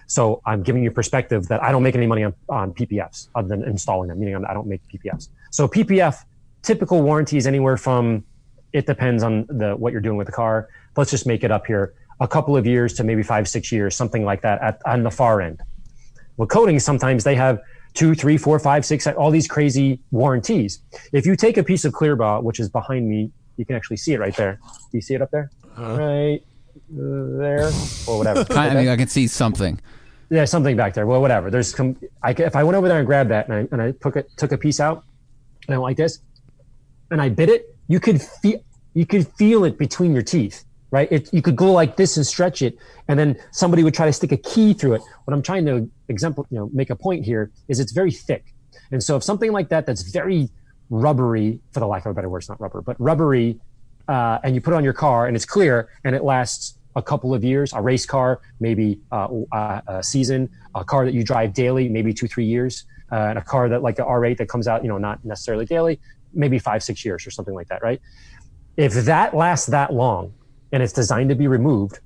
So I'm giving you perspective that I don't make any money on, on PPFs other than installing them, meaning I don't make PPFs. So PPF typical warranty is anywhere from it depends on the what you're doing with the car. Let's just make it up here. A couple of years to maybe five, six years, something like that at, on the far end. Well, coatings sometimes they have two, three, four, five, six, all these crazy warranties. If you take a piece of clear bra, which is behind me, you can actually see it right there. Do you see it up there? Uh-huh. Right there, or whatever. *laughs* I mean, I can see something. Yeah, something back there. Well, whatever. There's some. I, if I went over there and grabbed that and I, and I took it, took a piece out, and I went like this, and I bit it, you could feel, you could feel it between your teeth. Right? It, you could go like this and stretch it, and then somebody would try to stick a key through it. What I'm trying to example, you know, make a point here is it's very thick, and so if something like that that's very rubbery, for the lack of a better word, it's not rubber, but rubbery, uh, and you put it on your car and it's clear and it lasts a couple of years, a race car, maybe uh, uh, a season, a car that you drive daily, maybe two, three years, uh, and a car that like the R8 that comes out, you know, not necessarily daily, maybe five, six years or something like that, right? If that lasts that long and it's designed to be removed,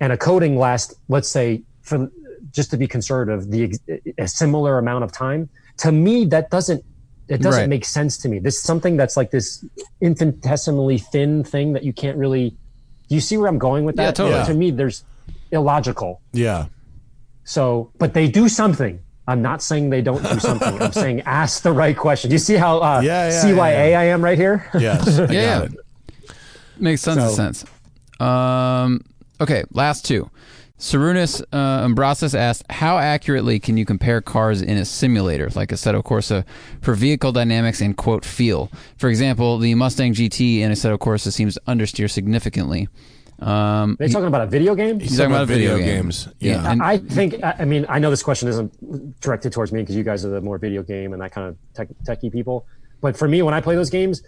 and a coating lasts, let's say, for just to be conservative, the a similar amount of time, to me that doesn't it doesn't Right. make sense to me. This is something that's like this infinitesimally thin thing that you can't really. Do you see where I'm going with that? Yeah, totally. To me, there's illogical. Yeah. So, but they do something. I'm not saying they don't do something. *laughs* I'm saying ask the right question. Do you see how uh, Yeah, yeah, CYA yeah, I am right here? Yes. I got Yeah. It. Makes tons of So- sense. Um, okay, last two. Sarunas uh, Umbrasis asked, "How accurately can you compare cars in a simulator, like Assetto Corsa, for vehicle dynamics and quote feel? For example, the Mustang GT in a Assetto Corsa seems to understeer significantly. Um, Are you talking about a video game? he's talking about a video, game. games. Yeah. and- I think. I I mean, I know this question isn't directed towards me because you guys are the more video game and that kind of tech, techie people. But for me, when I play those games,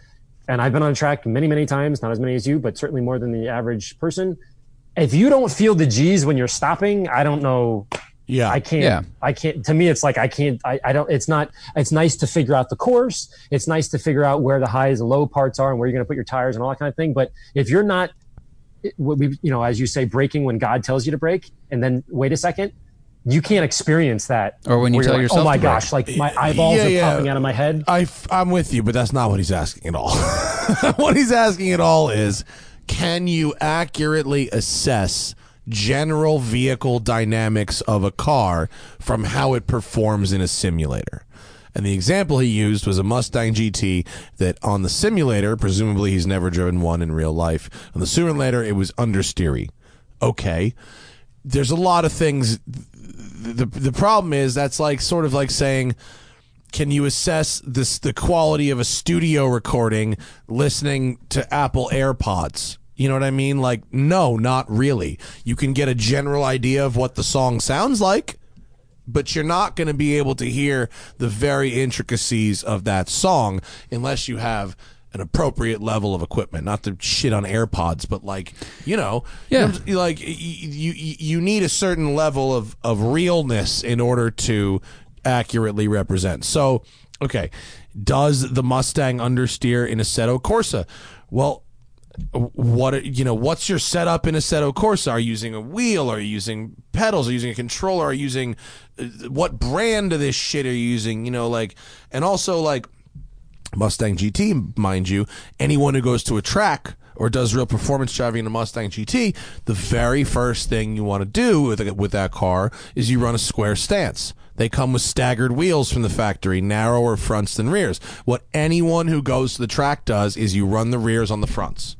and I've been on track many, many times, not as many as you, but certainly more than the average person. If you don't feel the G's when you're stopping, I don't know. Yeah. I can't. Yeah. I can't. To me, it's like I can't. I, I don't. It's not. It's nice to figure out the course. It's nice to figure out where the highs and low parts are and where you're going to put your tires and all that kind of thing. But if you're not, it- we, you know, as you say, braking when God tells you to brake, and then wait a second, you can't experience that. Or when you tell like, oh yourself oh my to brake." gosh, like my eyeballs Yeah, are yeah. popping out of my head. I, am with you, but that's not what he's asking at all. *laughs* what he's asking at all is can you accurately assess general vehicle dynamics of a car from how it performs in a simulator? And the example he used was a Mustang GT that on the simulator, presumably he's never driven one in real life. On the simulator, it was understeery. Okay. There's a lot of things. The, the problem is that's like sort of like saying, can you assess this the quality of a studio recording listening to Apple AirPods? You know what I mean? Like, no, not really. You can get a general idea of what the song sounds like, but you're not going to be able to hear the very intricacies of that song unless you have an appropriate level of equipment. Not to shit on AirPods, but like, you know, Yeah. you know, like you you need a certain level of of realness in order to accurately represent. So, okay, does the Mustang understeer in a Assetto Corsa? Well, what you know what's your setup in a Assetto Corsa are you using a wheel are you using pedals are you using a controller are you using uh, what brand of this shit are you using you know like and also like Mustang GT mind you anyone who goes to a track or does real performance driving in a Mustang GT the very first thing you want to do with with that car is you run a square stance they come with staggered wheels from the factory, narrower fronts than rears. What anyone who goes to the track does is you run the rears on the fronts.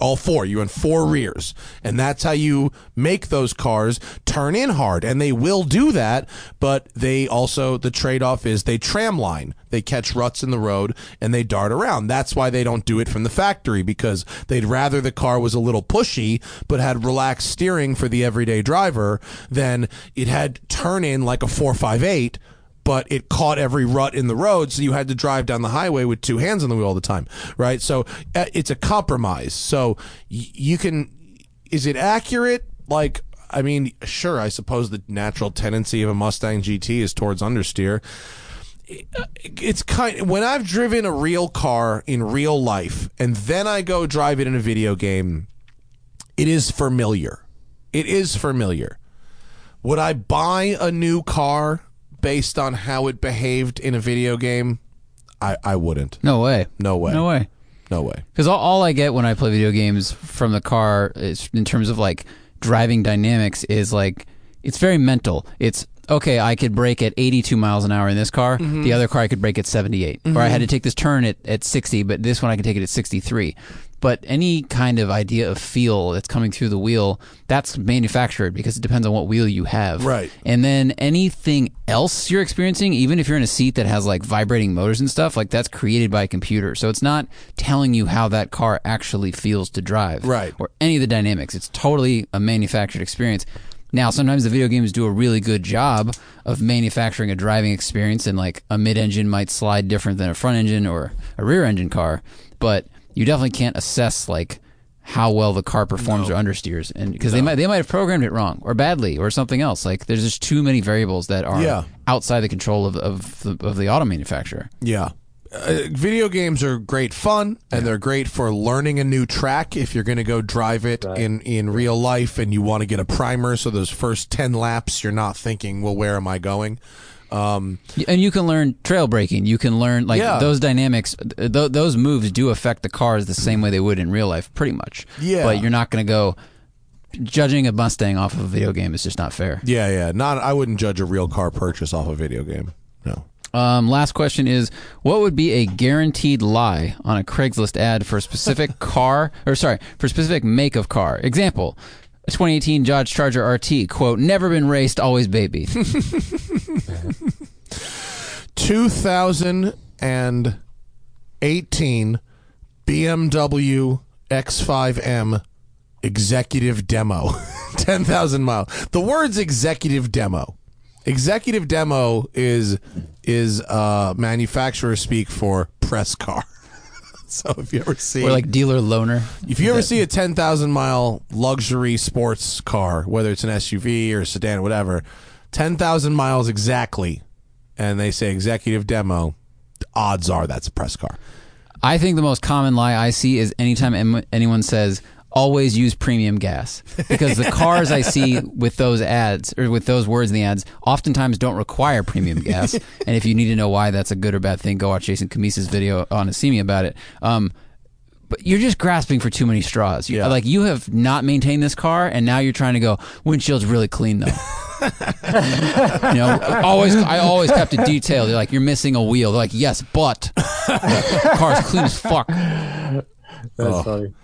All four. You run four rears. And that's how you make those cars turn in hard. And they will do that, but they also, the trade off is they tram line. They catch ruts in the road and they dart around. That's why they don't do it from the factory because they'd rather the car was a little pushy, but had relaxed steering for the everyday driver than it had turn in like a 458 but it caught every rut in the road, so you had to drive down the highway with two hands on the wheel all the time, right? So uh, it's a compromise. So you can, is it accurate? Like, I mean, sure, I suppose the natural tendency of a Mustang GT is towards understeer. It's kind when I've driven a real car in real life, and then I go drive it in a video game. It is familiar. It is familiar. Would I buy a new car based on how it behaved in a video game? I, I wouldn't. No way. No way. No way. No way. Because all, all I get when I play video games from the car is in terms of like driving dynamics is like it's very mental. It's okay. I could brake at 82 miles an hour in this car. Mm-hmm. The other car I could brake at 78. Or I had to mm-hmm. take this turn at, at 60, but this one I could take it at 63. But any kind of idea of feel that's coming through the wheel, that's manufactured because it depends on what wheel you have. Right. And then anything else you're experiencing, even if you're in a seat that has like vibrating motors and stuff, like that's created by a computer. So it's not telling you how that car actually feels to drive. Right. Or any of the dynamics. It's totally a manufactured experience. Now, sometimes the video games do a really good job of manufacturing a driving experience, and like a mid engine might slide different than a front engine or a rear engine car, but you definitely can't assess like how well the car performs or understeers, and because they might they might have programmed it wrong or badly or something else. Like there's just too many variables that are Yeah. outside the control of of the, of the auto manufacturer. Yeah. Uh, video games are great fun and they're great for learning a new track if you're going to go drive it in, in real life and you want to get a primer so those first 10 laps you're not thinking well where am i going um, And you can learn trail braking. You can learn like Yeah. those dynamics. Th- th- those moves do affect the cars the same way they would in real life, pretty much. Yeah. But you're not going to go judging a Mustang off of a video game is just not fair. yeah yeah not i wouldn't judge a real car purchase off a video game no Um, last question is: What would be a guaranteed lie on a Craigslist ad for a specific *laughs* car, or sorry, for a specific make of car? Example: a 2018 Dodge Charger RT. Quote: Never been raced, always baby. *laughs* 2018 BMW X5M executive demo. *laughs* 10,000 mile. The words executive demo. Executive demo is is uh manufacturer speak for press car. *laughs* so if you ever see or like dealer loaner. if you ever see a 10,000 mile luxury sports car, whether it's an SUV or a sedan or whatever, 10,000 miles exactly, and they say executive demo, odds are that's a press car. I think the most common lie I see is anytime anyone says always use premium gas because the cars I see with those ads or with those words in the ads oftentimes don't require premium gas. *laughs* and if you need to know why that's a good or bad thing, go watch Jason Cammisa's video on Asemi about it. Um, but you're just grasping for too many straws. You, Yeah. Like you have not maintained this car, and now you're trying to go windshield's really clean though. *laughs* you know, always I always kept it detailed. They're like, you're missing a wheel. They're like, yes, but the *laughs* car's clean as fuck. That's Oh. funny.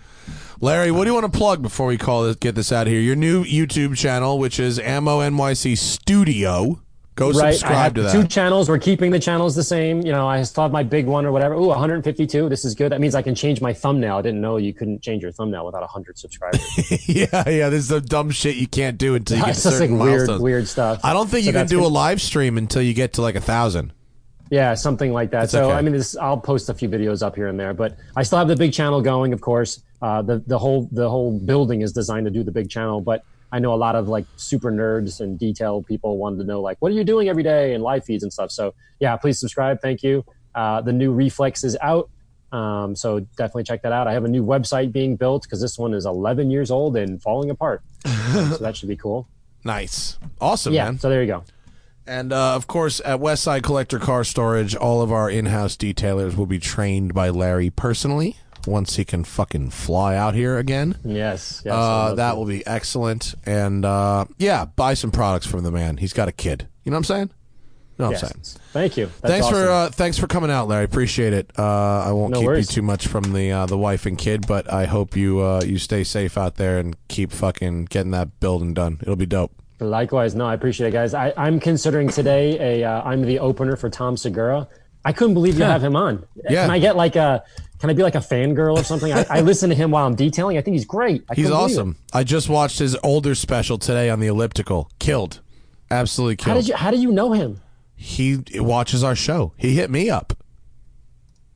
Larry, what do you want to plug before we call this, get this out of here? Your new YouTube channel, which is Ammo NYC Studio. Go Right. Subscribe to that. two channels. We're keeping the channels the same. You know, I still have my big one or whatever. Ooh, 152. This is good. That means I can change my thumbnail. I didn't know you couldn't change your thumbnail without 100 subscribers. *laughs* yeah, yeah. This is the dumb shit you can't do until you *laughs* get it's just like certain weird, milestones. weird stuff. I don't think So you can do a live stream until you get to like a thousand. Yeah, something like that. so okay. I mean, this I'll post a few videos up here and there, but I still have the big channel going. Of course, uh, the the whole the whole building is designed to do the big channel, but I know a lot of like super nerds and detail people wanted to know like what are you doing every day and live feeds and stuff. So yeah, please subscribe. Thank you. Uh, the new Reflex is out. Um, so definitely check that out. I have a new website being built because this one is 11 years old and falling apart. *laughs* So that should be cool. Nice, awesome, Yeah. man. So there you go. And uh, of course, at Westside Collector Car Storage, all of our in-house detailers will be trained by Larry personally once he can fucking fly out here again. Yes. yes Uh, that will be excellent. And uh, yeah, buy some products from the man. He's got a kid. You know what I'm saying? You know what I'm saying? Thank you. That's thanks for uh, thanks for coming out, Larry. Appreciate it. Uh, I won't No keep worries. you too much from the uh, the wife and kid, but I hope you uh, you stay safe out there and keep fucking getting that building done. It'll be dope. Likewise, no, I appreciate it, guys. I, I'm considering today a uh, I'm the opener for Tom Segura. I couldn't believe you have him on. Yeah. Can I get like a can I be like a fangirl or something? I, I listen to him while I'm detailing. I think he's great. I He's couldn't believe it. awesome. I just watched his older special today on the elliptical. Killed. Absolutely killed. How did you how do you know him? he watches our show. He hit me up.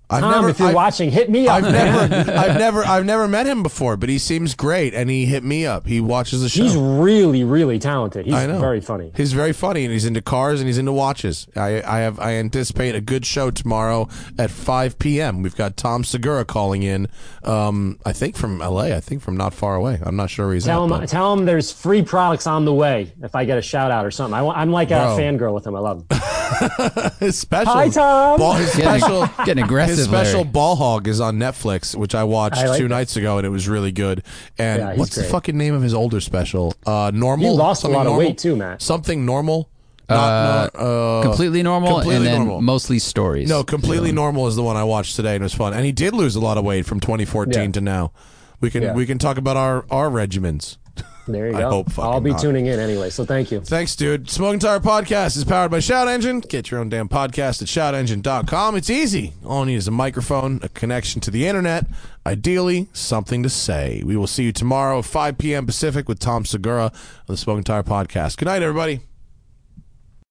I've Tom, if you're I've- watching, hit me up. I've never, *laughs* I've never, I've never met him before, but he seems great, and he hit me up. He watches the show. he's really, really talented. He's I know. very funny. He's very funny, and he's into cars and he's into watches. I, I have, I anticipate a good show tomorrow at 5 p.m. We've got Tom Segura calling in. Um, I think from L.A. I think from not far away. I'm not sure where he's Tell at. him, but- tell him there's free products on the way if I get a shout out or something. I, am like a Bro. fangirl with him. I love him. *laughs* his special, Hi, Tom. Ball, his Getting, special, getting *laughs* aggressive. His special Larry. Ball Hog is on Netflix, which I watched I like two that. nights ago, and it was really good. And Yeah, he's what's the fucking name of his older special? Uh, normal. He lost a Something lot of normal? weight too, Matt. Something normal. Not, uh, completely normal, completely and then normal. mostly stories. No, completely normal is the one I watched today and it was fun. And he did lose a lot of weight from 2014 Yeah. to now. We can Yeah. we can talk about our our regimens. There you I go. hope I'll be not. tuning in anyway. So thank you. Thanks, dude. Smoking Tire Podcast is powered by Shout Engine. Get your own damn podcast at shoutengine.com. It's easy. All you need is a microphone, a connection to the internet, ideally, something to say. We will see you tomorrow, at 5 p.m. Pacific, with Tom Segura on the Smoking Tire Podcast. Good night, everybody.